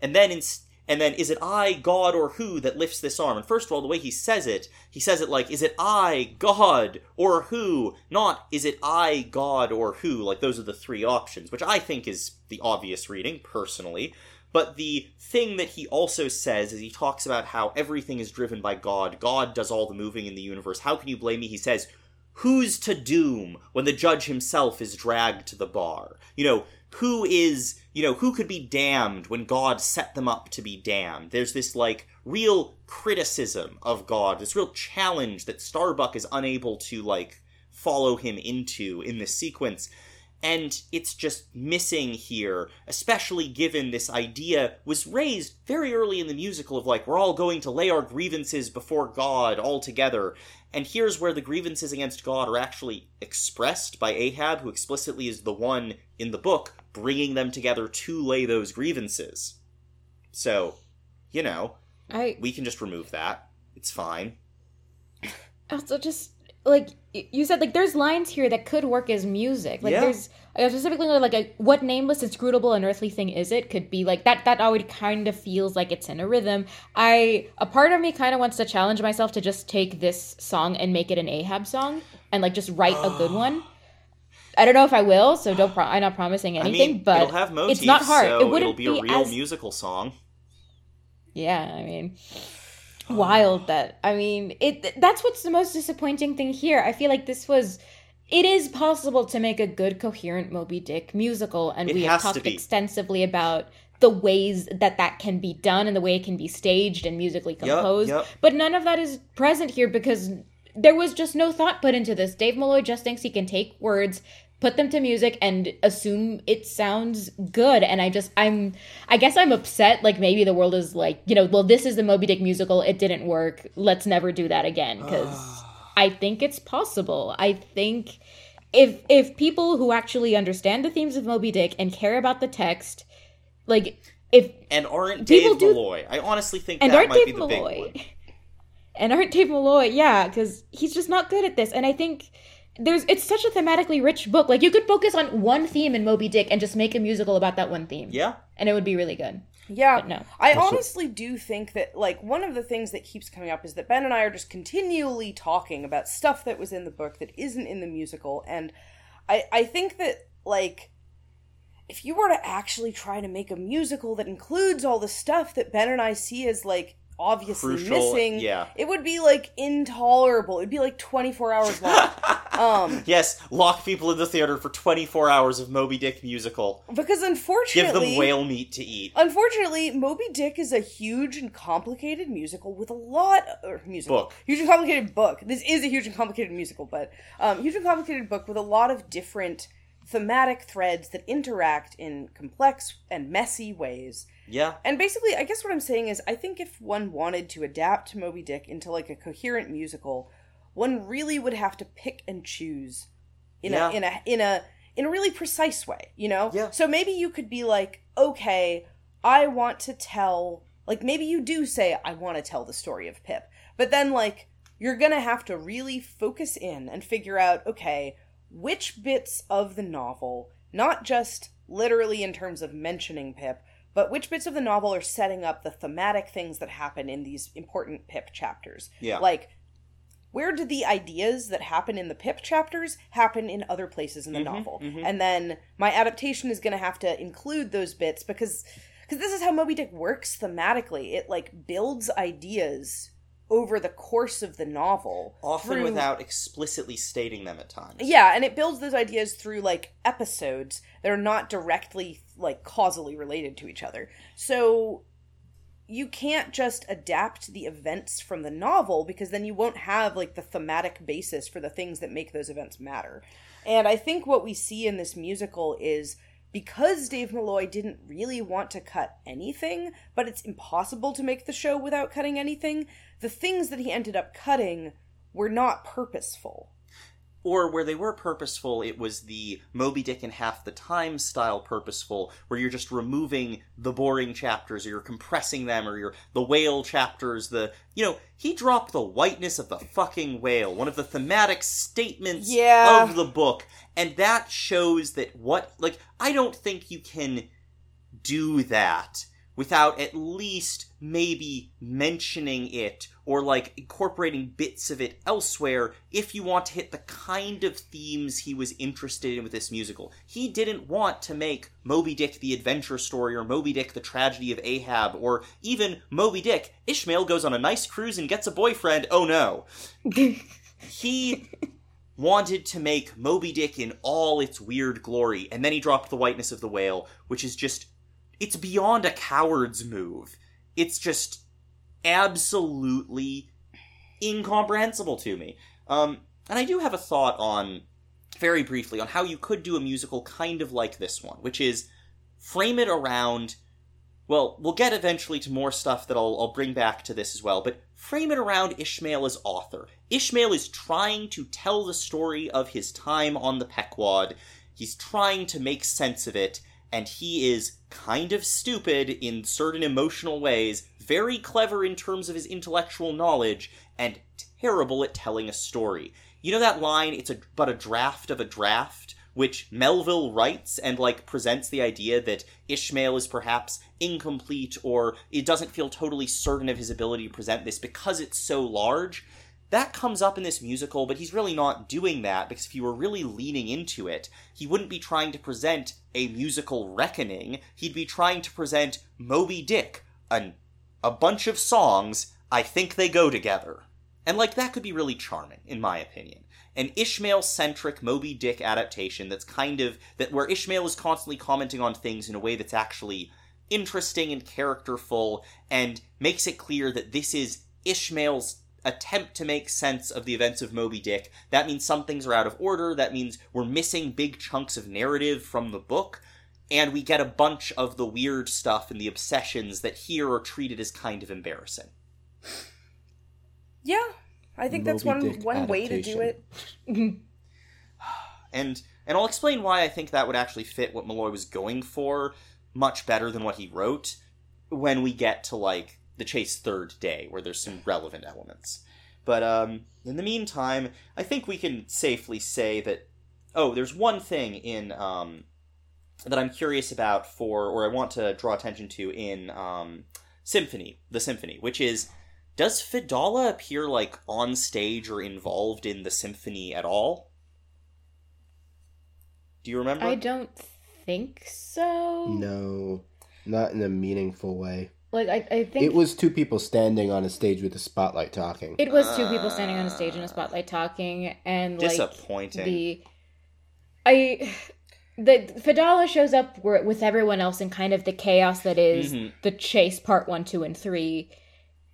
And then in, and then is it I, God, or who that lifts this arm? And first of all, the way he says it, he says it like, is it I, God, or who? Not is it I, God, or who? Like those are the three options, which I think is the obvious reading, personally. But the thing that he also says is he talks about how everything is driven by God. God does all the moving in the universe. How can you blame me? He says, Who's to doom when the judge himself is dragged to the bar? You know, who is, you know, who could be damned when God set them up to be damned? There's this, like, real criticism of God, this real challenge that Starbuck is unable to, like, follow him into in this sequence. And it's just missing here, especially given this idea was raised very early in the musical of like, we're all going to lay our grievances before God all together. And here's where the grievances against God are actually expressed by Ahab, who explicitly is the one in the book bringing them together to lay those grievances. So, you know, I we can just remove that. It's fine. also just like you said, like there's lines here that could work as music. Like Yeah. there's uh, specifically like a what nameless, inscrutable, unearthly thing is it? Could be like that. That already kind of feels like it's in a rhythm. I a part of me kind of wants to challenge myself to just take this song and make it an Ahab song and like just write a good one. I don't know if I will, so don't. Pro- I'm not promising I anything, mean, but it'll have motifs, it's not hard. so it wouldn't it'll be a real as musical song. yeah, I mean, wild that. I mean, it. That's what's the most disappointing thing here. I feel like this was. It is possible to make a good, coherent Moby Dick musical, and It we have talked extensively about the ways that that can be done and the way it can be staged and musically composed. yep. But none of that is present here because there was just no thought put into this. Dave Malloy just thinks he can take words, put them to music, and assume it sounds good. And I just, I'm, I guess I'm upset. Like maybe the world is like, you know, well, this is the Moby Dick musical. It didn't work. Let's never do that again because I think it's possible. I think if if people who actually understand the themes of Moby Dick and care about the text, like if And aren't Dave do- Malloy? I honestly think and that aren't might Dave be the big Malloy, one. and aren't Dave Malloy, yeah, because he's just not good at this. And I think there's it's such a thematically rich book. Like you could focus on one theme in Moby Dick and just make a musical about that one theme. Yeah. and it would be really good. Yeah. But no. I Also- honestly do think that, like, one of the things that keeps coming up is that Ben and I are just continually talking about stuff that was in the book that isn't in the musical. And I, I think that, like, if you were to actually try to make a musical that includes all the stuff that Ben and I see as, like, obviously Crucial, missing, yeah. it would be, like, intolerable. It'd be, like, 24 hours long. um, Yes, lock people in the theater for 24 hours of Moby Dick musical. because unfortunately, Give them whale meat to eat. Unfortunately, Moby Dick is a huge and complicated musical with a lot or musical Book. huge and complicated book. This is a huge and complicated musical, but um, huge and complicated book with a lot of different thematic threads that interact in complex and messy ways. Yeah. And basically, I guess what I'm saying is, I think if one wanted to adapt Moby Dick into like a coherent musical, one really would have to pick and choose in Yeah. a in a in a in a really precise way, you know? Yeah. So maybe you could be like, okay, I want to tell like maybe you do say I want to tell the story of Pip, but then like you're gonna have to really focus in and figure out, okay, which bits of the novel, not just literally in terms of mentioning Pip, but which bits of the novel are setting up the thematic things that happen in these important Pip chapters. Yeah. Like, where do the ideas that happen in the Pip chapters happen in other places in the mm-hmm, novel? Mm-hmm. And then my adaptation is going to have to include those bits because because this is how Moby Dick works thematically. It like builds ideas over the course of the novel, Often through- without explicitly stating them at times. yeah, and it builds those ideas through like episodes that are not directly like causally related to each other. So you can't just adapt the events from the novel because then you won't have like the thematic basis for the things that make those events matter. And I think what we see in this musical is because Dave Malloy didn't really want to cut anything, but it's impossible to make the show without cutting anything, the things that he ended up cutting were not purposeful. Or where they were purposeful, it was the Moby Dick and Half the Time style purposeful, where you're just removing the boring chapters, or you're compressing them, or you're the whale chapters, the you know, he dropped the whiteness of the fucking whale, one of the thematic statements Yeah. of the book, and that shows that what like I don't think you can do that without at least maybe mentioning it or like incorporating bits of it elsewhere if you want to hit the kind of themes he was interested in with this musical. He didn't want to make Moby Dick the adventure story or Moby Dick the tragedy of Ahab or even Moby Dick Ishmael goes on a nice cruise and gets a boyfriend. Oh no. he wanted to make Moby Dick in all its weird glory, and then he dropped the whiteness of the whale, which is just it's beyond a coward's move. It's just absolutely incomprehensible to me. Um, and I do have a thought on very briefly on how you could do a musical kind of like this one, which is frame it around well, we'll get eventually to more stuff that I'll, I'll bring back to this as well, but frame it around Ishmael as author. Ishmael is trying to tell the story of his time on the Pequod. He's trying to make sense of it, and he is kind of stupid in certain emotional ways, very clever in terms of his intellectual knowledge, and terrible at telling a story. you know that line, it's a but a draft of a draft, which Melville writes and like presents the idea that Ishmael is perhaps incomplete or it doesn't feel totally certain of his ability to present this because it's so large. That comes up in this musical, but he's really not doing that because if he were really leaning into it, he wouldn't be trying to present a musical reckoning. He'd be trying to present Moby Dick, an, a bunch of songs. I think they go together. And like that could be really charming, in my opinion. An Ishmael centric Moby Dick adaptation that's kind of that where Ishmael is constantly commenting on things in a way that's actually interesting and characterful and makes it clear that this is Ishmael's attempt to make sense of the events of Moby Dick. That means some things are out of order. That means we're missing big chunks of narrative from the book. And we get a bunch of the weird stuff and the obsessions that here are treated as kind of embarrassing. Yeah, I think that's one Dick one way to do it. And and I'll explain why I think that would actually fit what Malloy was going for much better than what he wrote when we get to like the chase third day where there's some relevant elements. But um in the meantime, I think we can safely say that oh, there's one thing in um that I'm curious about for or I want to draw attention to in um Symphony, the Symphony, which is does Fedallah appear like on stage or involved in the symphony at all? Do you remember? I don't think so. No, not in a meaningful way. Like I, I think It was two people standing on a stage with a spotlight talking. It was two people standing on a stage in a spotlight talking, and like Disappointing. the I the Fedallah shows up with everyone else in kind of the chaos that is Mhm. the chase part one, two, and three,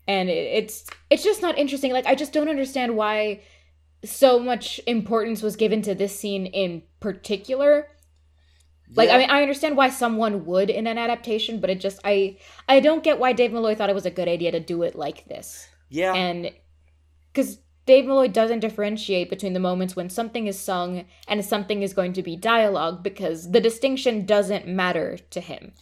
and it, it's it's just not interesting. Like I just don't understand why so much importance was given to this scene in particular. Like Yeah. I mean, I understand why someone would in an adaptation, but it just I I don't get why Dave Malloy thought it was a good idea to do it like this yeah, and because Dave Malloy doesn't differentiate between the moments when something is sung and something is going to be dialogue because the distinction doesn't matter to him.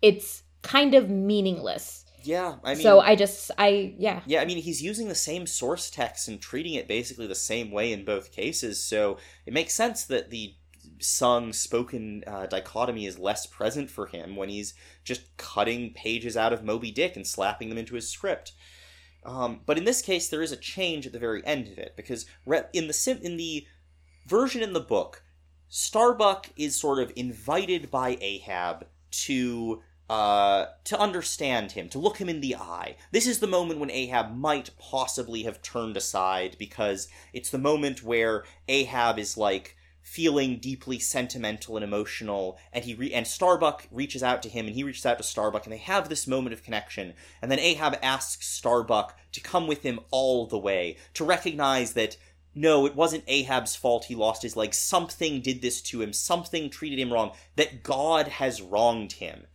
It's kind of meaningless. yeah. I mean, so I just I yeah. yeah, I mean, he's using the same source text and treating it basically the same way in both cases. So it makes sense that the sung spoken uh, dichotomy is less present for him when he's just cutting pages out of Moby Dick and slapping them into his script. Um, but in this case, there is a change at the very end of it because in the sim- in the version in the book, Starbuck is sort of invited by Ahab to uh, to understand him, to look him in the eye. This is the moment when Ahab might possibly have turned aside because it's the moment where Ahab is like feeling deeply sentimental and emotional, and he re- and Starbuck reaches out to him, and he reaches out to Starbuck, and they have this moment of connection. And then Ahab asks Starbuck to come with him all the way to recognize that no, it wasn't Ahab's fault he lost his leg. Something did this to him. Something treated him wrong. That God has wronged him.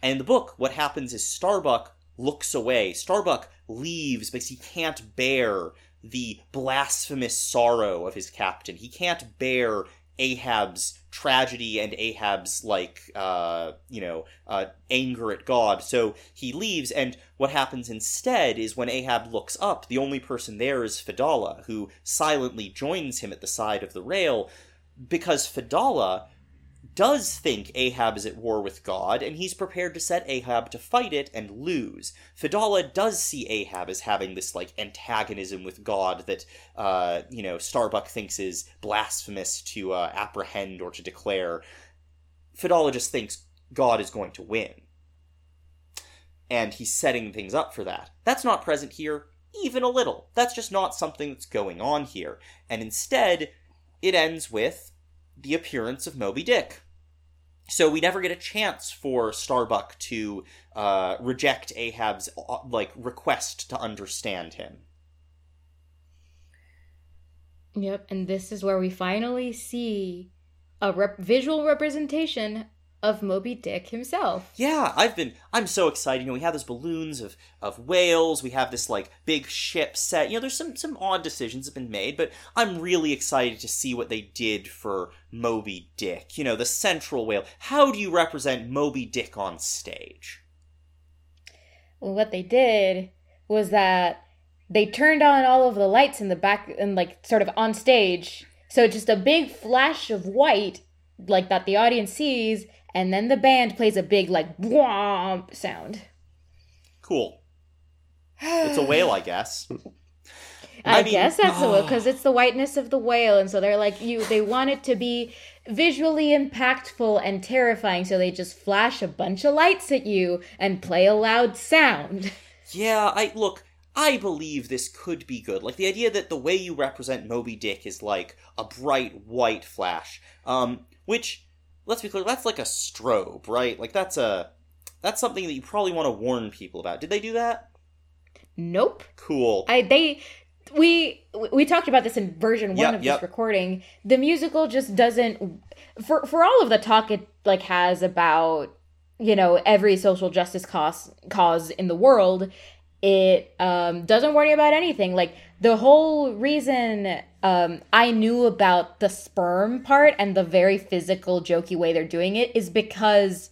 And in the book, what happens is Starbuck looks away. Starbuck leaves because he can't bear the blasphemous sorrow of his captain. He can't bear Ahab's tragedy and Ahab's like uh, you know uh, anger at God. So he leaves, and what happens instead is when Ahab looks up, the only person there is Fedallah, who silently joins him at the side of the rail, because Fedallah does think Ahab is at war with God, and he's prepared to set Ahab to fight it and lose. Fedallah does see Ahab as having this like antagonism with God that uh, you know Starbuck thinks is blasphemous to uh, apprehend or to declare. Fedallah just thinks God is going to win, and he's setting things up for that. That's not present here even a little. That's just not something that's going on here, and instead it ends with the appearance of Moby Dick. So we never get a chance for Starbuck to uh, reject Ahab's uh, like request to understand him. Yep, and this is where we finally see a rep- visual representation of Moby Dick himself. Yeah, I've been. I'm so excited. You know, we have those balloons of of whales. We have this like big ship set. You know, there's some some odd decisions have been made, but I'm really excited to see what they did for Moby Dick. You know, the central whale. How do you represent Moby Dick on stage? Well, what they did was that they turned on all of the lights in the back and like sort of on stage. So just a big flash of white, like that the audience sees, and then the band plays a big like whomp sound. Cool. It's a whale, I guess. I, I mean- guess that's the whale because it's the whiteness of the whale, and so they're like you. They want it to be visually impactful and terrifying, so they just flash a bunch of lights at you and play a loud sound. Yeah, I look. I believe this could be good. Like the idea that the way you represent Moby Dick is like a bright white flash. Um, which let's be clear, that's like a strobe, right? Like that's a that's something that you probably want to warn people about. Did they do that? Nope. Cool. I they we we talked about this in version one Yep, of yep. this recording. The musical just doesn't for for all of the talk it like has about you know every social justice cause cause in the world. It um, doesn't worry about anything. Like the whole reason um, I knew about the sperm part and the very physical, jokey way they're doing it is because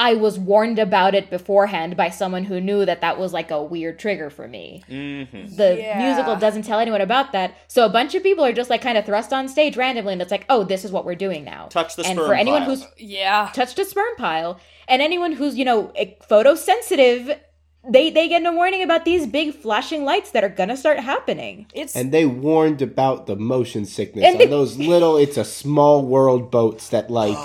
I was warned about it beforehand by someone who knew that that was like a weird trigger for me. hmm The Yeah. musical doesn't tell anyone about that. So a bunch of people are just like kind of thrust on stage randomly and it's like, "Oh, this is what we're doing now." Touch the and sperm for anyone pile. who's Yeah. touched a sperm pile and anyone who's, you know, photosensitive, they they get a warning about these big flashing lights that are going to start happening. It's And they warned about the motion sickness And on they- those little, it's a small world boats that like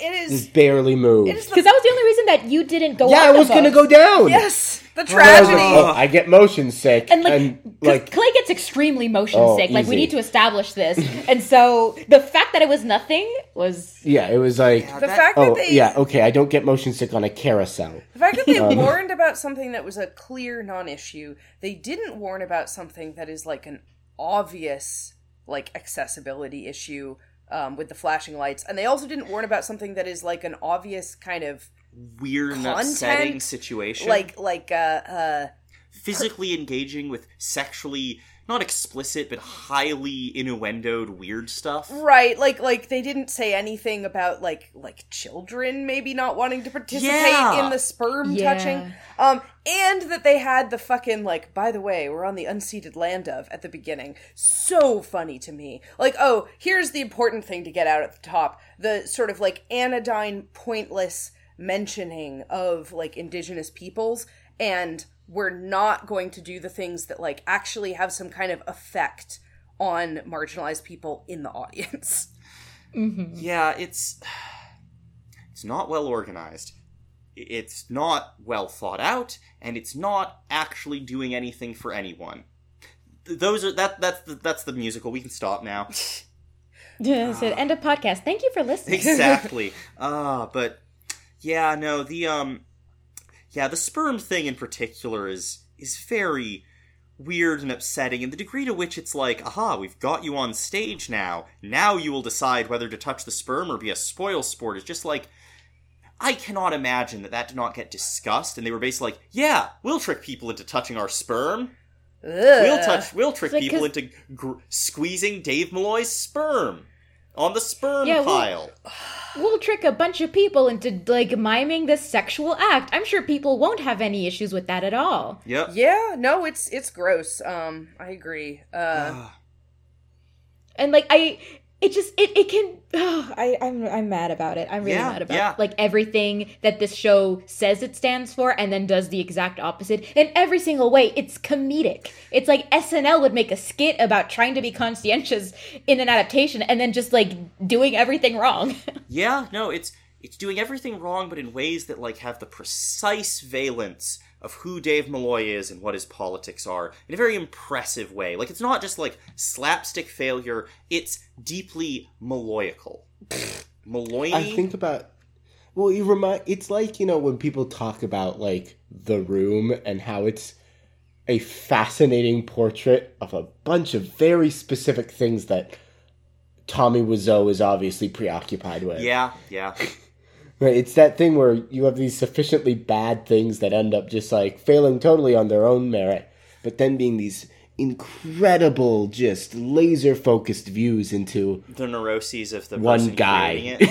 it just is barely move. it is the Because that was the only reason that you didn't go yeah, on I the was gonna go down. yes the And I like, tragedy. oh, I get motion sick, and like, and 'cause like Clay gets extremely motion Oh, sick. Like we need to establish this, and so the fact that it was nothing was yeah, it was like, Yeah, The that- fact that oh they yeah, okay, I don't get motion sick on a carousel. The fact that they Um, warned about something that was a clear non-issue, they didn't warn about something that is like an obvious like accessibility issue um, with the flashing lights, and they also didn't warn about something that is like an obvious kind of weird and Content? upsetting situation. like like uh uh physically engaging with sexually not explicit but highly innuendoed weird stuff. right like like they didn't say anything about like like children maybe not wanting to participate Yeah. in the sperm Yeah. touching um and that they had the fucking like by the way we're on the unceded land of at the beginning so funny to me like oh here's the important thing to get out at the top the sort of like anodyne pointless mentioning of like indigenous peoples and we're not going to do the things that like actually have some kind of effect on marginalized people in the audience. Yeah, it's it's not well organized. It's not well thought out, and it's not actually doing anything for anyone. Those are that that's the, that's the musical. We can stop now. yeah, so end of podcast. Thank you for listening. exactly. Ah, but yeah, no, the um, yeah, the sperm thing in particular is is very weird and upsetting, and the degree to which it's like, aha, we've got you on stage now. Now you will decide whether to touch the sperm or be a spoil sport. Is just like. I cannot imagine that that did not get discussed, and they were basically like, "Yeah, we'll trick people into touching our sperm. We'll touch. We'll trick like, people into gr- squeezing Dave Malloy's sperm on the sperm Yeah, pile." We'll trick a bunch of people into like miming this sexual act. I'm sure people won't have any issues with that at all. Yep. Yeah, no, it's it's gross. Um, I agree. Uh, Ah. And like I it just it, it can oh, I I'm I'm mad about it. I'm really Yeah, mad about yeah. like everything that this show says it stands for and then does the exact opposite in every single way. It's comedic. It's like SNL would make a skit about trying to be conscientious in an adaptation and then just like doing everything wrong. Yeah, no, it's it's doing everything wrong, but in ways that like have the precise valence of who Dave Malloy is and what his politics are in a very impressive way. Like it's not just like slapstick failure; it's deeply Malloyical. Malloy. I think about well, you remind it's like you know when people talk about like the room and how it's a fascinating portrait of a bunch of very specific things that Tommy Wiseau is obviously preoccupied with. Yeah, yeah. Right, it's that thing where you have these sufficiently bad things that end up just like failing totally on their own merit, but then being these incredible, just laser focused views into The neuroses of the one guy. creating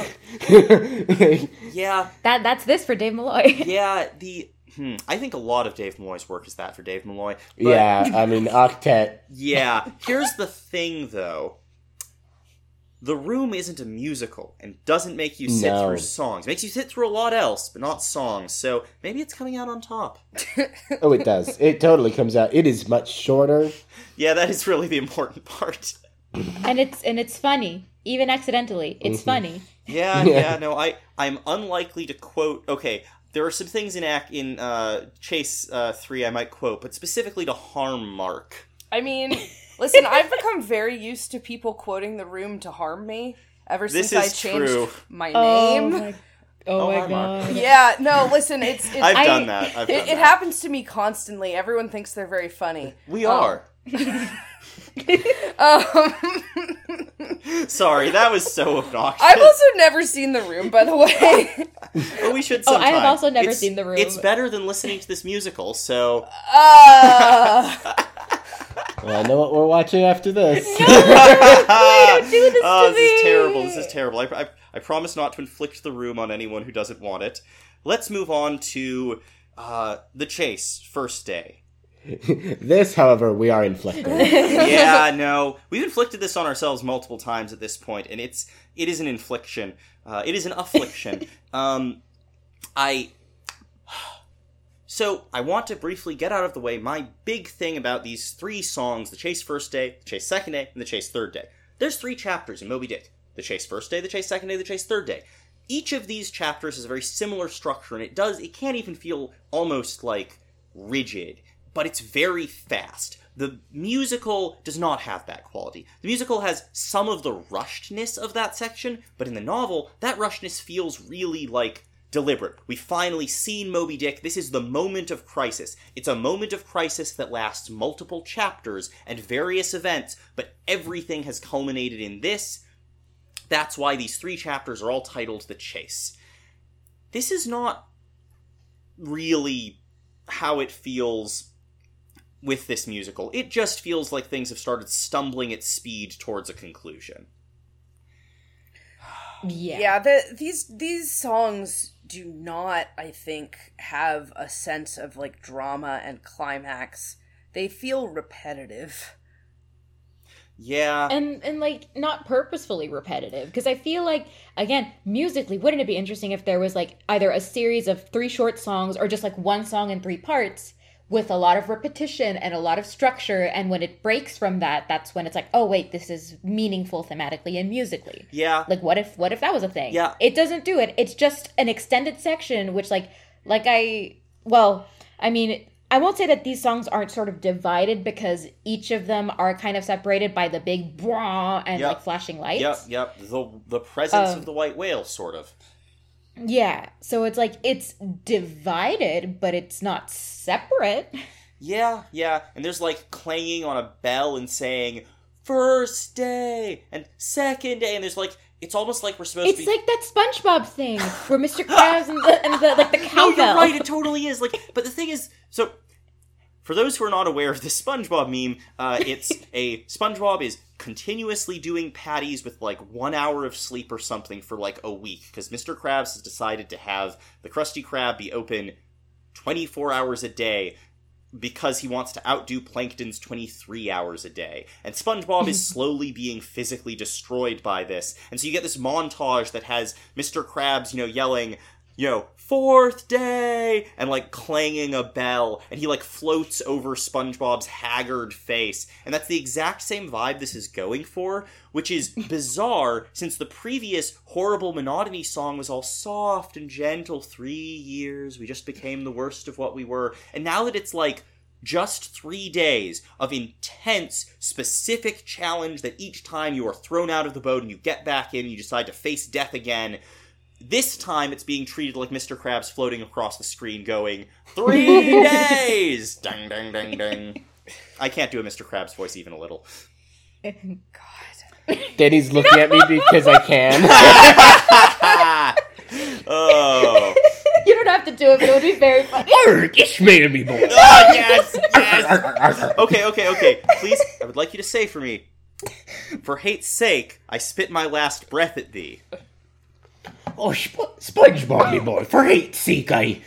it. Yeah, that that's this for Dave Malloy. yeah. The Hmm, I think a lot of Dave Malloy's work is that for Dave Malloy. But yeah, I mean, Octet. Yeah. Here's the thing, though. The Room isn't a musical and doesn't make you sit No. through songs. It makes you sit through a lot else, but not songs. So maybe it's coming out on top. Oh, it does. It totally comes out. It is much shorter. Yeah, that is really the important part. and it's and it's funny, even accidentally. It's Mhm. funny. Yeah, Yeah. yeah, no, I I'm unlikely to quote. Okay, there are some things in act in uh, Chase uh, three I might quote, but specifically to harm Mark. I mean, listen, I've become very used to people quoting the room to harm me ever This since I changed true. my Oh name. my, oh Oh, my hi, Mark. god. Yeah, no, listen, it's, it's I've I- done that. I've done it, it that. happens to me constantly. Everyone thinks they're very funny. We Oh. are. Um, Sorry, that was so obnoxious. I've also never seen the room, by the way. Oh, we should. Oh, I have also never It's- seen The Room. It's better than listening to this musical. So Uh, Well, I know what we're watching after this. No, do this oh, to this is terrible. This is terrible. I, I, I promise not to inflict the room on anyone who doesn't want it. Let's move on to uh, the chase. First day. this, however, we are inflicting. yeah, no, we've inflicted this on ourselves multiple times at this point, and it's it is an infliction. Uh, it is an affliction. um, I. So I want to briefly get out of the way my big thing about these three songs: the chase first day, the chase second day, and the chase third day. There's three chapters in Moby Dick: the chase first day, the chase second day, the chase third day. Each of these chapters has a very similar structure, and it does it can't even feel almost like rigid, but it's very fast. The musical does not have that quality. The musical has some of the rushedness of that section, but in the novel, that rushedness feels really like deliberate. We've finally seen Moby Dick. This is the moment of crisis. It's a moment of crisis that lasts multiple chapters and various events, but everything has culminated in this. That's why these three chapters are all titled The Chase. This is not really how it feels with this musical. It just feels like things have started stumbling at speed towards a conclusion. Yeah. yeah, the, these these songs do not, I think, have a sense of like drama and climax. They feel repetitive. Yeah. and and like not purposefully repetitive because i feel like again musically wouldn't it be interesting if there was like either a series of three short songs or just like one song in three parts with a lot of repetition and a lot of structure and when it breaks from that that's when it's like oh wait this is meaningful thematically and musically yeah. like what if what if that was a thing Yeah. it doesn't do it it's just an extended section which like like i well i mean i won't say that these songs aren't sort of divided because each of them are kind of separated by the big blah and Yep. like flashing lights Yep, yep. The the presence Um, of the white whale, sort of. Yeah so it's like it's divided but it's not separate Yeah, yeah. And there's like clanging on a bell and saying first day and second day, and there's like it's almost like we're supposed it's to be. like that spongebob thing where mr krabs and the, and the like the no, cowbell you're right. It totally is. Like, but the thing is, so for those who are not aware of the SpongeBob meme, uh, it's a SpongeBob is continuously doing patties with like one hour of sleep or something for like a week because Mr. Krabs has decided to have the Krusty Krab be open 24 hours a day because he wants to outdo Plankton's 23 hours a day. And SpongeBob is slowly being physically destroyed by this. And so you get this montage that has Mr. Krabs, you know, yelling, you know, fourth day, and like clanging a bell, and he like floats over SpongeBob's haggard face. And that's the exact same vibe this is going for, which is bizarre since the previous horrible monotony song was all soft and gentle. Three years, we just became the worst of what we were. And now that it's like, just three days of intense, specific challenge that each time you are thrown out of the boat and you get back in you decide to face death again, this time it's being treated like Mr. Krabs floating across the screen going, Three days! Ding, ding, ding, ding. I can't do a Mr. Krabs voice even a little. God. Danny's looking at me because I can. oh. you don't have to do it but it would be very funny it's made me boy. Oh, yes! Yes! Okay, okay, okay. Please, I would like you to say for me, for hate's sake, I spit my last breath at thee. Oh, Sp- SpongeBob, me oh. boy, for hate's sake, I,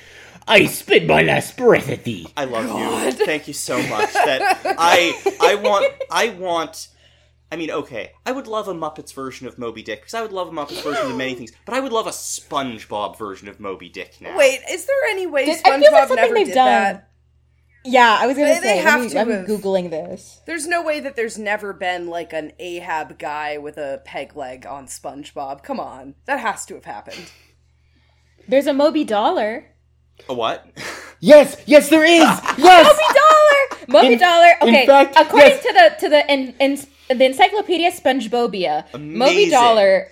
I spit my last breath at thee. I love you. Thank you so much. That I I want I want I mean, okay, I would love a Muppets version of Moby Dick because I would love a Muppets version of many things, but I would love a SpongeBob version of Moby Dick now. Wait, is there any way Did- I feel like SpongeBob something never they've did done. that? Yeah, I was gonna They- say. they have me- to I'm have. googling this. There's no way that there's never been like an Ahab guy with a peg leg on SpongeBob. Come on, that has to have happened. There's a Moby Dollar. A what? Yes, yes, there is. Yes. Moby Dollar. Moby In- Dollar. in Okay, fact, according yes. to the to the in, in the Encyclopedia SpongeBobia, Moby Amazing. Dollar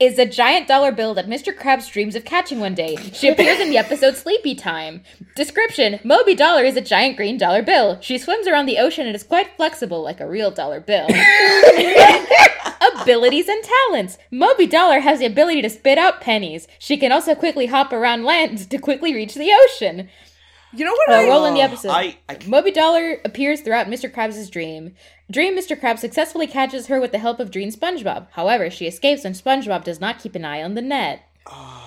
is a giant dollar bill that Mr. Krabs dreams of catching one day. She appears in the episode Sleepy Time. Description: Moby Dollar is a giant green dollar bill. She swims around the ocean and is quite flexible like a real dollar bill. Abilities and talents. Moby Dollar has the ability to spit out pennies. She can also quickly hop around land to quickly reach the ocean. You know what? Uh, I, roll in the episode. I, I Moby Dollar appears throughout Mr. Krabs' dream. Dream Mr. Krabs successfully catches her with the help of Dream SpongeBob. However, she escapes when SpongeBob does not keep an eye on the net.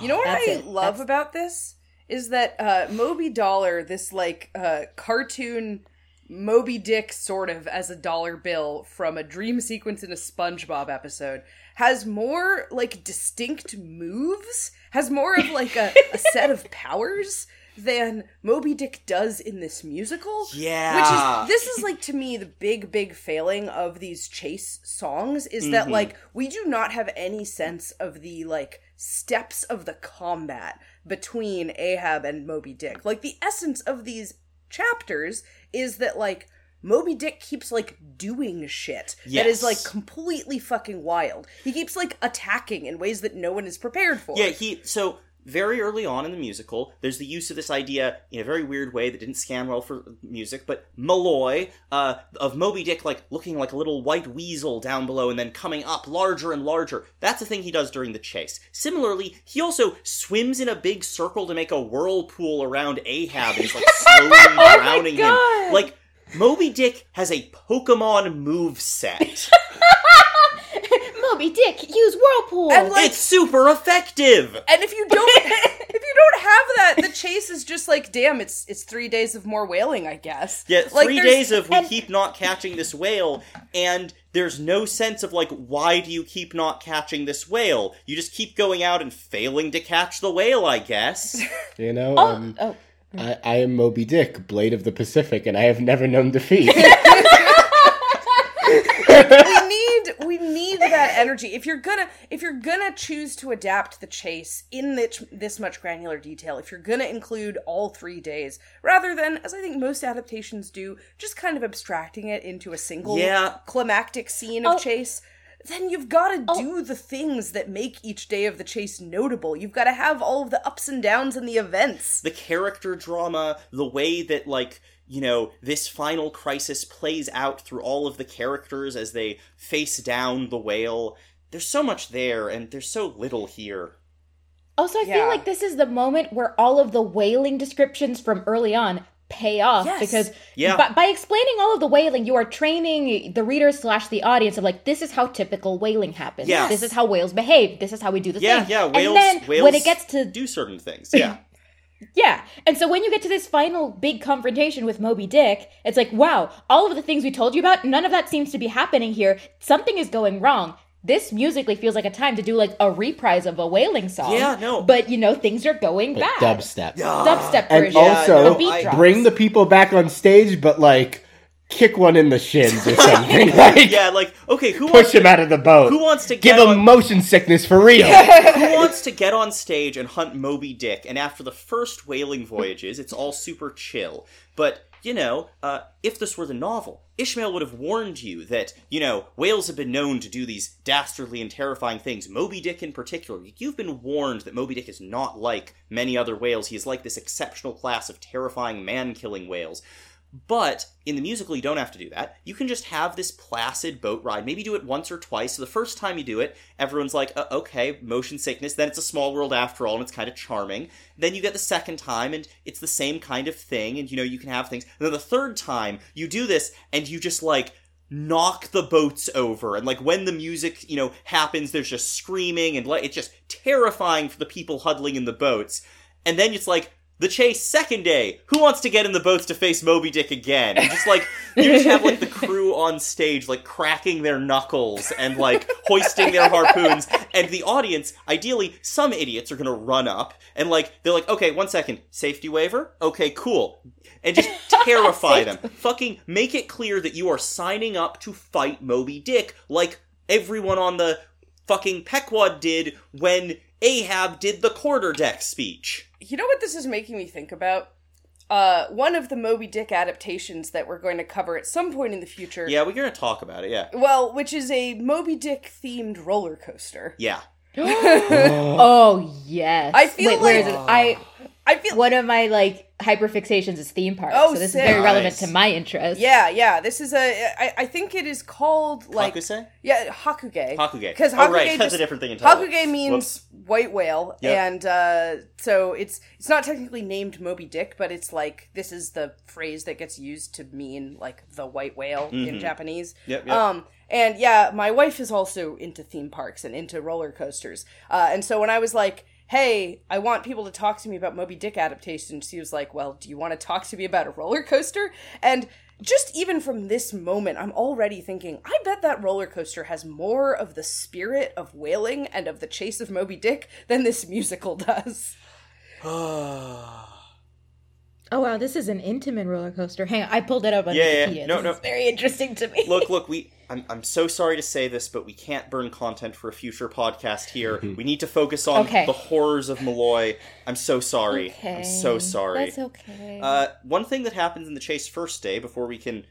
You know what That's I it. love That's- about this is that uh, Moby Dollar, this like uh, cartoon Moby Dick sort of as a dollar bill from a dream sequence in a SpongeBob episode, has more like distinct moves, has more of like a, a set of powers than Moby Dick does in this musical. Yeah. Which is this is like to me the big big failing of these chase songs is that mm-hmm. like we do not have any sense of the like steps of the combat between Ahab and Moby Dick. Like the essence of these chapters is that like Moby Dick keeps like doing shit that is like completely fucking wild. He keeps like attacking in ways that no one is prepared for. Yeah, he so very early on in the musical, there's the use of this idea in a very weird way that didn't scan well for music, but Malloy, uh, of Moby Dick like looking like a little white weasel down below and then coming up larger and larger. That's a thing he does during the chase. Similarly, he also swims in a big circle to make a whirlpool around Ahab and is like slowly drowning him. Like Moby Dick has a Pokemon move set. Moby Dick, use whirlpool. And, like- it's super effective. And if you don't if you don't have that, the chase is just like, damn, it's it's three days of more whaling, I guess. Yeah, Like, three days of we and- keep not catching this whale, and there's no sense of like why do you keep not catching this whale? You just keep going out and failing to catch the whale, I guess. You know, oh, um, oh. I, I am Moby Dick, Blade of the Pacific, and I have never known defeat. we need we need that energy. If you're gonna if you're gonna choose to adapt the chase in this, this much granular detail, if you're gonna include all three days, rather than as I think most adaptations do, just kind of abstracting it into a single Yeah. climactic scene of Oh. chase. Then you've got to oh. do the things that make each day of the chase notable. You've got to have all of the ups and downs and the events. the character drama, the way that like you know this final crisis plays out through all of the characters as they face down the whale. There's so much there, and there's so little here. Also, I Yeah. feel like this is the moment where all of the whaling descriptions from early on pay off Yes. because Yeah. by, by explaining all of the whaling, you are training the reader slash the audience of like this is how typical whaling happens. Yes. This is how whales behave. This is how we do the Yeah, thing. yeah. Whales. and then whales when it gets to do certain things. Yeah. Yeah. And so when you get to this final big confrontation with Moby Dick, it's like, wow, all of the things we told you about, none of that seems to be happening here. Something is going wrong. This musically feels like a time to do like a reprise of a whaling song. Yeah, no. But you know, things are going But bad. dubstep. Yeah. Dubstep And version. also, the beat I- Bring the people back on stage, but like kick one in the shins or something. like yeah, like okay, who push wants to, him out of the boat. who wants to Give him on, motion sickness for real. who wants to get on stage and hunt Moby Dick? And after the first whaling voyages, it's all super chill. But you know, uh, if this were the novel, Ishmael would have warned you that you know whales have been known to do these dastardly and terrifying things. Moby Dick, in particular, you've been warned that Moby Dick is not like many other whales. He is like this exceptional class of terrifying man-killing whales. But in the musical, you don't have to do that. You can just have this placid boat ride. Maybe do it once or twice. So the first time you do it, everyone's like, uh, okay, motion sickness. Then it's a small world after all, and it's kind of charming. Then you get the second time, and it's the same kind of thing, and you know, you can have things. And then the third time, you do this, and you just like knock the boats over and like when the music you know happens there's just screaming and like it's just terrifying for the people huddling in the boats and then it's like The chase second day. Who wants to get in the boats to face Moby Dick again? And just like you just have like the crew on stage like cracking their knuckles and like hoisting their harpoons and the audience, ideally some idiots are going to run up and like they're like, "Okay, one second. Safety waiver? Okay, cool." And just terrify them. Fucking make it clear that you are signing up to fight Moby Dick like everyone on the fucking Pequod did when Ahab did the quarterdeck speech. You know what this is making me think about? Uh, one of the Moby Dick adaptations that we're going to cover at some point in the future. Yeah, we're gonna talk about it. Yeah, Well, which is a Moby Dick themed roller coaster. yeah. Oh yes. I feel Wait, where is like- it? I I feel one of my like hyperfixations is theme parks. Oh, so this sick. is very relevant to my interest. yeah, yeah. This is a. I, I think it is called like Hakusei? yeah Hakugei. Hakugei. Because oh, right, Hakugei that's just- a different thing entirely. Hakugei means white whale, Yep. and uh, so it's it's not technically named Moby Dick, but it's like this is the phrase that gets used to mean like the white whale in Mhm. Japanese. Yep, yep. Um, and yeah, my wife is also into theme parks and into roller coasters, uh, and so when I was like. Hey, I want people to talk to me about Moby Dick adaptations. She was like, Well, do you want to talk to me about a roller coaster? And just even from this moment, I'm already thinking, I bet that roller coaster has more of the spirit of whaling and of the chase of Moby Dick than this musical does. Oh wow, this is an intimate roller coaster. Hang on, I pulled it up on Yeah, yeah, no, This no. is very interesting to me. look, look, we. I'm, I'm so sorry to say this, but we can't burn content for a future podcast here. we need to focus on Okay. the horrors of Malloy. I'm so sorry. Okay, I'm so sorry. That's okay. Uh, one thing that happens in the chase first day before we can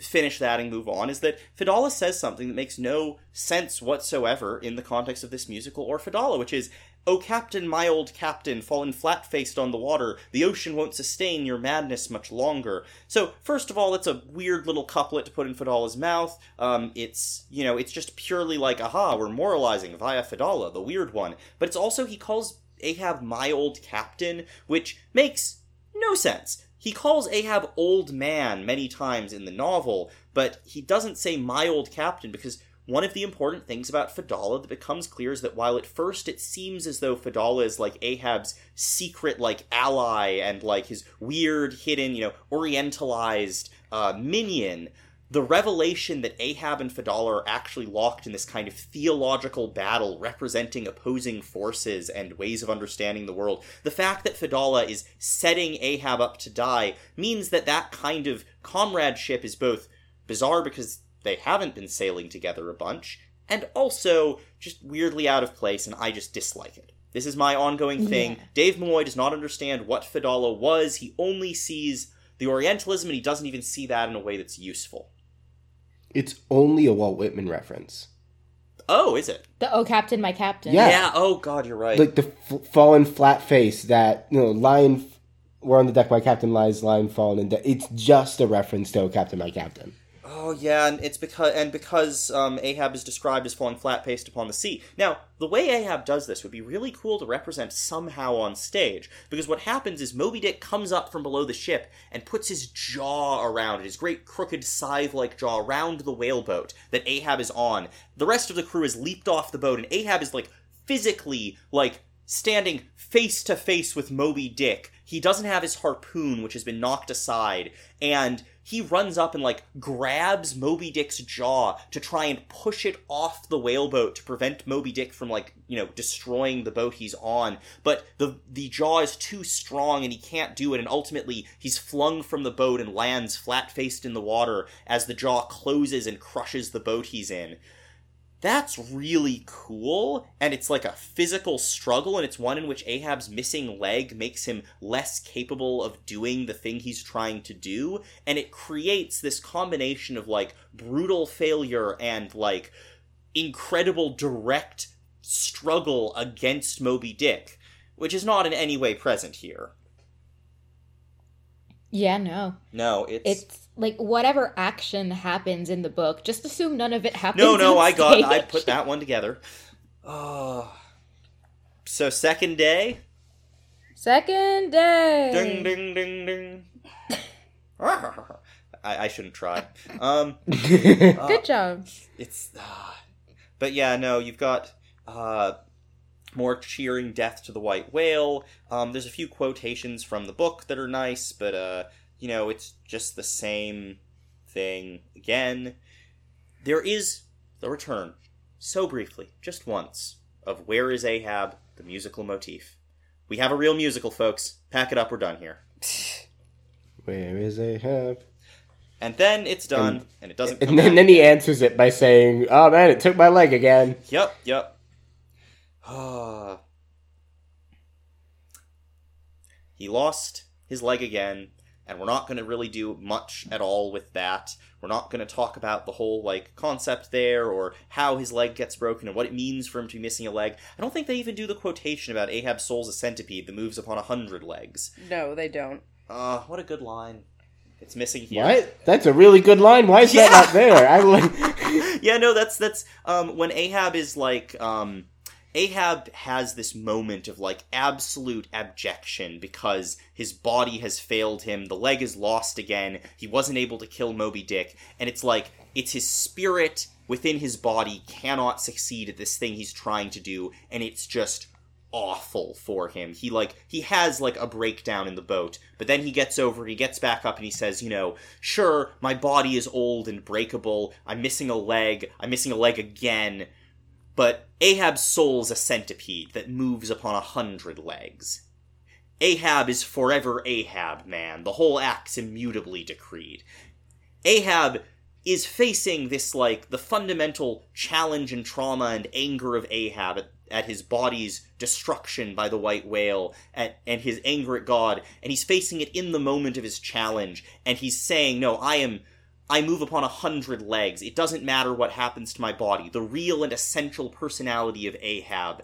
finish that and move on is that Fedallah says something that makes no sense whatsoever in the context of this musical or Fedallah, which is, "Oh captain, my old captain, fallen flat-faced on the water, the ocean won't sustain your madness much longer." So, first of all, it's a weird little couplet to put in Fedallah's mouth. Um, it's you know, it's just purely like, "Aha, we're moralizing via Fedallah, the weird one." But it's also he calls Ahab my old captain, which makes no sense. He calls Ahab old man many times in the novel, but he doesn't say my old captain because one of the important things about Fedallah that becomes clear is that while at first it seems as though Fedallah is like Ahab's secret like ally and like his weird hidden, you know, orientalized uh, minion, the revelation that Ahab and Fedallah are actually locked in this kind of theological battle representing opposing forces and ways of understanding the world, the fact that Fedallah is setting Ahab up to die means that that kind of comradeship is both bizarre because they haven't been sailing together a bunch, and also just weirdly out of place, and I just dislike it. This is my ongoing thing. Yeah. Dave Malloy does not understand what Fedallah was. He only sees the Orientalism, and he doesn't even see that in a way that's useful. It's only a Walt Whitman reference. Oh, is it? the Oh Captain, My Captain. Yeah. Oh, God, you're right. Like the f- fallen flat face that, you know, lion, we're on the deck, my captain lies, lion fallen, and de- it's just a reference to oh, Captain, my captain. Oh yeah, and it's because and because um, Ahab is described as falling flat paced upon the sea. Now, the way Ahab does this would be really cool to represent somehow on stage, because what happens is Moby Dick comes up from below the ship and puts his jaw around it, his great crooked scythe-like jaw around the whaleboat that Ahab is on. The rest of the crew has leaped off the boat, and Ahab is like physically like standing face to face with Moby Dick. He doesn't have his harpoon, which has been knocked aside, and he runs up and like grabs Moby Dick's jaw to try and push it off the whaleboat to prevent Moby Dick from like, you know, destroying the boat he's on. But the the jaw is too strong and he can't do it and ultimately he's flung from the boat and lands flat-faced in the water as the jaw closes and crushes the boat he's in that's really cool and it's like a physical struggle and it's one in which ahab's missing leg makes him less capable of doing the thing he's trying to do and it creates this combination of like brutal failure and like incredible direct struggle against moby dick which is not in any way present here Yeah, no. no it's, It's like whatever action happens in the book, just assume none of it happens. no no on i got i put that one together oh so second day Second day. Ding ding ding ding. I, I shouldn't try. Um, Good job. it's, uh, but yeah, no, you've got uh, more cheering death to the white whale. Um, there's a few quotations from the book that are nice, but uh, you know, it's just the same thing again. There is the return, so briefly, just once, of Where is Ahab, the musical motif. We have a real musical, folks. Pack it up, we're done here. Where is Ahab? And then it's done, and, it doesn't come And then, then he answers it by saying, "Oh man, it took my leg again." Yep, yep. Ah. he lost his leg again, and we're not going to really do much at all with that. We're not going to talk about the whole like concept there or how his leg gets broken and what it means for him to be missing a leg. I don't think they even do the quotation about Ahab's soul's a centipede that moves upon a hundred legs. No, they don't. Uh, what a good line. It's missing here. What? That's a really good line. Why is Yeah. that not there? I would. yeah, no, that's that's um when Ahab is like um Ahab has this moment of like absolute abjection because his body has failed him, the leg is lost again, he wasn't able to kill Moby Dick, and it's like it's his spirit within his body cannot succeed at this thing he's trying to do, and it's just awful for him. He like he has like a breakdown in the boat, but then he gets over, he gets back up and he says, you know, sure, my body is old and breakable. I'm missing a leg. I'm missing a leg again. But Ahab's soul's a centipede that moves upon a hundred legs. Ahab is forever Ahab, man. The whole act's immutably decreed. Ahab is facing this like the fundamental challenge and trauma and anger of Ahab at, at his body's destruction by the white whale at, and his anger at God and he's facing it in the moment of his challenge and he's saying no I am I move upon a hundred legs it doesn't matter what happens to my body the real and essential personality of Ahab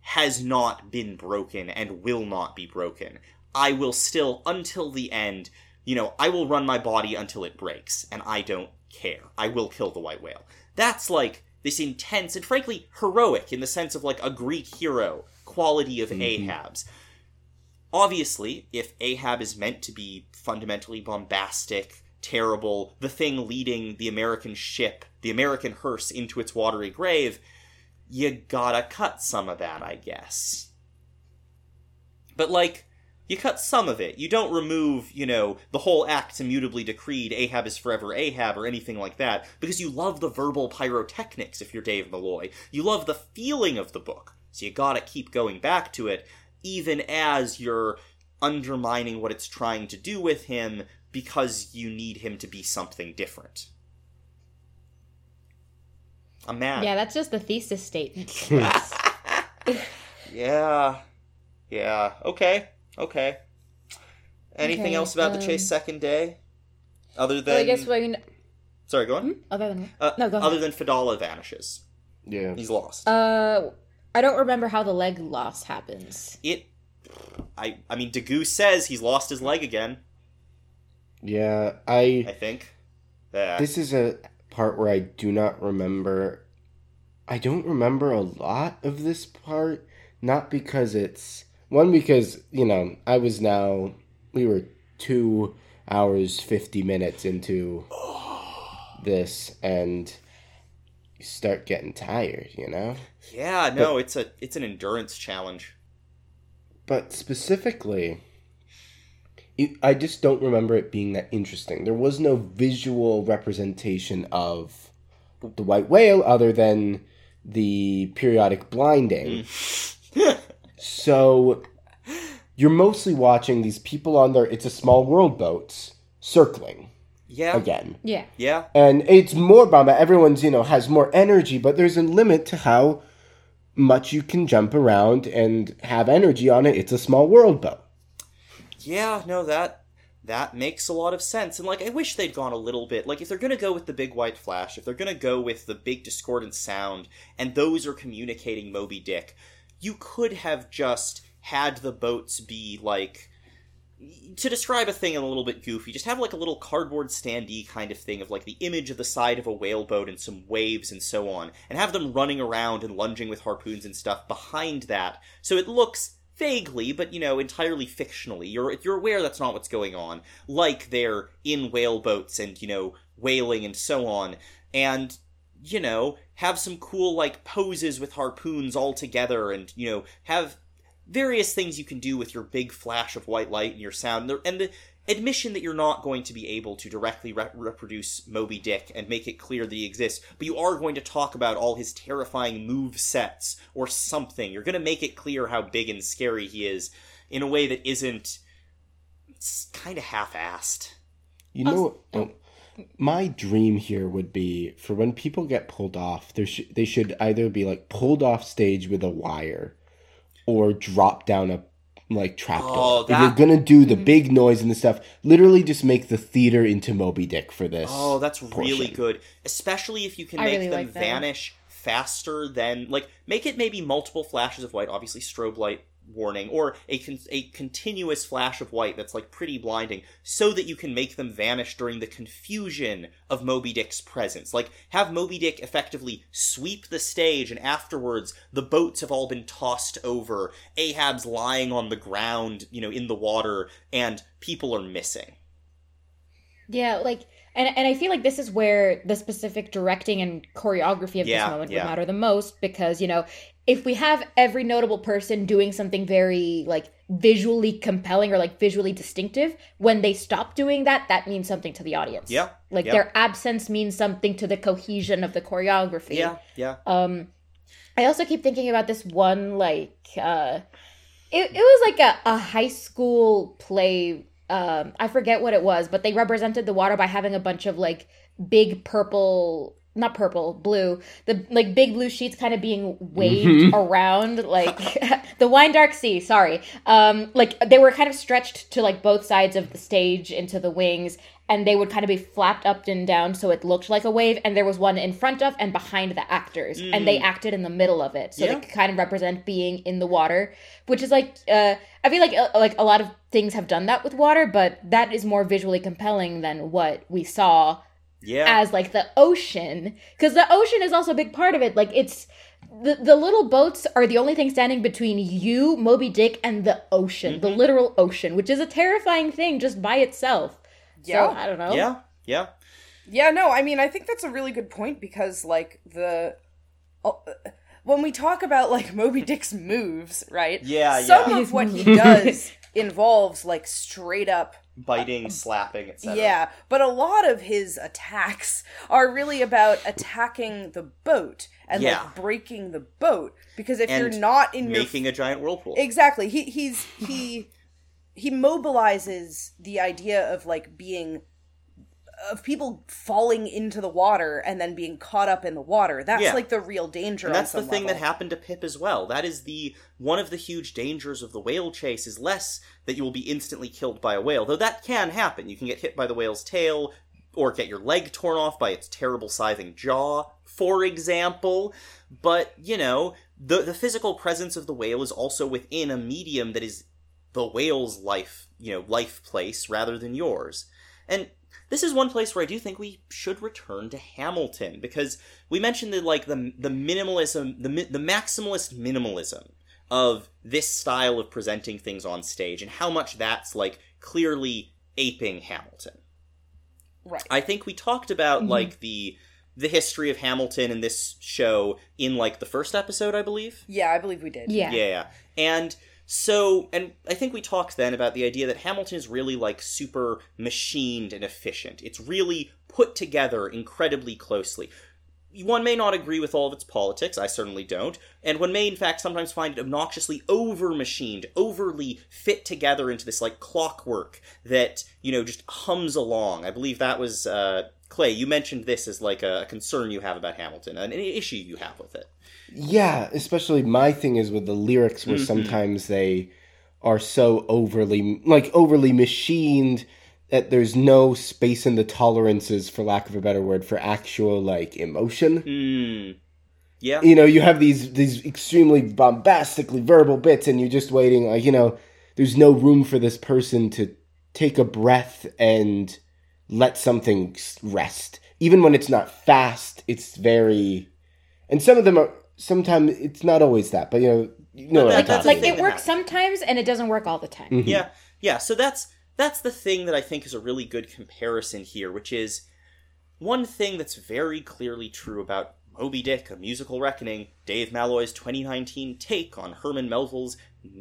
has not been broken and will not be broken I will still until the end you know, I will run my body until it breaks, and I don't care. I will kill the white whale. That's like this intense and frankly heroic in the sense of like a Greek hero quality of mm-hmm. Ahab's. Obviously, if Ahab is meant to be fundamentally bombastic, terrible, the thing leading the American ship, the American hearse into its watery grave, you gotta cut some of that, I guess. But like, you cut some of it. You don't remove, you know, the whole act's immutably decreed, Ahab is forever Ahab, or anything like that, because you love the verbal pyrotechnics if you're Dave Malloy. You love the feeling of the book, so you gotta keep going back to it, even as you're undermining what it's trying to do with him, because you need him to be something different. I'm mad. Yeah, that's just the thesis statement. Yeah. Yeah. Okay. Okay. Anything Okay, else about the um, chase second day? Other than Well, I guess we're gonna. sorry, go on. Other than Uh, No, go ahead. Other than Fedallah vanishes, Yeah. he's lost. uh, I don't remember how the leg loss happens. it. I. I mean, Daggoo says he's lost his leg again. Yeah. I I. think. Yeah. This is a part where I do not remember. I don't remember a lot of this part. Not because it's. One, because, you know, I was now. We were two hours, 50 minutes into this, and you start getting tired, you know? yeah. No, it's a. It's an endurance challenge. But specifically, it, I just don't remember it being that interesting. There was no visual representation of the white whale other than the periodic blinding. Mm. so you're mostly watching these people on their it's a small world boats circling Yeah. again. Yeah. Yeah. And it's more Bamba. Everyone's, you know, has more energy, but there's a limit to how much you can jump around and have energy on it. It's a small world boat. Yeah, no, that that makes a lot of sense. And like I wish they'd gone a little bit like if they're gonna go with the big white flash, if they're gonna go with the big discordant sound, and those are communicating Moby Dick, you could have just had the boats be like to describe a thing in a little bit goofy, just have like a little cardboard standee kind of thing of like the image of the side of a whaleboat and some waves and so on, and have them running around and lunging with harpoons and stuff behind that, so it looks vaguely, but you know, entirely fictionally. You're you're aware that's not what's going on, like they're in whaleboats and you know whaling and so on, and you know, have some cool like poses with harpoons all together and, you know, have various things you can do with your big flash of white light and your sound and the, and the admission that you're not going to be able to directly re- reproduce Moby Dick and make it clear that he exists, but you are going to talk about all his terrifying move sets or something. You're going to make it clear how big and scary he is in a way that isn't kind of half-assed. You know, oh. oh, my dream here would be for when people get pulled off, there sh- they should either be like pulled off stage with a wire, or drop down a like trapdoor. Oh, If you're gonna do the mm-hmm. big noise and the stuff, literally just make the theater into Moby Dick for this. Oh, that's really good. Especially if you can I make really them like vanish faster than like make it maybe multiple flashes of white, obviously strobe light warning, or a con- a continuous flash of white that's like pretty blinding, so that you can make them vanish during the confusion of Moby Dick's presence. Like have Moby Dick effectively sweep the stage, and afterwards the boats have all been tossed over. Ahab's lying on the ground, you know, in the water, and people are missing. Yeah, like and and I feel like this is where the specific directing and choreography of Yeah, this moment yeah. would matter the most because, you know, if we have every notable person doing something very like visually compelling or like visually distinctive, when they stop doing that, that means something to the audience. Yeah, Like yeah. their absence means something to the cohesion of the choreography. Yeah, yeah. Um, I also keep thinking about this one like uh, it it was like a, a high school play. Um, I forget what it was, but they represented the water by having a bunch of like big purple. Not purple, blue. The like big blue sheets kind of being waved around, like the wine dark sea. Sorry, um, like they were kind of stretched to like both sides of the stage into the wings, and they would kind of be flapped up and down so it looked like a wave and there was one in front of and behind the actors and they acted in the middle of it so Yeah. they could kind of represent being in the water which is like uh, i feel like uh, like a lot of things have done that with water but that is more visually compelling than what we saw Yeah. as like the ocean because the ocean is also a big part of it like it's the, the little boats are the only thing standing between you moby dick and the ocean the literal ocean which is a terrifying thing just by itself Yeah. so, i don't know Yeah, yeah. Yeah, no, I mean, I think that's a really good point because, like, the. uh, When we talk about, like, Moby Dick's moves, right? Yeah, Some yeah. of what he does involves, like, straight up. Biting, uh, slapping, etc. Yeah, but a lot of his attacks are really about attacking the boat and, Yeah. like, breaking the boat. Because if And you're not in your Making a giant whirlpool. Exactly. He he's he he mobilizes the idea of like being of people falling into the water and then being caught up in the water. That's Yeah. like the real danger. and that's the thing that happened to Pip as well. That is the one of the huge dangers of the whale chase is less that you will be instantly killed by a whale, though that can happen. You can get hit by the whale's tail or get your leg torn off by its terrible scything jaw, for example. But, you know, the the physical presence of the whale is also within a medium that is the whale's life, you know, life place rather than yours. And this is one place where I do think we should return to Hamilton because we mentioned the like the the minimalism, the the maximalist minimalism of this style of presenting things on stage and how much that's like clearly aping Hamilton. right. I think we talked about mm-hmm. like the the history of Hamilton in this show in like the first episode, I believe. yeah, I believe we did. yeah Yeah. And so, and I think we talked then about the idea that Hamilton is really like super machined and efficient. It's really put together incredibly closely. One may not agree with all of its politics, I certainly don't, and one may in fact sometimes find it obnoxiously over machined, overly fit together into this like clockwork that, you know, just hums along. I believe that was, uh, Clay, you mentioned this as like a concern you have about Hamilton, an issue you have with it. Yeah, especially my thing is with the lyrics where Mhm. sometimes they are so overly like overly machined that there's no space in the tolerances for lack of a better word for actual like emotion. Hmm. Yeah. You know, you have these these extremely bombastically verbal bits and you're just waiting like, you know, there's no room for this person to take a breath and let something rest. Even when it's not fast, it's very and some of them are sometimes it's not always that, but you know, you know But what I'm that's like it works sometimes and it doesn't work all the time Mhm. Yeah, yeah. So that's that's the thing that I think is a really good comparison here, which is one thing that's very clearly true about Moby Dick, A Musical Reckoning, Dave Malloy's 2019 take on Herman Melville's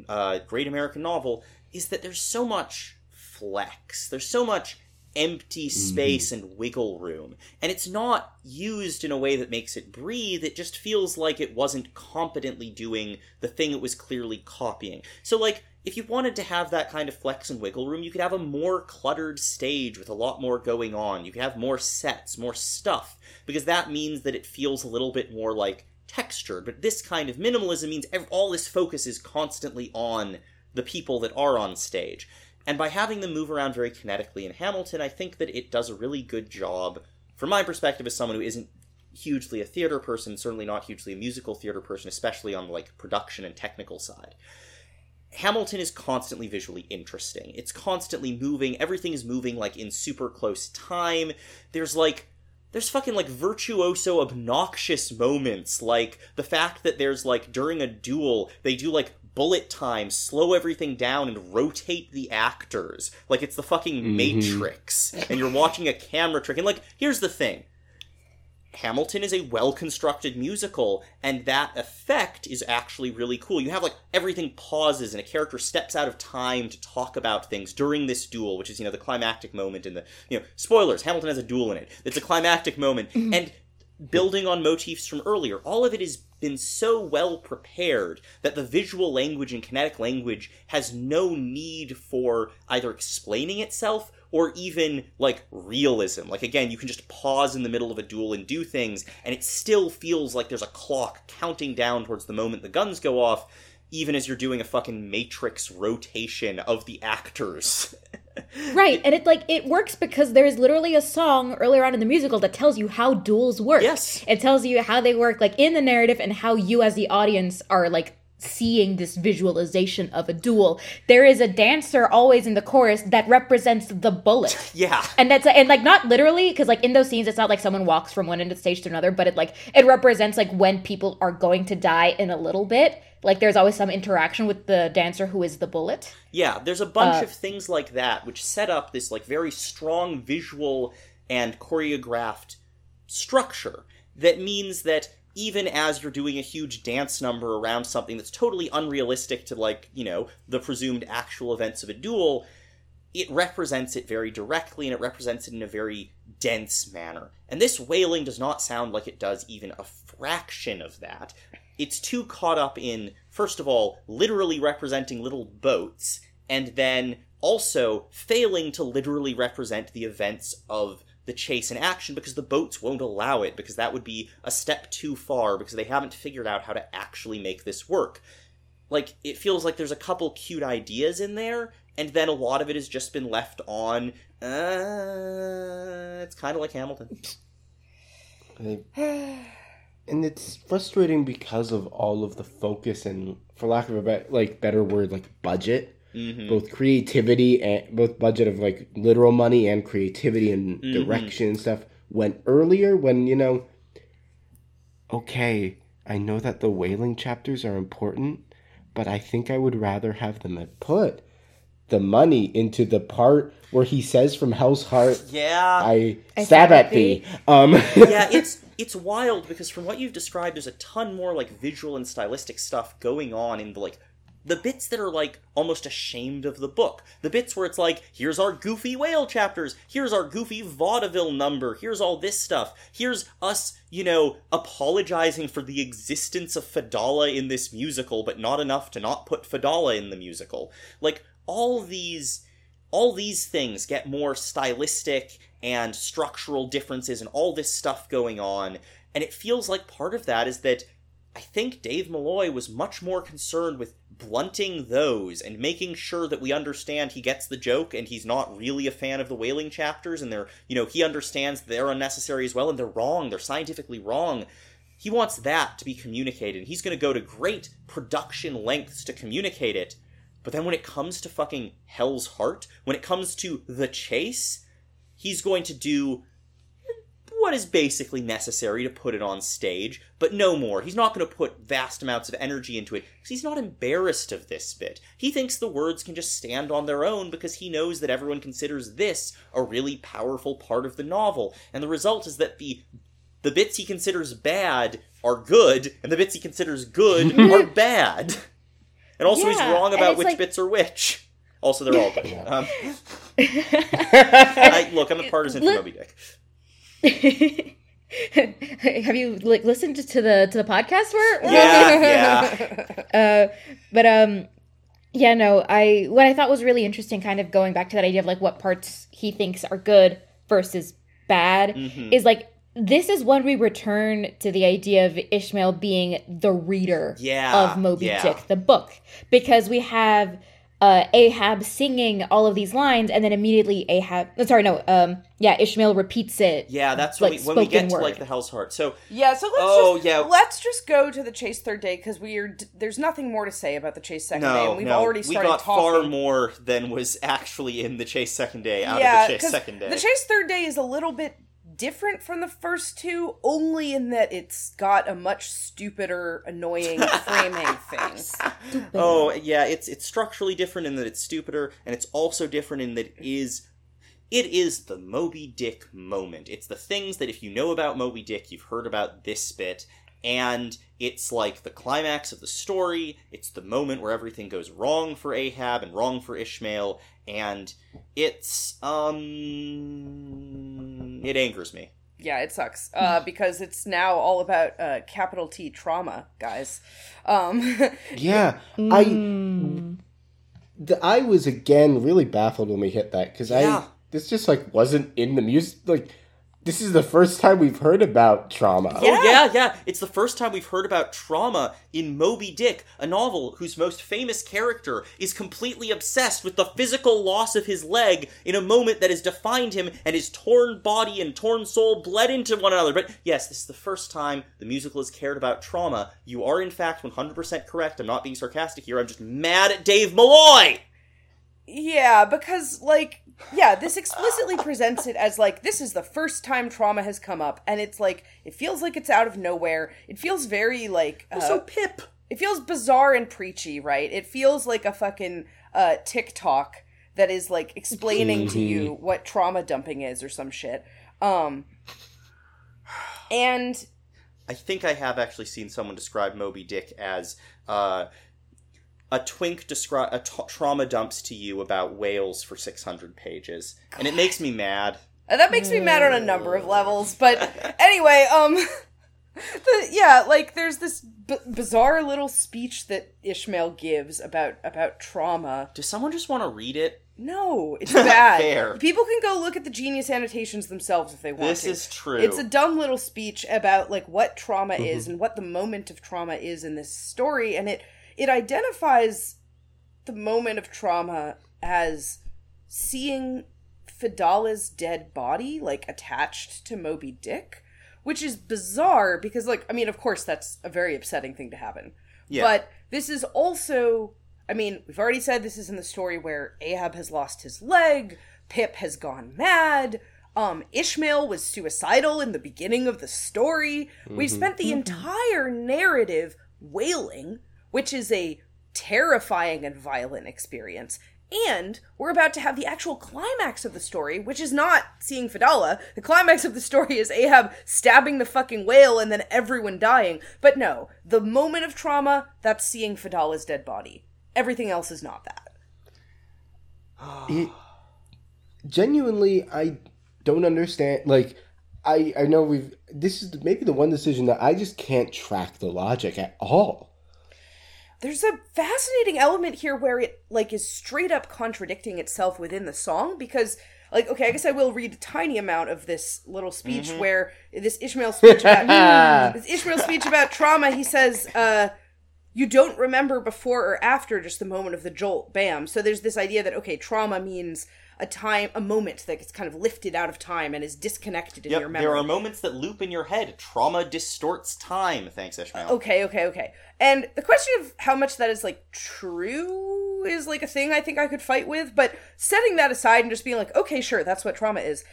uh, great American novel, is that there's so much flex. There's so much empty space and wiggle room. And it's not used in a way that makes it breathe, it just feels like it wasn't competently doing the thing it was clearly copying. So, like, if you wanted to have that kind of flex and wiggle room, you could have a more cluttered stage with a lot more going on. You could have more sets, more stuff, because that means that it feels a little bit more like textured. But this kind of minimalism means all this focus is constantly on the people that are on stage. And by having them move around very kinetically in Hamilton, I think that it does a really good job, from my perspective as someone who isn't hugely a theater person, certainly not hugely a musical theater person, especially on the like production and technical side. Hamilton is constantly visually interesting. It's constantly moving. Everything is moving like in super close time. There's like there's fucking like virtuoso obnoxious moments like the fact that there's like during a duel they do like bullet time slow everything down and rotate the actors like it's the fucking mm-hmm. matrix and you're watching a camera trick and like here's the thing Hamilton is a well constructed musical, and that effect is actually really cool. You have like everything pauses and a character steps out of time to talk about things during this duel, which is, you know, the climactic moment in the, you know, spoilers, Hamilton has a duel in it. It's a climactic moment. Mm-hmm. And building on motifs from earlier, all of it has been so well prepared that the visual language and kinetic language has no need for either explaining itself or even like realism. Like again, you can just pause in the middle of a duel and do things, and it still feels like there's a clock counting down towards the moment the guns go off, even as you're doing a fucking matrix rotation of the actors. Right, and it like it works because there is literally a song earlier on in the musical that tells you how duels work. Yes. It tells you how they work like in the narrative and how you as the audience are like seeing this visualization of a duel. There is a dancer always in the chorus that represents the bullet. yeah. And that's and like not literally because like in those scenes it's not like someone walks from one end of the stage to another, but it like it represents like when people are going to die in a little bit. Like there's always some interaction with the dancer who is the bullet. Yeah, there's a bunch Uh, of things like that which set up this like very strong visual and choreographed structure that means that even as you're doing a huge dance number around something that's totally unrealistic to like, you know, the presumed actual events of a duel, it represents it very directly and it represents it in a very dense manner. And this wailing does not sound like it does even a fraction of that. It's too caught up in, first of all, literally representing little boats, and then also failing to literally represent the events of the chase in action because the boats won't allow it, because that would be a step too far, because they haven't figured out how to actually make this work. Like it feels like there's a couple cute ideas in there and then a lot of it has just been left on uh, it's kind of like hamilton and it's frustrating because of all of the focus and, for lack of a bet, like better word, like budget, Mhm. both creativity and both budget of like literal money and creativity and Mhm. direction and stuff went earlier when you know. Okay, I know that the whaling chapters are important, but I think I would rather have them have put the money into the part where he says from Hell's Heart, yeah "I stab at thee." Um, yeah it's it's wild because from what you've described there's a ton more like visual and stylistic stuff going on in the like the bits that are like almost ashamed of the book. The bits where it's like here's our goofy whale chapters here's our goofy vaudeville number here's all this stuff here's us you know apologizing for the existence of Fedallah in this musical but not enough to not put Fedallah in the musical. Like all these all these things get more stylistic and structural differences and all this stuff going on. And it feels like part of that is that I think Dave Malloy was much more concerned with blunting those and making sure that we understand he gets the joke and he's not really a fan of the whaling chapters and they're, you know, he understands they're unnecessary as well and they're wrong, they're scientifically wrong. He wants that to be communicated. He's going to go to great production lengths to communicate it. But then when it comes to fucking Hell's Heart, when it comes to the chase, he's going to do what is basically necessary to put it on stage, but no more. He's not going to put vast amounts of energy into it because he's not embarrassed of this bit. He thinks the words can just stand on their own because he knows that everyone considers this a really powerful part of the novel. And the result is that the the bits he considers bad are good, and the bits he considers good are bad. And also, he's wrong about which like- bits are which. Also, they're all good. Um, I, look, I'm a partisan for Li- Moby Dick. Have you like listened to the to the podcast where? Yeah, yeah. Uh, but um, yeah, no. I what I thought was really interesting, kind of going back to that idea of like what parts he thinks are good versus bad, Mhm. is like this is when we return to the idea of Ishmael being the reader Yeah, of Moby yeah. Dick, the book, because we have uh, Ahab singing all of these lines, and then immediately Ahab, sorry, no, um, yeah, Ishmael repeats it. Yeah, that's Like, when, we, when we get spoken to word. like the Hell's Heart. So Yeah, so let's Oh, just yeah. let's just go to the chase third day because we are d- there's nothing more to say about the chase second day, no, and we've no, already we got talking. far more than was actually in the Chase Second Day out yeah, of the Chase 'cause Second Day. the chase third day is a little bit different from the first two, only in that it's got a much stupider, annoying framing thing. Oh yeah, it's it's structurally different in that it's stupider, and it's also different in that it is it is the Moby Dick moment. It's the things that if you know about Moby Dick, you've heard about this bit, and it's like the climax of the story. It's the moment where everything goes wrong for Ahab and wrong for Ishmael, and it's um it angers me. Yeah, it sucks uh, because it's now all about uh, capital T trauma, guys. Um, Yeah, I Mm. the, I was again really baffled when we hit that because Yeah. I this just like wasn't in the music. Like this is the first time we've heard about trauma. Oh yeah, yeah. It's the first time we've heard about trauma in Moby Dick, a novel whose most famous character is completely obsessed with the physical loss of his leg in a moment that has defined him and his torn body and torn soul bled into one another. But yes, this is the first time the musical has cared about trauma. You are in fact 100% correct. I'm not being sarcastic here. I'm just mad at Dave Malloy. Yeah, because like yeah, this explicitly presents it as like this is the first time trauma has come up, and it's like it feels like it's out of nowhere. It feels very like uh, Also Pip. it feels bizarre and preachy, right? It feels like a fucking uh, TikTok that is like explaining to you what trauma dumping is or some shit. Um, and I think I have actually seen someone describe Moby Dick as uh, a twink describe a t- trauma dumps to you about whales for 600 pages, and it makes me mad. Uh, that makes me mad on a number of levels. But anyway, um, the, yeah, like there's this b- bizarre little speech that Ishmael gives about about trauma. Does someone just want to read it? No, it's bad. Fair. People can go look at the genius annotations themselves if they want This to. is true. It's a dumb little speech about like what trauma Mm-hmm. is and what the moment of trauma is in this story, and it it identifies the moment of trauma as seeing Fedallah's dead body like attached to Moby Dick, which is bizarre because like I mean of course that's a very upsetting thing to happen. Yeah. But this is also I mean, we've already said this is in the story where Ahab has lost his leg, Pip has gone mad, um, Ishmael was suicidal in the beginning of the story. We've spent the entire narrative whaling, which is a terrifying and violent experience. And we're about to have the actual climax of the story, which is not seeing Fedallah. The climax of the story is Ahab stabbing the fucking whale and then everyone dying. But no, the moment of trauma, that's seeing Fedallah's dead body. Everything else is not that. It, genuinely, I don't understand. Like, I I know we've. This is maybe the one decision that I just can't track the logic at all. There's a fascinating element here where it like is straight up contradicting itself within the song because like okay, I guess I will read a tiny amount of this little speech where this Ishmael speech about this Ishmael speech about trauma, he says uh you don't remember before or after just the moment of the jolt bam. So there's this idea that okay trauma means a time a moment that gets kind of lifted out of time and is disconnected in your Yep, memory there are moments that loop in your head. Trauma distorts time. Thanks, Ishmael. Okay, okay, okay. And the question of how much that is like true is like a thing I think I could fight with, but setting that aside and just being like, okay, sure, that's what trauma is.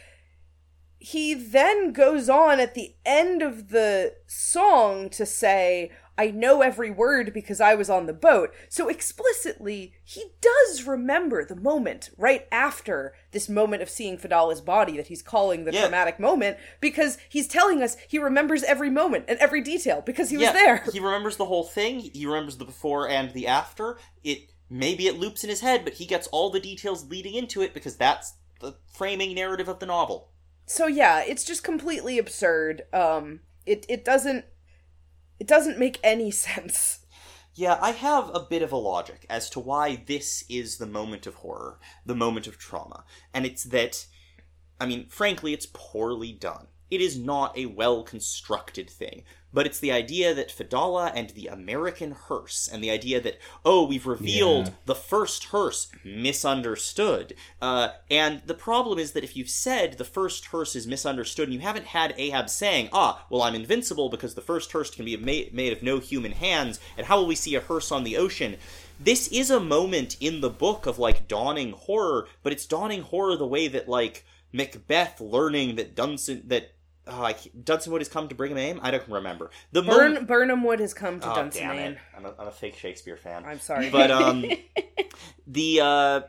he then goes on at the end of the song to say, I know every word because I was on the boat. So explicitly, he does remember the moment right after this moment of seeing Fedallah's body that he's calling the Yeah. traumatic moment because he's telling us he remembers every moment and every detail because he was there. He remembers the whole thing. He remembers the before and the after. It maybe it loops in his head, but he gets all the details leading into it because that's the framing narrative of the novel. so yeah, it's just completely absurd. Um it it doesn't it doesn't make any sense. Yeah, I have a bit of a logic as to why this is the moment of horror, the moment of trauma. And it's that, I mean, frankly, it's poorly done. It is not a well constructed thing. But it's the idea that Fedallah and the American hearse, and the idea that, oh, we've revealed Yeah. the first hearse misunderstood. Uh, and the problem is that if you've said the first hearse is misunderstood and you haven't had Ahab saying, ah, well, I'm invincible because the first hearse can be made, made of no human hands, and how will we see a hearse on the ocean? This is a moment in the book of like dawning horror, but it's dawning horror the way that like Macbeth learning that Dunson that uh, like Dunson Wood has come to bring him aim. I don't remember the Burn moment. Birnam Wood has come to Oh, Dunsinane. damn! I'm a, I'm a fake Shakespeare fan. I'm sorry. But um, the uh,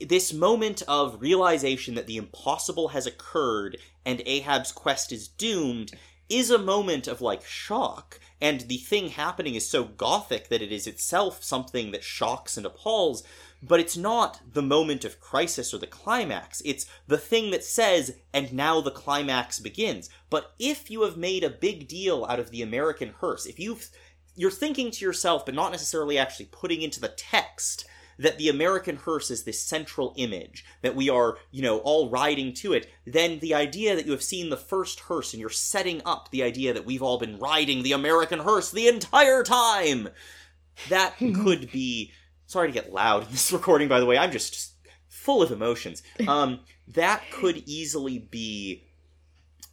this moment of realization that the impossible has occurred and Ahab's quest is doomed is a moment of like shock, and the thing happening is so gothic that it is itself something that shocks and appalls. But it's not the moment of crisis or the climax. It's the thing that says, and now the climax begins. But if you have made a big deal out of the American hearse, if you've you're thinking to yourself, but not necessarily actually putting into the text that the American hearse is this central image, that we are, you know, all riding to it, then the idea that you have seen the first hearse and you're setting up the idea that we've all been riding the American hearse the entire time, that could be. Sorry to get loud in this recording, by the way. I'm just, just full of emotions. Um, that could easily be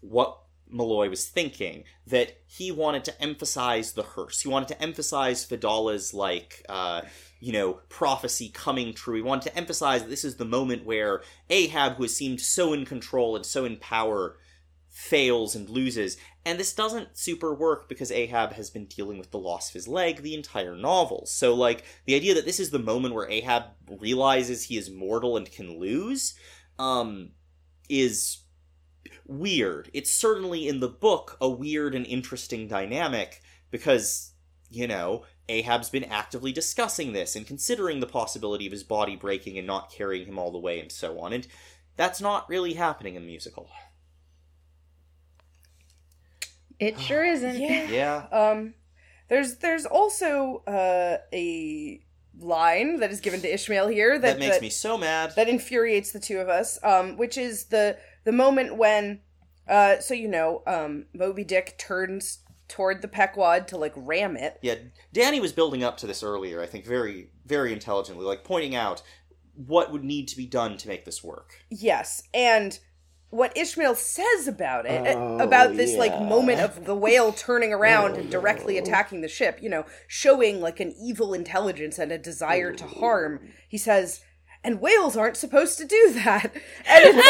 what Malloy was thinking that he wanted to emphasize the hearse. He wanted to emphasize Fedallah's like uh, you know prophecy coming true. He wanted to emphasize that this is the moment where Ahab, who has seemed so in control and so in power, fails and loses. And this doesn't super work because Ahab has been dealing with the loss of his leg the entire novel. So like the idea that this is the moment where Ahab realizes he is mortal and can lose um is weird. It's certainly in the book a weird and interesting dynamic because, you know, Ahab's been actively discussing this and considering the possibility of his body breaking and not carrying him all the way and so on. And that's not really happening in the musical. It sure isn't. yeah. Yeah. Um, there's there's also uh, a line that is given to Ishmael here that That makes me so mad. that infuriates the two of us. Um, which is the the moment when, uh, so you know, um, Moby Dick turns toward the Pequod to like ram it. Yeah, Danny was building up to this earlier, I think, very, very intelligently, like pointing out what would need to be done to make this work. Yes, and what Ishmael says about it, Oh, about this like moment of the whale turning around and directly attacking the ship, you know, showing like an evil intelligence and a desire to harm. He says, and whales aren't supposed to do that. And it's,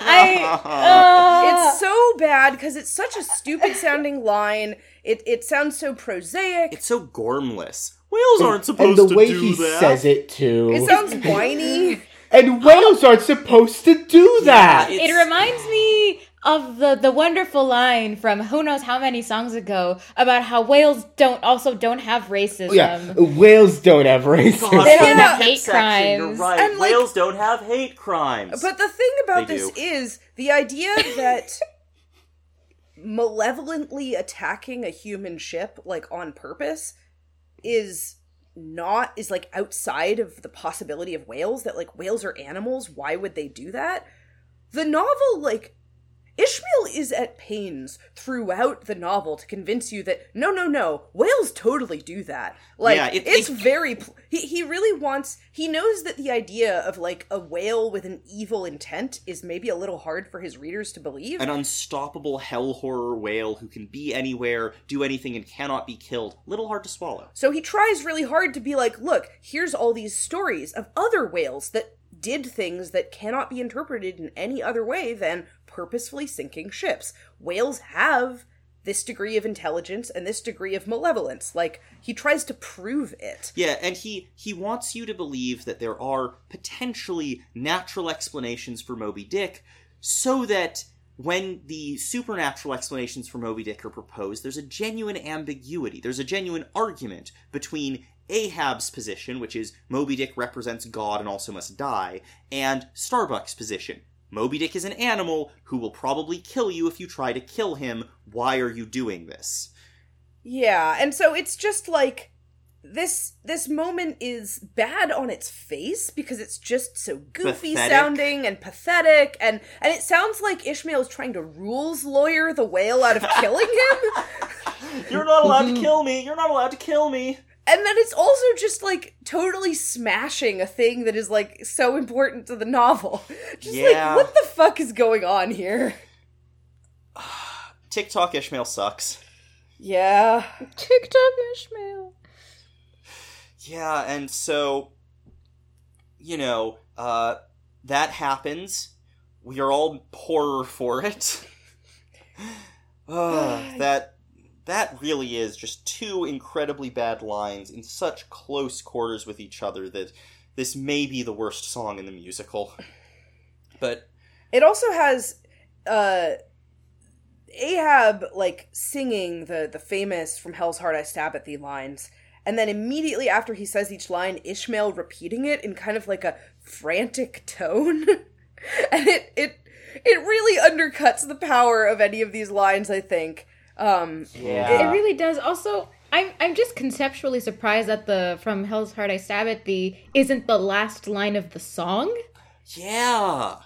I. uh, it's so bad because it's such a stupid sounding line. It it sounds so prosaic. It's so gormless. Whales aren't supposed and supposed the to way he that. says it too. It sounds whiny. And whales aren't supposed to do that. Yeah, it reminds me of the the wonderful line from who knows how many songs ago about how whales don't also don't have racism. yeah, whales don't have racism. God, They don't have hate section, You're crimes. right. And, like- Whales don't have hate crimes. But the thing about They this do. is the idea that malevolently attacking a human ship like on purpose is not is like outside of the possibility of whales that like whales are animals why would they do that? The novel like Ishmael is at pains throughout the novel to convince you that no, no, no, whales totally do that. Like Yeah, it- it's it- very. Pl- he he really wants. He knows that the idea of like a whale with an evil intent is maybe a little hard for his readers to believe. An unstoppable hell horror whale who can be anywhere, do anything, and cannot be killed. Little hard to swallow. So he tries really hard to be like, look, here's all these stories of other whales that did things that cannot be interpreted in any other way than purposefully sinking ships. Whales have this degree of intelligence and this degree of malevolence. Like he tries to prove it. Yeah, and he he wants you to believe that there are potentially natural explanations for Moby Dick so that when the supernatural explanations for Moby Dick are proposed, there's a genuine ambiguity. There's a genuine argument between Ahab's position, which is Moby Dick represents God and also must die, and Starbuck's position. Moby Dick is an animal who will probably kill you if you try to kill him. Why are you doing this? Yeah, and so it's just like this this moment is bad on its face because it's just so goofy Pathetic. sounding and pathetic and and it sounds like Ishmael is trying to rules lawyer the whale out of killing him. You're not allowed to mm-hmm. kill me. You're not allowed to kill me. And then it's also just like totally smashing a thing that is like so important to the novel. Just Yeah. like what the fuck is going on here? TikTok Ishmael sucks. Yeah. TikTok Ishmael. Yeah, and so, you know, uh, that happens. We are all poorer for it. Ugh, that that really is just two incredibly bad lines in such close quarters with each other that this may be the worst song in the musical. But It also has uh Ahab like singing the the famous from Hell's Heart I stab at thee lines and then immediately after he says each line Ishmael repeating it in kind of like a frantic tone and it it it really undercuts the power of any of these lines I think um yeah, It really does. Also, I'm I'm just conceptually surprised that the from Hell's Heart I Stab at Thee isn't the last line of the song. yeah,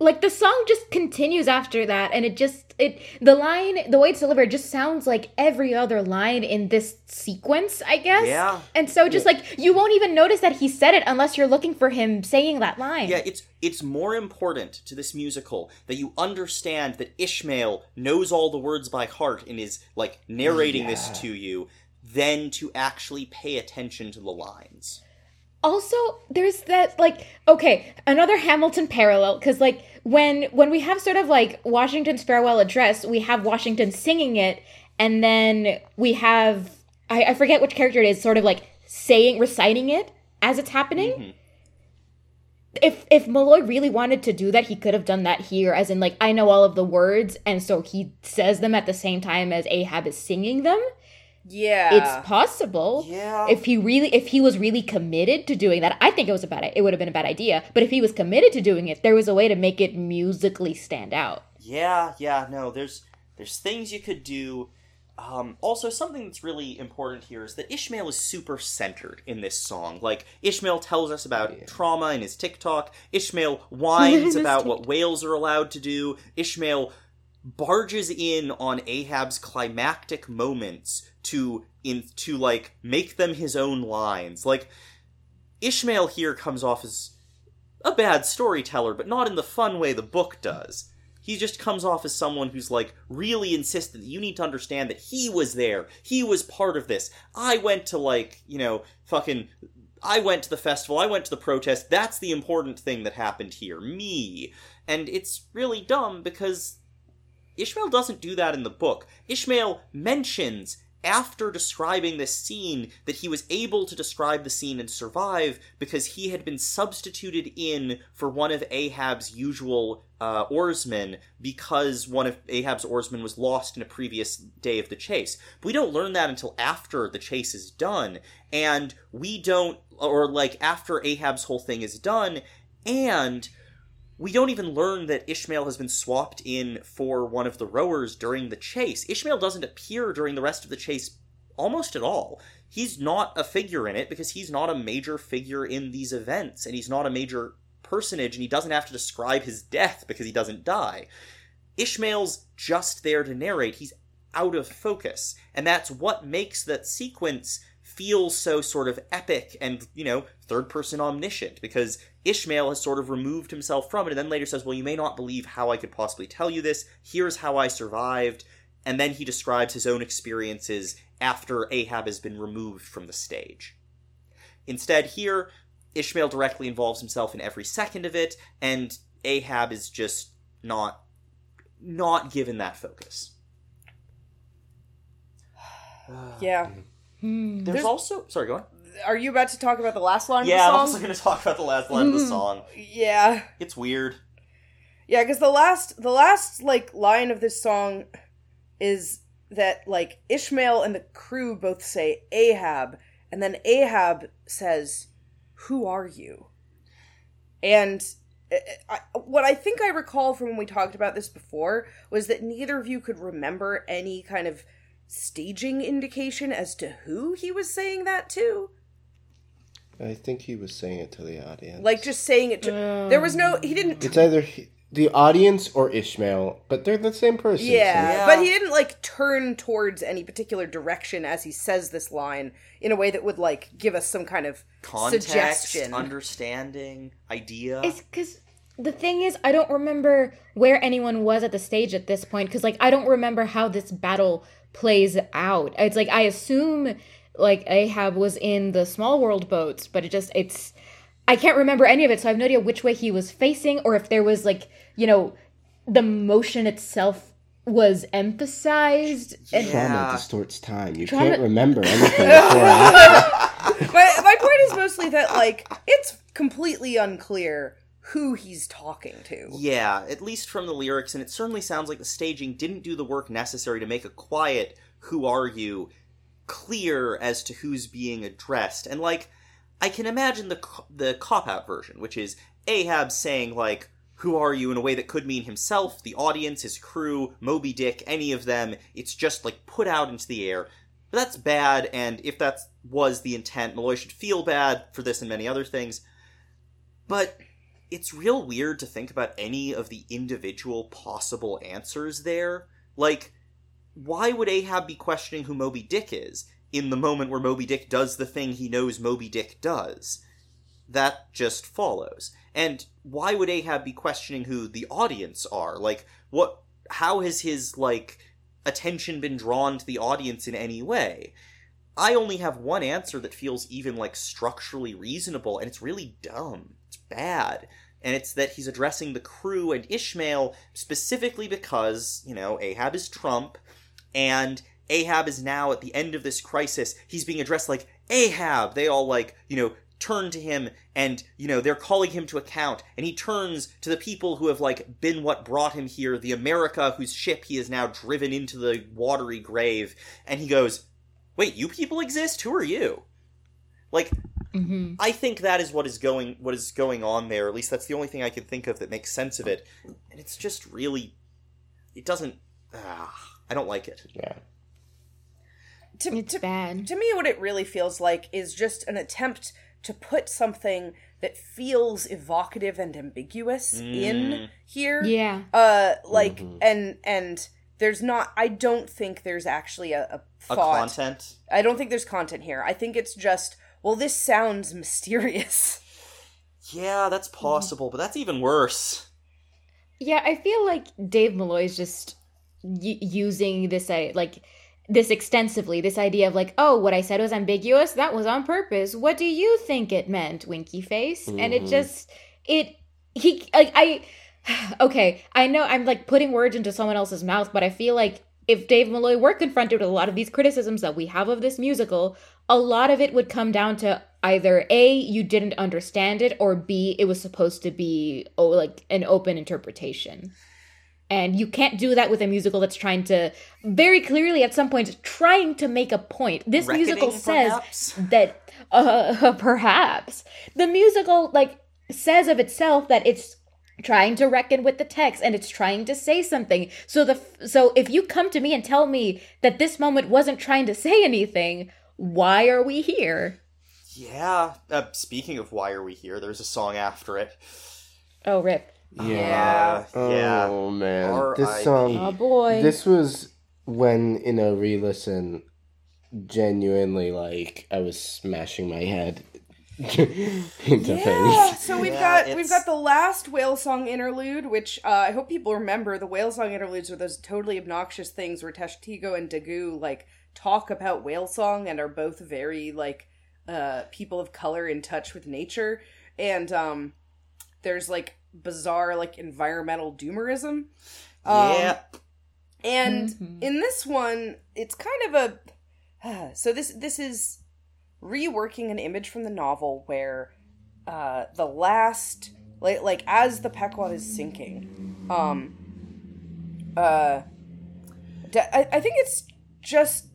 Like the song just continues after that, and it just it the line the way it's delivered just sounds like every other line in this sequence, I guess. Yeah. And so just like you won't even notice that he said it unless you're looking for him saying that line. Yeah, it's it's more important to this musical that you understand that Ishmael knows all the words by heart and is like narrating this to you than to actually pay attention to the lines. Also there's that like okay another hamilton parallel because like when when we have sort of like washington's farewell address we have washington singing it and then we have i, I forget which character it is sort of like saying reciting it as it's happening. Mm-hmm. If if malloy really wanted to do that he could have done that here as in like i know all of the words and so he says them at the same time as ahab is singing them yeah it's possible. Yeah. If he really, if he was really committed to doing that, I think it was a bad. It would have been a bad idea. But if he was committed to doing it, there was a way to make it musically stand out. Yeah, yeah, no, there's there's things you could do. Um, also, something that's really important here is that Ishmael is super centered in this song. Like, Ishmael tells us about trauma in his TikTok. Ishmael whines about what whales are allowed to do. Ishmael barges in on Ahab's climactic moments to in to like make them his own lines. Like, Ishmael here comes off as a bad storyteller, but not in the fun way the book does. He just comes off as someone who's like really insistent that you need to understand that he was there. He was part of this. I went to like, you know, fucking I went to the festival, I went to the protest. That's the important thing that happened here. Me. And it's really dumb because Ishmael doesn't do that in the book. Ishmael mentions after describing this scene that he was able to describe the scene and survive because he had been substituted in for one of Ahab's usual uh, oarsmen because one of Ahab's oarsmen was lost in a previous day of the chase. But we don't learn that until after the chase is done, and we don't, or like after Ahab's whole thing is done, and we don't even learn that Ishmael has been swapped in for one of the rowers during the chase. Ishmael doesn't appear during the rest of the chase almost at all. He's not a figure in it because he's not a major figure in these events, and he's not a major personage, and he doesn't have to describe his death because he doesn't die. Ishmael's just there to narrate. He's out of focus. And that's what makes that sequence feel so sort of epic and, you know, third person omniscient because Ishmael has sort of removed himself from it and then later says, Well, you may not believe how I could possibly tell you this. Here's how I survived. And then he describes his own experiences after Ahab has been removed from the stage. Instead, here, Ishmael directly involves himself in every second of it, and Ahab is just not not given that focus. Yeah. Hmm. There's, There's- also sorry, go on. Are you about to talk about the last line Yeah, of the song? Yeah, I'm also going to talk about the last line of the song. Yeah. It's weird. Yeah, because the last the last like line of this song is that like Ishmael and the crew both say Ahab, and then Ahab says, "Who are you?" And uh, I, what I think I recall from when we talked about this before was that neither of you could remember any kind of staging indication as to who he was saying that to. I think he was saying it to the audience. Like just saying it to. There was no. He didn't. it's either he, the audience or Ishmael, but they're the same person. so- Yeah, Yeah. but he didn't like turn towards any particular direction as he says this line in a way that would like give us some kind of Context, suggestion. understanding, idea. It's because the thing is, I don't remember where anyone was at the stage at this point. Because like, I don't remember how this battle plays out. It's like I assume like Ahab was in the small world boats, but it just it's I can't remember any of it, so I have no idea which way he was facing or if there was like you know the motion itself was emphasized and Trauma Yeah. distorts time. You Trauma- can't remember anything before my my point is mostly that like it's completely unclear who he's talking to. Yeah, at least from the lyrics, and it certainly sounds like the staging didn't do the work necessary to make a quiet "Who are you?" clear as to who's being addressed. And like, I can imagine the the cop out version, which is Ahab saying like, "Who are you?" in a way that could mean himself, the audience, his crew, Moby Dick, any of them. It's just like put out into the air. But that's bad, and if that was the intent, Malloy should feel bad for this and many other things. But it's real weird to think about any of the individual possible answers there. Like, why would Ahab be questioning who Moby Dick is in the moment where Moby Dick does the thing he knows Moby Dick does? That just follows. And why would Ahab be questioning who the audience are? Like, what? How has his like attention been drawn to the audience in any way? I only have one answer that feels even like structurally reasonable, and it's really dumb. Bad. And it's that he's addressing the crew and Ishmael specifically because, you know, Ahab is Trump, and Ahab is now at the end of this crisis. He's being addressed like Ahab. They all like, you know, turn to him and, you know, they're calling him to account. And he turns to the people who have like been what brought him here, the America whose ship he has now driven into the watery grave. And he goes, Wait, you people exist? Who are you? Like, Mhm. I think that is what is going what is going on there. At least that's the only thing I can think of that makes sense of it. And it's just really it doesn't ah, I don't like it. Yeah. To, it's to, bad. to me, what it really feels like is just an attempt to put something that feels evocative and ambiguous in Mm. here. Yeah. Uh, like Mhm. and and there's not. I don't think there's actually a, a A thought. content. I don't think there's content here. I think it's just well, this sounds mysterious. Yeah, that's possible, but that's even worse. Yeah, I feel like Dave Malloy is just y- using this uh, like this extensively. This idea of like, oh, what I said was ambiguous. That was on purpose. What do you think it meant, Winky Face? And it Mhm. just it he like I okay. I know I'm like putting words into someone else's mouth, but I feel like if Dave Malloy were confronted with a lot of these criticisms that we have of this musical, a lot of it would come down to either A, you didn't understand it, or B, it was supposed to be oh like an open interpretation. And you can't do that with a musical that's trying to very clearly at some point trying to make a point. This musical says perhaps? that uh perhaps the musical like says of itself that it's trying to reckon with the text and it's trying to say something so the so if you come to me and tell me that this moment wasn't trying to say anything why are we here Yeah. Uh, speaking of why are we here, there's a song after it. oh rip Yeah. yeah. Oh man, R.I.P. this song. oh boy This was when in a re-listen, genuinely like I was smashing my head into Yeah. things. So we've Yeah, got we've got the last whale song interlude, which uh, I hope people remember. The whale song interludes are those totally obnoxious things where Tashtego and Daggoo like talk about whale song and are both very like uh, people of color in touch with nature, and um, there's like bizarre like environmental doomerism. Um, yeah. and Mhm. in this one, it's kind of a uh, so this this is reworking an image from the novel where uh, the last like like as the Pequod is sinking, um, uh, I, I think it's just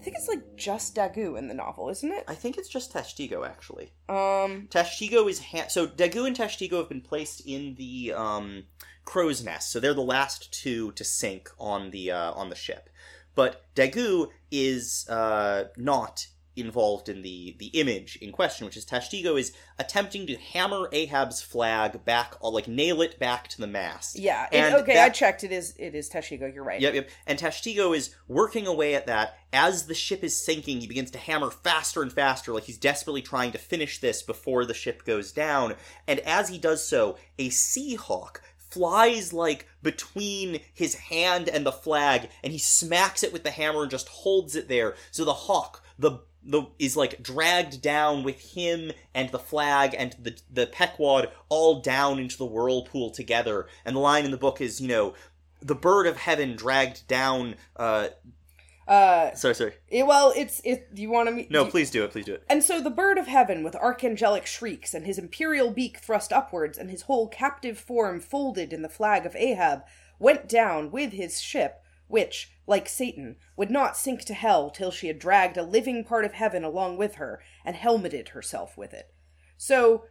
I think it's like just Daggoo in the novel, isn't it? I think it's just Tashtego actually. Um, Tashtego is ha- so Daggoo and Tashtego have been placed in the um, crow's nest, so they're the last two to sink on the uh, on the ship. But Daggoo is uh, not involved in the the image in question, which is Tashtego is attempting to hammer Ahab's flag back, uh, like nail it back to the mast. yeah. And okay, I checked. It is it is Tashtego. You're right. Yep, yep. And Tashtego is working away at that. As the ship is sinking, he begins to hammer faster and faster, like he's desperately trying to finish this before the ship goes down. And as he does so, a sea hawk flies like between his hand and the flag, and he smacks it with the hammer and just holds it there. So the hawk, the the is like dragged down with him and the flag and the the Pequod all down into the whirlpool together. And the line in the book is, you know, the bird of heaven dragged down. Uh, Uh, sorry, sorry. it, well, it's it. Do you want to me? No, please do it. Please do it. And so the bird of heaven, with archangelic shrieks, and his imperial beak thrust upwards, and his whole captive form folded in the flag of Ahab, went down with his ship, which, like Satan, would not sink to hell till she had dragged a living part of heaven along with her, and helmeted herself with it. So,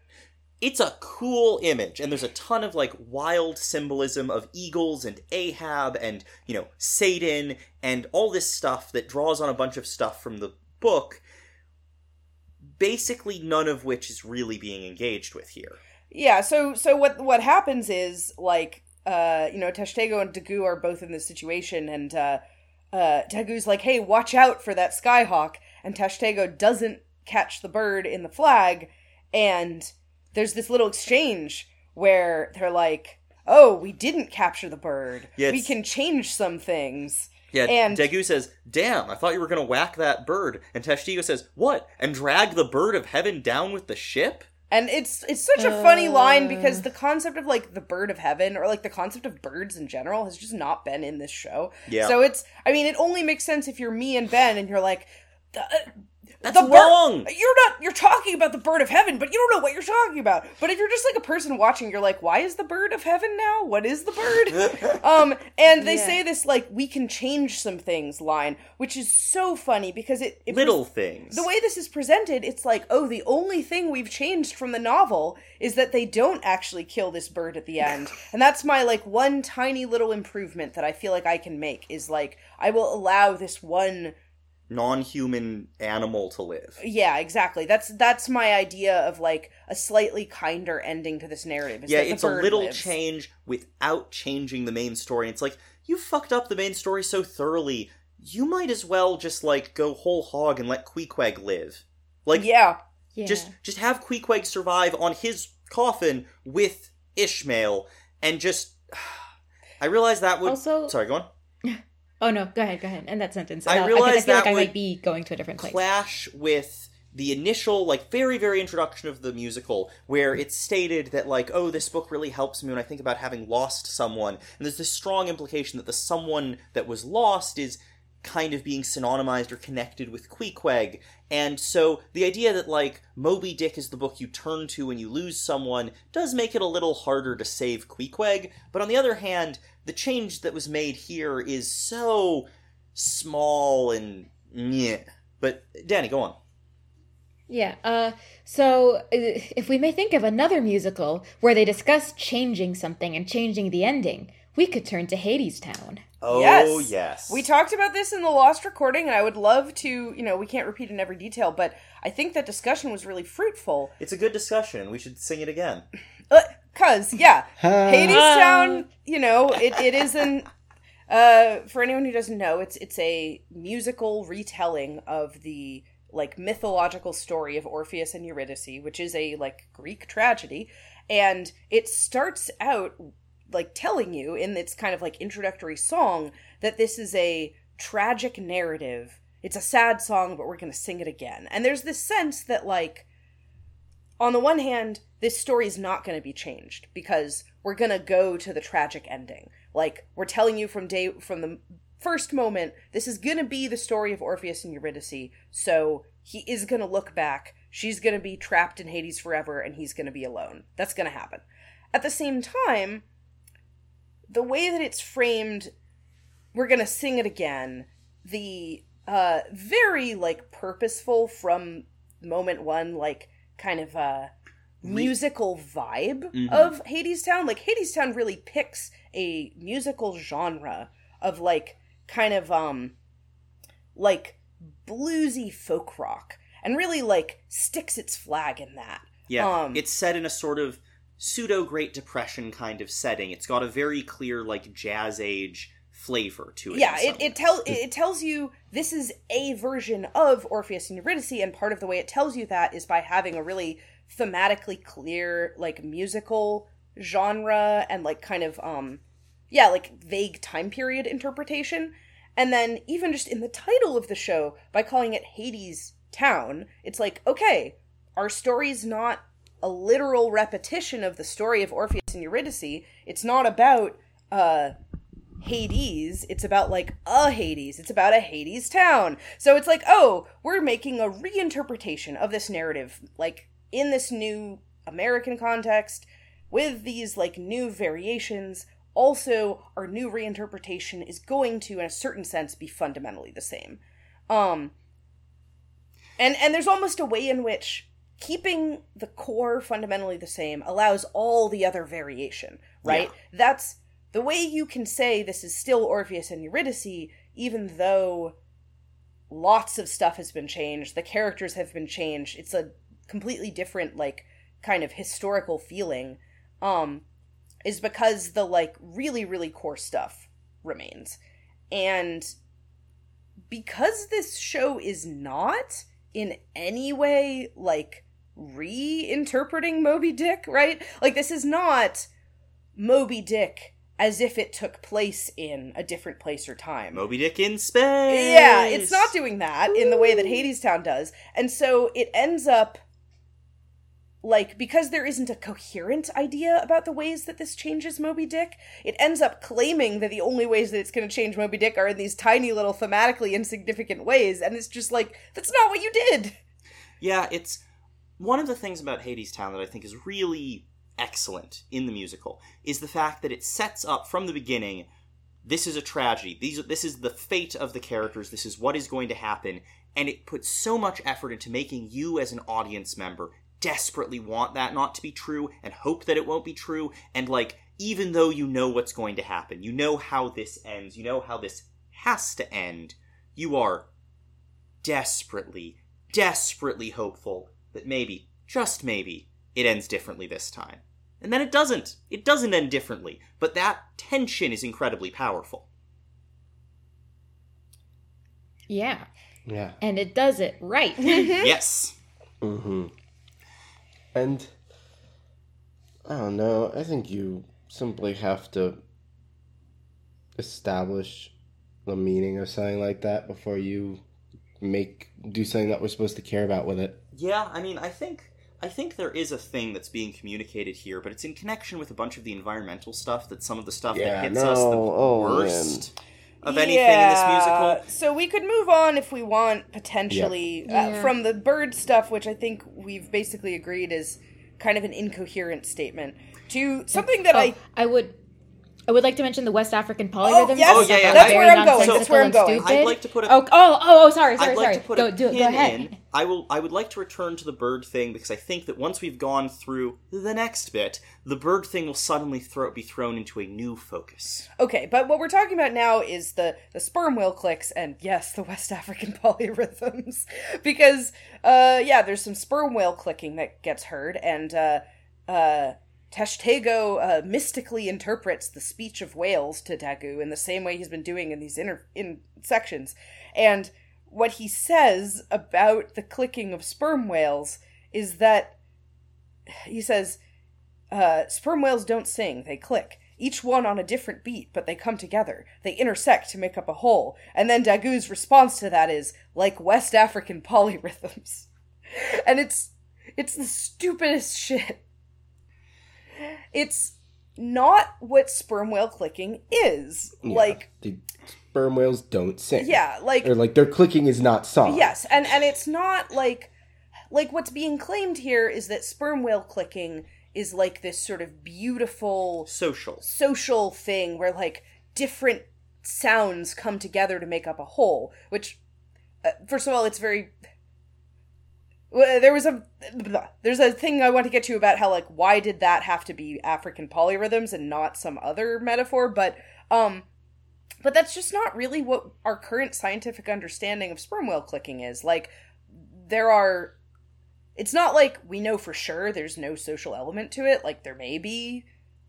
It's a cool image, and there's a ton of like wild symbolism of eagles and Ahab and you know Satan and all this stuff that draws on a bunch of stuff from the book. Basically, none of which is really being engaged with here. yeah, so so what what happens is like uh, you know, Tashtego and Daggoo are both in this situation, and uh, uh, Daggoo's like, "Hey, watch out for that skyhawk," and Tashtego doesn't catch the bird in the flag, and there's this little exchange where they're like, "Oh, we didn't capture the bird. Yeah, we can change some things." Yeah, And- Daggoo says, "Damn, I thought you were gonna whack that bird." And Tashtego says, "What? And drag the bird of heaven down with the ship?" And it's it's such a funny line Uh. because the concept of like the bird of heaven or like the concept of birds in general has just not been in this show. Yeah. So it's I mean it only makes sense if you're me and Ben and you're like the, uh, That's the bird- wrong. You're not you're talking about the bird of heaven, but you don't know what you're talking about. But if you're just like a person watching, you're like, why is the bird of heaven now? What is the bird? um and they Yeah. say this like we can change some things line, which is so funny because it, it Little things. the way this is presented, it's like, oh, the only thing we've changed from the novel is that they don't actually kill this bird at the end. and that's my like one tiny little improvement that I feel like I can make is like I will allow this one non-human animal to live. yeah, exactly. That's that's my idea of like a slightly kinder ending to this narrative. is Yeah, it's a little lives. change without changing the main story. It's like you fucked up the main story so thoroughly. You might as well just like go whole hog and let Queequeg live. Like Yeah. Yeah. just just have Queequeg survive on his coffin with Ishmael and just I realize that would Also- sorry, go on. Oh no, go ahead, go ahead. End that sentence. I realize I feel that like I might be going to a different place. clash with the initial like very very introduction of the musical where it's stated that like oh this book really helps me when i think about having lost someone and there's this strong implication that the someone that was lost is kind of being synonymized or connected with Queequeg. And so the idea that like Moby Dick is the book you turn to when you lose someone does make it a little harder to save Queequeg. But on the other hand, the change that was made here is so small and yeah. But Danny, go on. Yeah. Uh, so, uh, if we may think of another musical where they discuss changing something and changing the ending, we could turn to Hadestown. Oh Yes. yes. We talked about this in the lost recording, and I would love to, you know, we can't repeat in every detail, but I think that discussion was really fruitful. It's a good discussion. We should sing it again. Uh, Cause, yeah, Hadestown, you know, it, it is an, uh, for anyone who doesn't know, it's, it's a musical retelling of the, like, mythological story of Orpheus and Eurydice, which is a, like, Greek tragedy, and it starts out like telling you in its kind of like introductory song that this is a tragic narrative. It's a sad song, but we're going to sing it again. And there's this sense that, like, on the one hand, this story is not going to be changed because we're going to go to the tragic ending. Like, we're telling you from day, from the first moment, this is going to be the story of Orpheus and Eurydice. So he is going to look back. She's going to be trapped in Hades forever, and he's going to be alone. That's going to happen. At the same time, the way that it's framed, we're going to sing it again. The uh, very like purposeful from moment one, like kind of uh, musical vibe Mhm. of Hadestown. Like Hadestown really picks a musical genre of like kind of um like bluesy folk rock and really like sticks its flag in that. Yeah, Um, it's set in a sort of pseudo Great Depression kind of setting. It's got a very clear like jazz age flavor to it. yeah it, it tells it, it tells you this is a version of orpheus and eurydice and part of the way it tells you that is by having a really thematically clear like musical genre and like kind of um yeah like vague time period interpretation and then even just in the title of the show by calling it hades town it's like okay our story's not a literal repetition of the story of orpheus and eurydice it's not about uh Hades, it's about like a Hades. It's about a Hades town. So it's like, oh, we're making a reinterpretation of this narrative, like in this new American context, with these like new variations. Also, our new reinterpretation is going to, in a certain sense, be fundamentally the same. Um, and and there's almost a way in which keeping the core fundamentally the same allows all the other variation, right? That's the way you can say this is still Orpheus and Eurydice, even though lots of stuff has been changed, the characters have been changed. It's a completely different, like, kind of historical feeling. Um, is because the like really really core stuff remains, and because this show is not in any way like reinterpreting Moby Dick, right? Like this is not Moby Dick as if it took place in a different place or time. Moby Dick in space. Yeah, it's not doing that in the way that Hadestown does. And so it ends up like because there isn't a coherent idea about the ways that this changes Moby Dick, it ends up claiming that the only ways that it's going to change Moby Dick are in these tiny little thematically insignificant ways and it's just like that's not what you did. Yeah, it's one of the things about Hadestown that I think is really excellent in the musical is the fact that it sets up from the beginning this is a tragedy. These this is the fate of the characters. This is what is going to happen and it puts so much effort into making you as an audience member desperately want that not to be true and hope that it won't be true and like even though you know what's going to happen, you know how this ends, you know how this has to end, you are desperately, desperately hopeful that maybe, just maybe, it ends differently this time. And then it doesn't. It doesn't end differently, but that tension is incredibly powerful. Yeah. Yeah. And it does it right. yes. Mm-hmm. And I don't know. I think you simply have to establish the meaning of something like that before you make do something that we're supposed to care about with it. Yeah, I mean, I think I think there is a thing that's being communicated here, but it's in connection with a bunch of the environmental stuff that some of the stuff Yeah, that hits no, us the oh, worst of anything in this musical. So we could move on if we want, potentially, uh, Yeah. from the bird stuff, which I think we've basically agreed is kind of an incoherent statement, to something that Oh, I. I would I would like to mention the West African polyrhythms. yes, Oh, yeah, yeah, that's where I'm going. That's where I'm going. stupid. I'd like to put a- Oh, oh, oh, oh, sorry, sorry, I'd like sorry. to put go, a do, pin go ahead. in. I will. I would like to return to the bird thing because I think that once we've gone through the next bit, the bird thing will suddenly throw, be thrown into a new focus. Okay, but what we're talking about now is the the sperm whale clicks and yes, the West African polyrhythms, because uh yeah, there's some sperm whale clicking that gets heard, and uh uh Tashtego uh, mystically interprets the speech of whales to Daggoo in the same way he's been doing in these inner in sections, and what he says about the clicking of sperm whales is that he says uh, sperm whales don't sing, they click. each one on a different beat, but they come together. They intersect to make up a whole. And then Daggoo's response to that is like West African polyrhythms. And it's it's the stupidest shit. It's not what sperm whale clicking is. Yeah, Like the sperm whales don't sing. yeah, like or like their clicking is not song. Yes, and and it's not like like what's being claimed here is that sperm whale clicking is like this sort of beautiful Social. social thing where like different sounds come together to make up a whole, which uh, first of all it's very well, there was a there's a thing I want to get to about how like why did that have to be African polyrhythms and not some other metaphor, but um but that's just not really what our current scientific understanding of sperm whale clicking is. Like there are it's not like we know for sure there's no social element to it, like there may be.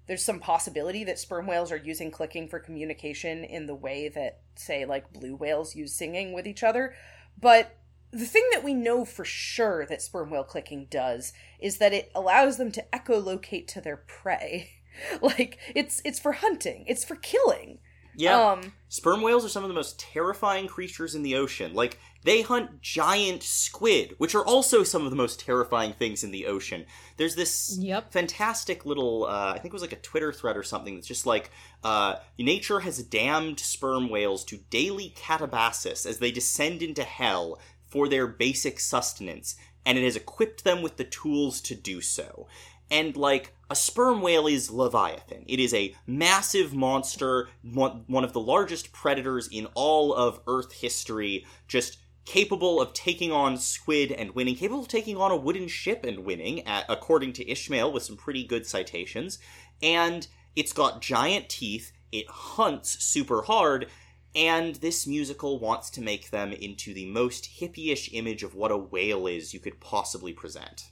There's some possibility that sperm whales are using clicking for communication in the way that say like blue whales use singing with each other, but the thing that we know for sure that sperm whale clicking does is that it allows them to echolocate to their prey. like it's it's for hunting, it's for killing. Yeah. Um Sperm whales are some of the most terrifying creatures in the ocean. Like, they hunt giant squid, which are also some of the most terrifying things in the ocean. There's this Yep. fantastic little, uh, I think it was like a Twitter thread or something that's just like, uh, nature has damned sperm whales to daily catabasis as they descend into hell for their basic sustenance, and it has equipped them with the tools to do so. And like a sperm whale is Leviathan. It is a massive monster, one of the largest predators in all of Earth history, just capable of taking on squid and winning, capable of taking on a wooden ship and winning, according to Ishmael, with some pretty good citations. And it's got giant teeth, it hunts super hard, and this musical wants to make them into the most hippie-ish image of what a whale is you could possibly present.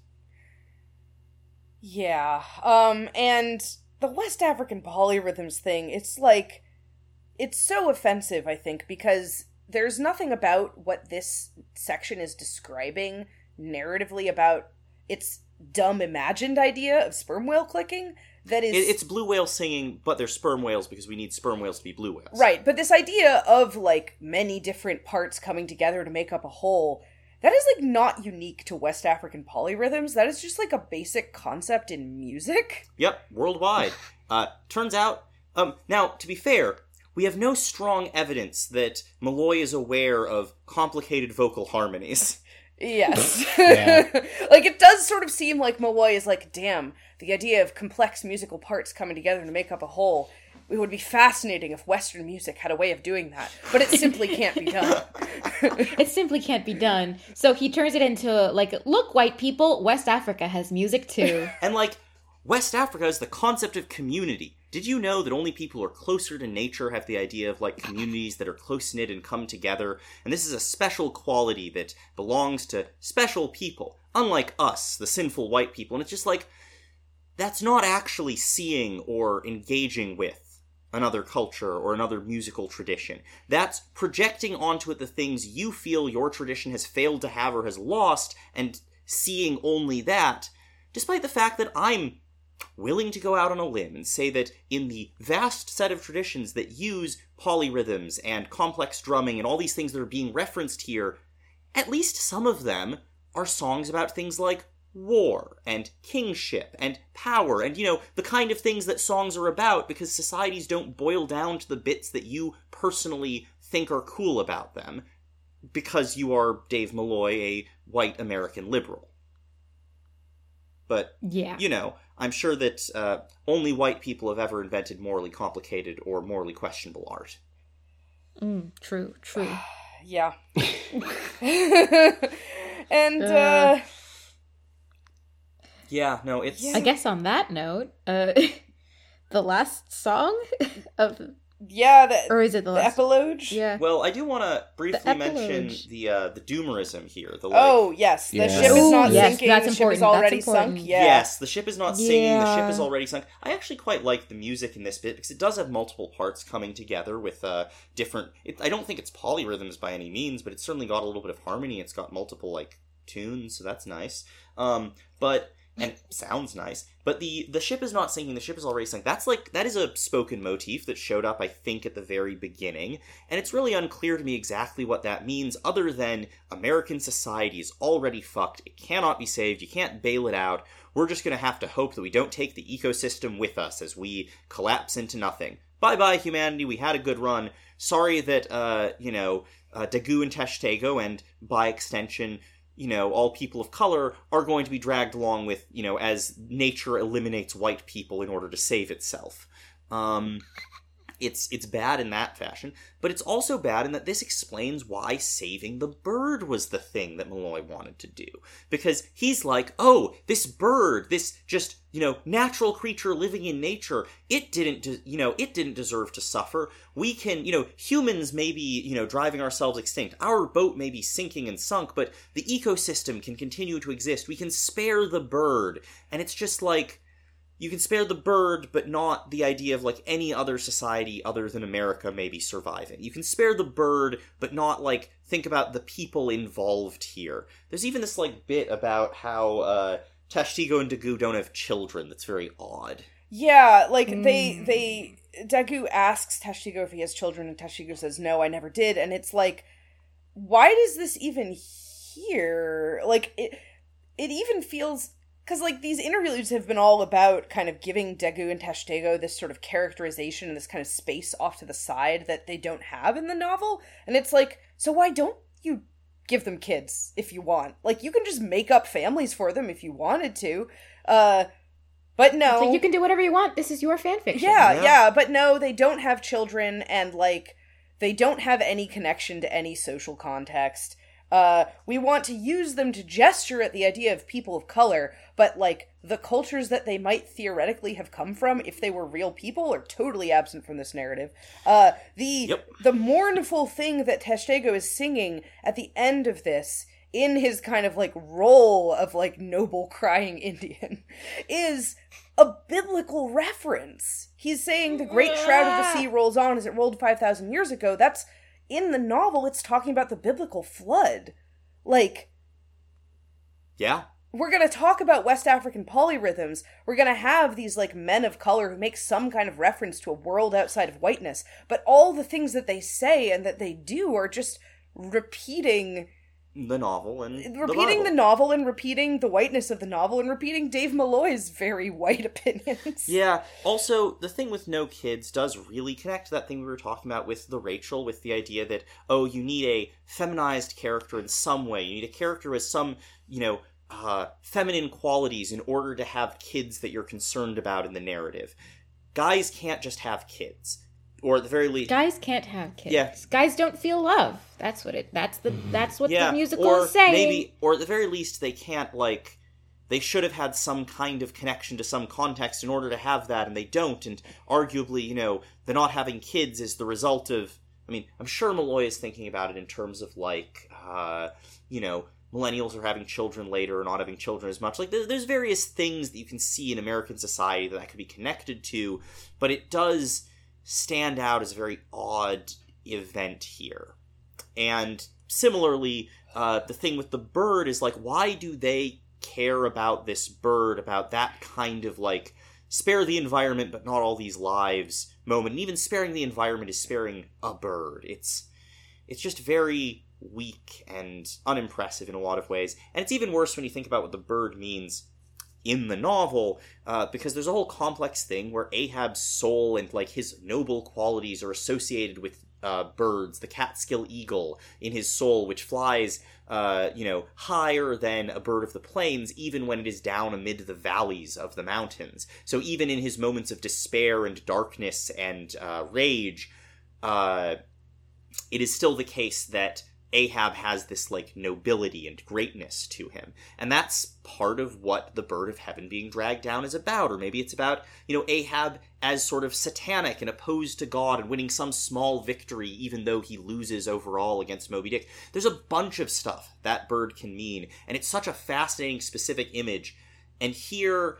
Yeah. Um and the West African polyrhythms thing, it's like it's so offensive, I think, because there's nothing about what this section is describing narratively about its dumb imagined idea of sperm whale clicking that is It, it's blue whales singing, but they're sperm whales because we need sperm whales to be blue whales. Right, but this idea of like many different parts coming together to make up a whole, that is like not unique to West African polyrhythms. That is just like a basic concept in music. Yep, worldwide. uh, turns out, um, now to be fair, we have no strong evidence that Malloy is aware of complicated vocal harmonies. Yes. Yeah. like it does sort of seem like Malloy is like, damn, the idea of complex musical parts coming together to make up a whole. It would be fascinating if Western music had a way of doing that, but it simply can't be done. It simply can't be done. So he turns it into like, look, white people, West Africa has music too. And like, West Africa is the concept of community. Did you know that only people who are closer to nature have the idea of like communities that are close knit and come together? And this is a special quality that belongs to special people, unlike us, the sinful white people. And it's just like, that's not actually seeing or engaging with another culture or another musical tradition. That's projecting onto it the things you feel your tradition has failed to have or has lost and seeing only that, despite the fact that I'm willing to go out on a limb and say that in the vast set of traditions that use polyrhythms and complex drumming and all these things that are being referenced here, at least some of them are songs about things like war and kingship and power and you know the kind of things that songs are about because societies don't boil down to the bits that you personally think are cool about them because you are Dave Malloy a white American liberal but Yeah. you know, I'm sure that uh, only white people have ever invented morally complicated or morally questionable art. Mm, true, true. yeah. and uh, Yeah, no, it's Yeah. I guess on that note, uh, the last song of, yeah, the, or is it the the last? epilogue. yeah. well, I do want to briefly The mention the uh, the doomerism here. The like, Oh yes, the Yeah. ship is Ooh, not yes, sinking. that's the ship important, is already sunk. Yeah. Yes, the ship is not singing. The ship is already sunk. I actually quite like the music in this bit because it does have multiple parts coming together with uh, different. It, I don't think it's polyrhythms by any means, but it's certainly got a little bit of harmony. It's got multiple like tunes, so that's nice. Um, but and sounds nice. But the the ship is not sinking. The ship is already sunk. That's like that is a spoken motif that showed up, I think, at the very beginning, and it's really unclear to me exactly what that means, other than American society is already fucked. It cannot be saved. You can't bail it out. We're just going to have to hope that we don't take the ecosystem with us as we collapse into nothing. Bye bye, humanity. We had a good run. Sorry that, uh, you know, uh, Daggoo and Tashtego, and by extension, you know, all people of color are going to be dragged along with, you know, as nature eliminates white people in order to save itself. Um, it's it's bad in that fashion, but it's also bad in that this explains why saving the bird was the thing that Malloy wanted to do. Because he's like, oh, this bird, this just you know natural creature living in nature, it didn't de- you know it didn't deserve to suffer. We can you know humans may be you know driving ourselves extinct. Our boat may be sinking and sunk, but the ecosystem can continue to exist. We can spare the bird, and it's just like you can spare the bird, but not the idea of like any other society other than America maybe surviving. You can spare the bird, but not like think about the people involved here. There's even this like bit about how uh, Tashtego and Daggoo don't have children. That's very odd. Yeah, like they Mm. they Daggoo asks Tashtego if he has children, and Tashtego says no, I never did, and it's like, why does this even here? Like it, it even feels because like these interviews have been all about kind of giving Daggoo and Tashtego this sort of characterization and this kind of space off to the side that they don't have in the novel, and it's like, so why don't you give them kids if you want? Like you can just make up families for them if you wanted to. Uh but no. It's like you can do whatever you want. This is your fan fiction. Yeah, Yeah. yeah, but no, they don't have children and like they don't have any connection to any social context. Uh we want to use them to gesture at the idea of people of color, but like the cultures that they might theoretically have come from if they were real people are totally absent from this narrative. Uh the Yep. the mournful thing that Tashtego is singing at the end of this in his kind of like role of like noble crying Indian is a biblical reference. He's saying the great shroud of the sea rolls on as it rolled 5,000 years ago. That's in the novel, it's talking about the biblical flood. Like, Yeah, we're going to talk about West African polyrhythms. We're going to have these like men of color who make some kind of reference to a world outside of whiteness. But all the things that they say and that they do are just repeating the novel and repeating the, Bible. novel and repeating the whiteness of the novel and repeating Dave Malloy's very white opinions. Yeah. Also, the thing with no kids does really connect to that thing we were talking about with the Rachel, with the idea that oh, you need a feminized character in some way. You need a character with some, you know, uh, feminine qualities in order to have kids that you're concerned about in the narrative. Guys can't just have kids, or at the very least, Guys can't have kids. Yeah. Guys don't feel love. That's what it. That's the. That's what yeah, the musical or is saying. maybe, or at the very least, they can't like. They should have had some kind of connection to some context in order to have that, and they don't. And arguably, you know, the not having kids is the result of. I mean, I'm sure Malloy is thinking about it in terms of like, uh, you know, millennials are having children later or not having children as much. Like, there's various things that you can see in American society that that could be connected to, but it does stand out as a very odd event here. And similarly, uh, the thing with the bird is like, why do they care about this bird, about that kind of like spare the environment but not all these lives moment? And even sparing the environment is sparing a bird. It's it's just very weak and unimpressive in a lot of ways. And it's even worse when you think about what the bird means in the novel, uh, because there's a whole complex thing where Ahab's soul and like his noble qualities are associated with uh, birds, the Catskill eagle in his soul, which flies, uh, you know, higher than a bird of the plains, even when it is down amid the valleys of the mountains. So even in his moments of despair and darkness and uh, rage, uh, it is still the case that Ahab has this like nobility and greatness to him. And that's part of what the bird of heaven being dragged down is about. Or maybe it's about, you know, Ahab as sort of satanic and opposed to God and winning some small victory even though he loses overall against Moby Dick. There's a bunch of stuff that bird can mean, and it's such a fascinating specific image. And here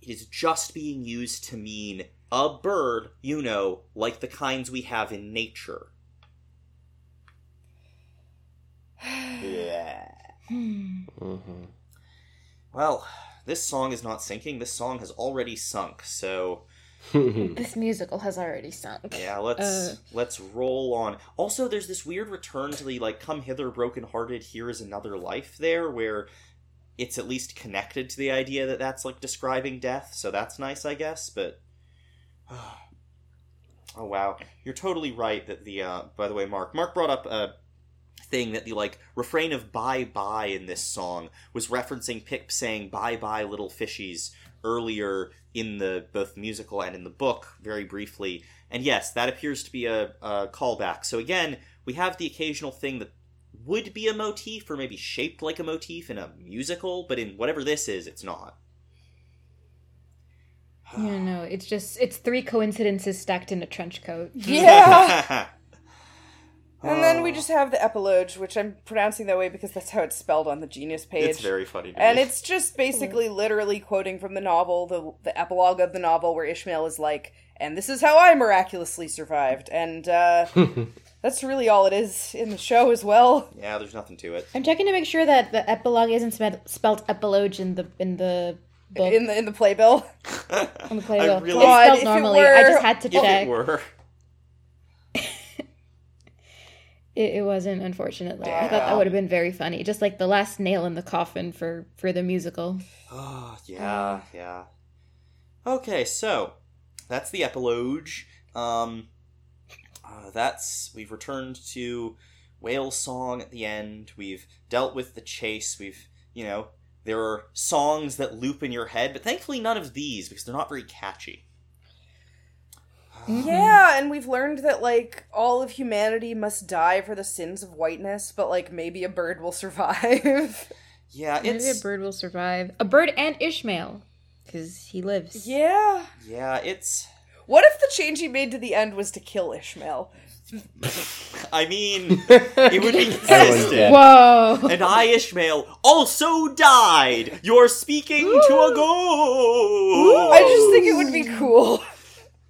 it is just being used to mean a bird, you know, like the kinds we have in nature. Yeah. Hmm. hmm Well, this song is not sinking. This song has already sunk. So This musical has already sunk. yeah, let's Uh. let's roll on. Also, there's this weird return to the like "Come hither, broken-hearted, here is another life" there, where it's at least connected to the idea that that's like describing death. So that's nice, I guess. But oh wow, you're totally right that the. Uh, by the way, Mark, Mark brought up a thing that the like refrain of "bye bye" in this song was referencing Pip saying "bye bye, little fishies" earlier in the both musical and in the book, very briefly. And yes, that appears to be a, a callback. So again, we have the occasional thing that would be a motif or maybe shaped like a motif in a musical, but in whatever this is, it's not. You know, it's just it's three coincidences stacked in a trench coat. Yeah. and then Oh. we just have the epilogue, which I'm pronouncing that way because that's how it's spelled on the Genius page. it's very funny. To and me. it's just basically literally quoting from the novel, the the epilogue of the novel, where Ishmael is like, "And this is how I miraculously survived," and uh, that's really all it is in the show as well. yeah, there's nothing to it. I'm checking to make sure that the epilogue isn't spe- spelled epilogue in the in the book In the in the playbill, on the playbill. I It's really, God, spelled if it normally. I were- just had to if check. it were, It, it wasn't, unfortunately. I thought that would have been very funny, just like the last nail in the coffin for for the musical. Oh, yeah, yeah. Okay, so that's the epilogue. Um, uh, that's we've returned to whale song at the end. We've dealt with the chase. We've you know there are songs that loop in your head, but thankfully none of these because they're not very catchy. Yeah, and we've learned that like all of humanity must die for the sins of whiteness, but like maybe a bird will survive. Yeah, Maybe a bird will survive. A bird and Ishmael, because he lives. yeah. yeah, it's. What if the change he made to the end was to kill Ishmael? I mean, it would be consistent. dead. Whoa! And I, Ishmael, also died. You're speaking to a ghost. I just think it would be cool.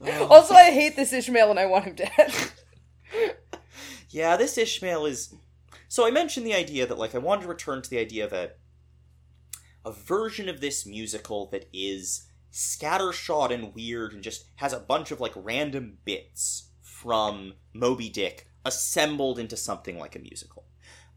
Also, I hate this Ishmael and I want him dead. Yeah, this Ishmael is. So I mentioned the idea that, like, I wanted to return to the idea that a version of this musical that is scattershot and weird and just has a bunch of, like, random bits from Moby Dick assembled into something like a musical.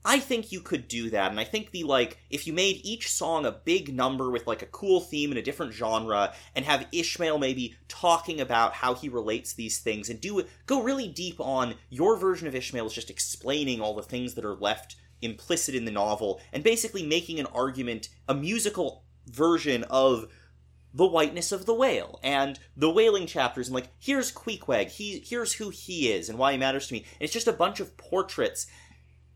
I think you could do that, and I think the like if you made each song a big number with like a cool theme in a different genre, and have Ishmael maybe talking about how he relates these things, and do go really deep on your version of Ishmael is just explaining all the things that are left implicit in the novel, and basically making an argument, a musical version of the whiteness of the whale and the whaling chapters and like here's Queequeg, he here's who he is and why he matters to me. And it's just a bunch of portraits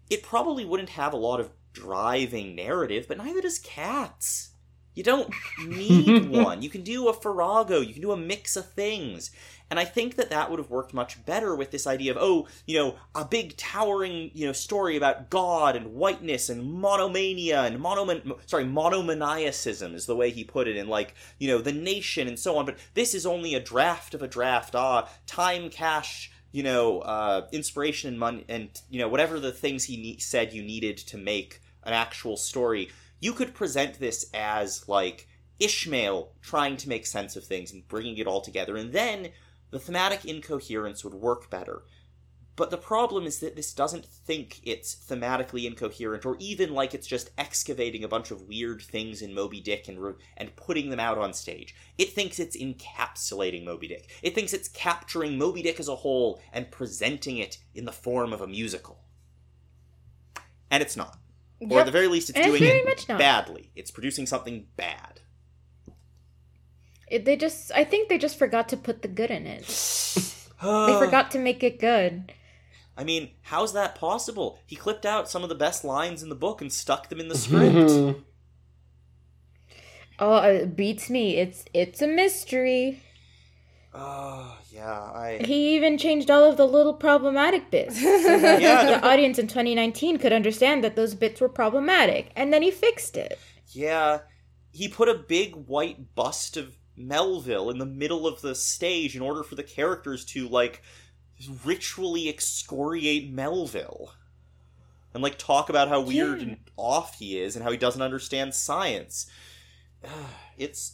it probably wouldn't have a lot of driving narrative, but neither does Cats. You don't need one. You can do a Farrago, you can do a mix of things. And I think that that would have worked much better with this idea of, oh, you know, a big towering, you know, story about God and whiteness and monomania and monoman, sorry, monomaniacism is the way he put it, in like, you know, the nation and so on. But this is only a draft of a draft. Ah, time, cash, you know, uh, inspiration and money, and you know, whatever the things he ne- said you needed to make an actual story. You could present this as like Ishmael trying to make sense of things and bringing it all together, and then the thematic incoherence would work better. But the problem is that this doesn't think it's thematically incoherent, or even like it's just excavating a bunch of weird things in Moby Dick and re- and putting them out on stage. It thinks it's encapsulating Moby Dick. It thinks it's capturing Moby Dick as a whole and presenting it in the form of a musical. And it's not. Or at the very least, it's doing it badly. It's producing something bad. It, they just, I think they just forgot to put the good in it. They forgot to make it good. I mean, how's that possible? He clipped out some of the best lines in the book and stuck them in the mm-hmm. script. Oh, it beats me. It's it's a mystery. Oh, yeah, I. He even changed all of the little problematic bits so that Yeah. the audience in 2019 could understand that those bits were problematic, and then he fixed it. Yeah, he put a big white bust of Melville in the middle of the stage in order for the characters to, like, ritually excoriate Melville. And, like, talk about how weird Yeah. and off he is and how he doesn't understand science. it's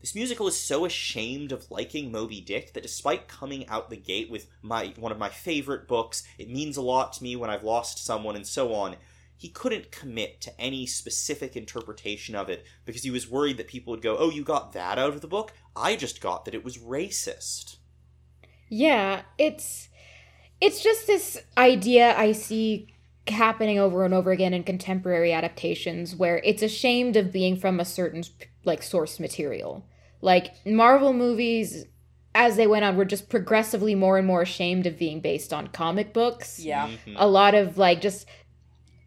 this musical is so ashamed of liking Moby Dick that despite coming out the gate with my one of my favorite books, it means a lot to me when I've lost someone and so on. He couldn't commit to any specific interpretation of it because he was worried that people would go, "Oh, you got that out of the book? I just got that it was racist." Yeah, it's it's just this idea I see happening over and over again in contemporary adaptations where it's ashamed of being from a certain like source material. Like Marvel movies as they went on were just progressively more and more ashamed of being based on comic books. Yeah. Mhm. A lot of like just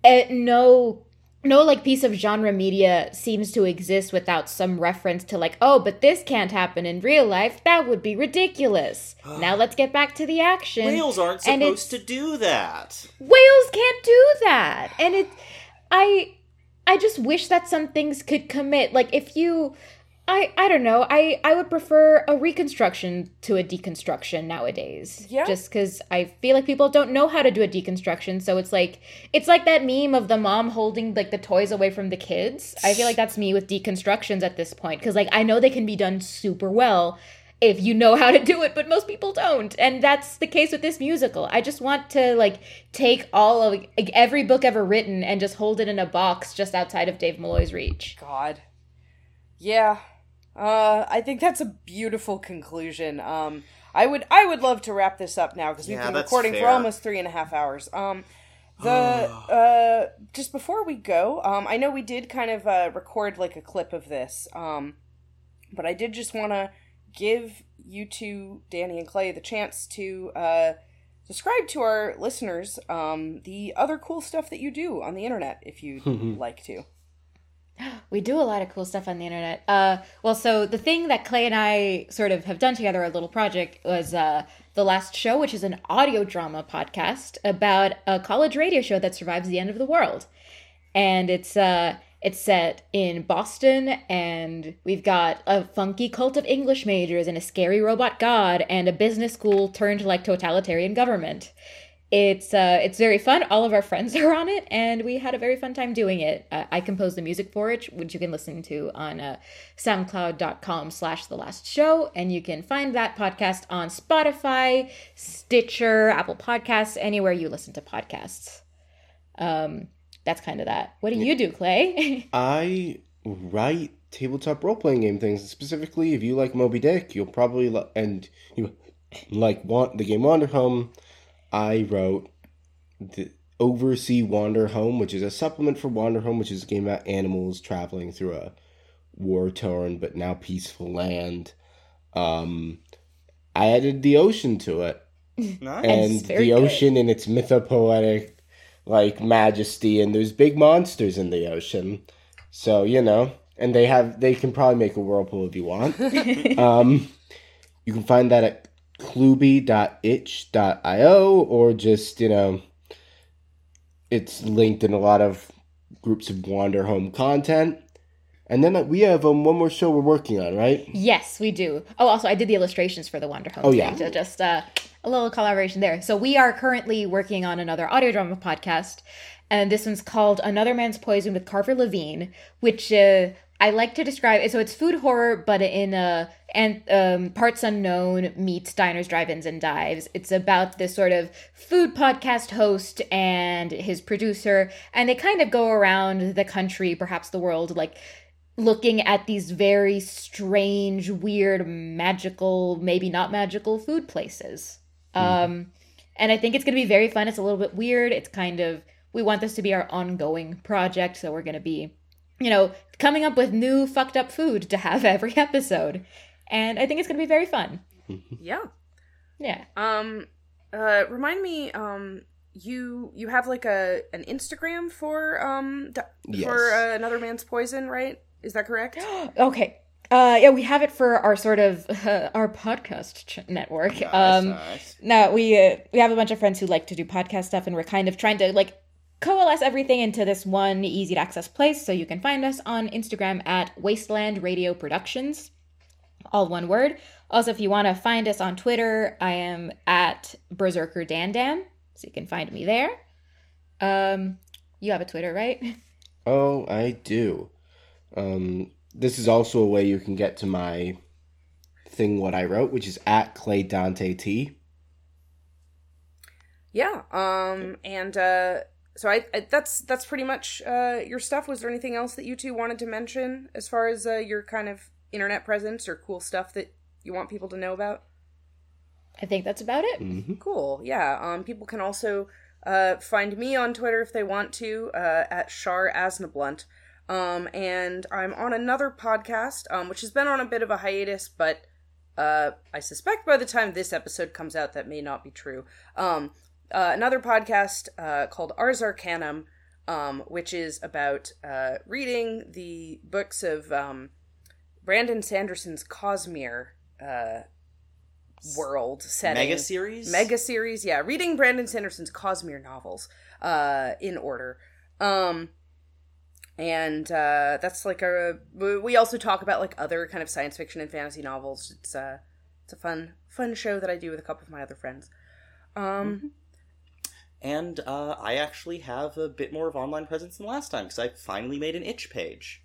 eh, no no like piece of genre media seems to exist without some reference to like oh but this can't happen in real life. That would be ridiculous. Now let's get back to the action. Whales aren't and supposed to do that. whales can't do that. And it i i just wish that some things could commit. Like if you i i don't know i i would prefer a reconstruction to a deconstruction nowadays Yeah. just because i feel like people don't know how to do a deconstruction so it's like it's like that meme of the mom holding like the toys away from the kids i feel like that's me with deconstructions at this point because like i know they can be done super well if you know how to do it, but most people don't. And that's the case with this musical. I just want to like take all of like, every book ever written and just hold it in a box just outside of Dave Malloy's reach. God. Yeah. Uh, I think that's a beautiful conclusion. Um, I would I would love to wrap this up now because we've Yeah, been that's recording for almost three and a half hours. Um, the uh, just before we go, um, I know we did kind of uh, record like a clip of this. Um, but I did just want to give you two, Danny and Clay, the chance to uh, describe to our listeners um, the other cool stuff that you do on the internet, if you'd like to. We do a lot of cool stuff on the internet. Uh, well, so the thing that Clay and I sort of have done together, a little project, was uh, The Last Show, which is an audio drama podcast about a college radio show that survives the end of the world. And it's uh, it's set in Boston, and we've got a funky cult of English majors and a scary robot god and a business school turned like totalitarian government. It's uh, it's very fun. All of our friends are on it, and we had a very fun time doing it. Uh, I composed the music for it, which you can listen to on uh, SoundCloud.com slash The Last Show, and you can find that podcast on Spotify, Stitcher, Apple Podcasts, anywhere you listen to podcasts. Um, that's kind of that. What do you do, Clay? I write tabletop role playing game things. Specifically, if you like Moby Dick, you'll probably li- and you like want the game Wander Home. I wrote the Oversea Wander Home, which is a supplement for Wander Home, which is a game about animals traveling through a war torn but now peaceful land. Um, I added the ocean to it Nice. and It's very the good. ocean in its mythopoetic like majesty and there's big monsters in the ocean so you know and they have they can probably make a whirlpool if you want um you can find that at kluby.itch.io or just you know it's linked in a lot of groups of wander home content and then we have um, one more show we're working on right Yes, we do. Oh, also, I did the illustrations for the Wander Home. Oh, thing, yeah. So just uh, a little collaboration there. So we are currently working on another audio drama podcast, and this one's called Another Man's Poison with Carver Levine, which uh, I like to describe. It. So it's food horror, but in a and um, parts unknown meets diners, drive-ins, and dives. It's about this sort of food podcast host and his producer, and they kind of go around the country, perhaps the world, like looking at these very strange, weird, magical, maybe not magical food places. Um, and I think it's going to be very fun. It's a little bit weird. It's kind of, we want this to be our ongoing project. So we're going to be, you know, coming up with new fucked up food to have every episode. And I think it's going to be very fun. Yeah. Yeah. Um, uh, remind me, um, you you have like a an Instagram for um d- Yes. for uh, another man's poison, right? Is that correct? Okay. Uh, yeah, we have it for our sort of uh, our podcast ch- network. Nice, um, nice. No, we uh, we have a bunch of friends who like to do podcast stuff, and we're kind of trying to like coalesce everything into this one easy to access place. So you can find us on Instagram at Wasteland Radio Productions, all one word. Also, if you want to find us on Twitter, I am at Berserker Dandam, so you can find me there. Um, you have a Twitter, right? Oh, I do. Um, this is also a way you can get to my thing what I wrote, which is at Clay Dante T. Yeah. Um. And uh. So I, I that's that's pretty much uh your stuff. Was there anything else that you two wanted to mention as far as uh, your kind of internet presence or cool stuff that you want people to know about? I think that's about it. hmm Cool. Yeah. Um. People can also uh find me on Twitter if they want to uh at Shar Asnablunt. Um. And I'm on another podcast um which has been on a bit of a hiatus, but uh I suspect by the time this episode comes out that may not be true. Um. Uh, another podcast uh, called Ars Arcanum, um, which is about uh, reading the books of um, Brandon Sanderson's Cosmere uh, world setting. Mega series? Mega series, yeah. Reading Brandon Sanderson's Cosmere novels uh, in order. Um, and uh, that's like a. We also talk about like other kind of science fiction and fantasy novels. It's uh, it's a fun fun show that I do with a couple of my other friends. Um, And uh, I actually have a bit more of online presence than last time because I finally made an itch page.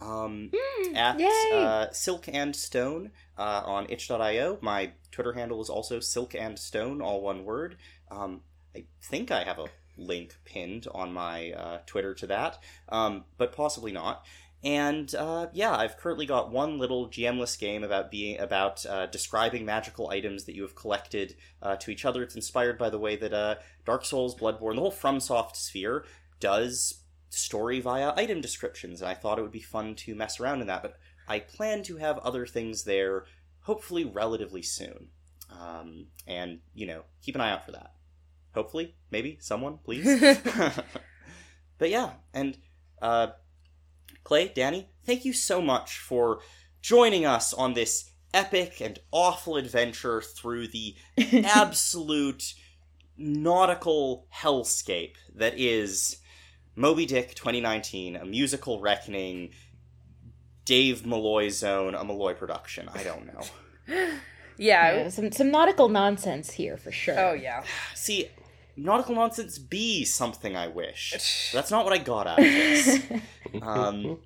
Um, at uh, Silk and Stone uh, on itch.io. My Twitter handle is also Silk and Stone, all one word. Um, I think I have a link pinned on my uh, Twitter to that, um, but possibly not. And uh, yeah, I've currently got one little GMless game about being about uh, describing magical items that you have collected uh, to each other. It's inspired by the way that uh, Dark Souls, Bloodborne, the whole FromSoft sphere does story via item descriptions, and I thought it would be fun to mess around in that. But I plan to have other things there, hopefully relatively soon. Um, and you know, keep an eye out for that. Hopefully, maybe someone, please. but yeah, and uh, Clay, Danny, thank you so much for joining us on this epic and awful adventure through the absolute nautical hellscape that is Moby Dick 2019, a musical reckoning, Dave Malloy zone, a Malloy production. I don't know. yeah. Yeah, some some nautical nonsense here for sure. Oh yeah. See, nautical nonsense be something I wish. That's not what I got out of this. Um,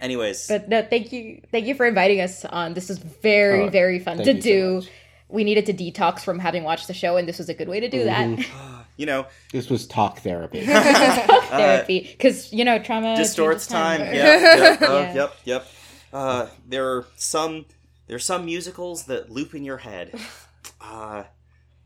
anyways, But no, thank you, thank you for inviting us on. This is very, Oh, very fun to you so do. we needed to detox from having watched the show, and this was a good way to do that. you know, This was talk therapy. talk Therapy, because you know trauma distorts changes time. right? Yep, yep, uh, Yeah. yep, yep. Uh, there are some there are some musicals that loop in your head. Uh,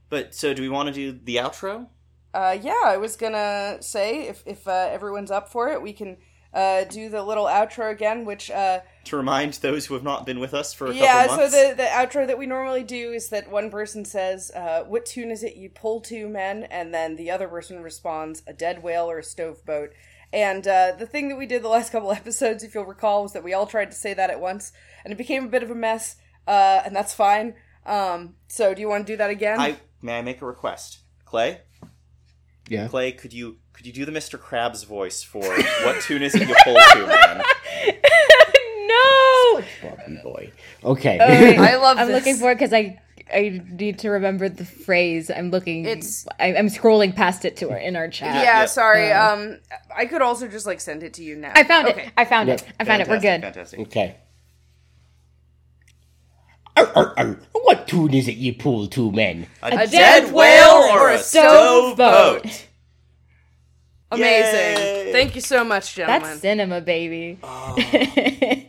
but so do we want to do the outro? Uh, yeah, I was gonna say if if uh, everyone's up for it, we can uh, do the little outro again, which uh, To remind those who have not been with us for a yeah. So the the outro that we normally do is that one person says, uh, "What tune is it you pull to, men?" and then the other person responds, "A dead whale or a stove boat." And uh, the thing that we did the last couple episodes, if you'll recall, was that we all tried to say that at once, and it became a bit of a mess. Uh, and that's fine. Um, so do you want to do that again? I may I make a request, Clay? Yeah. Clay, could you could you do the Mr. Krabs voice for what tune is it you pull to, man? no, Bobby boy. Okay. I love. I'm this. looking for it because I I need to remember the phrase. I'm looking. It's- I, I'm scrolling past it to our in our chat. Yeah, Yep. sorry. Um, I could also just like send it to you now. I found okay. it. I found Yep. it. I found it. We're Fantastic, good. Fantastic. okay. Arr, arr, arr. What tune is it you pull to, men? A, dead whale or a stove boat? Amazing. Yay. Thank you so much, gentlemen. That's cinema, baby. Oh.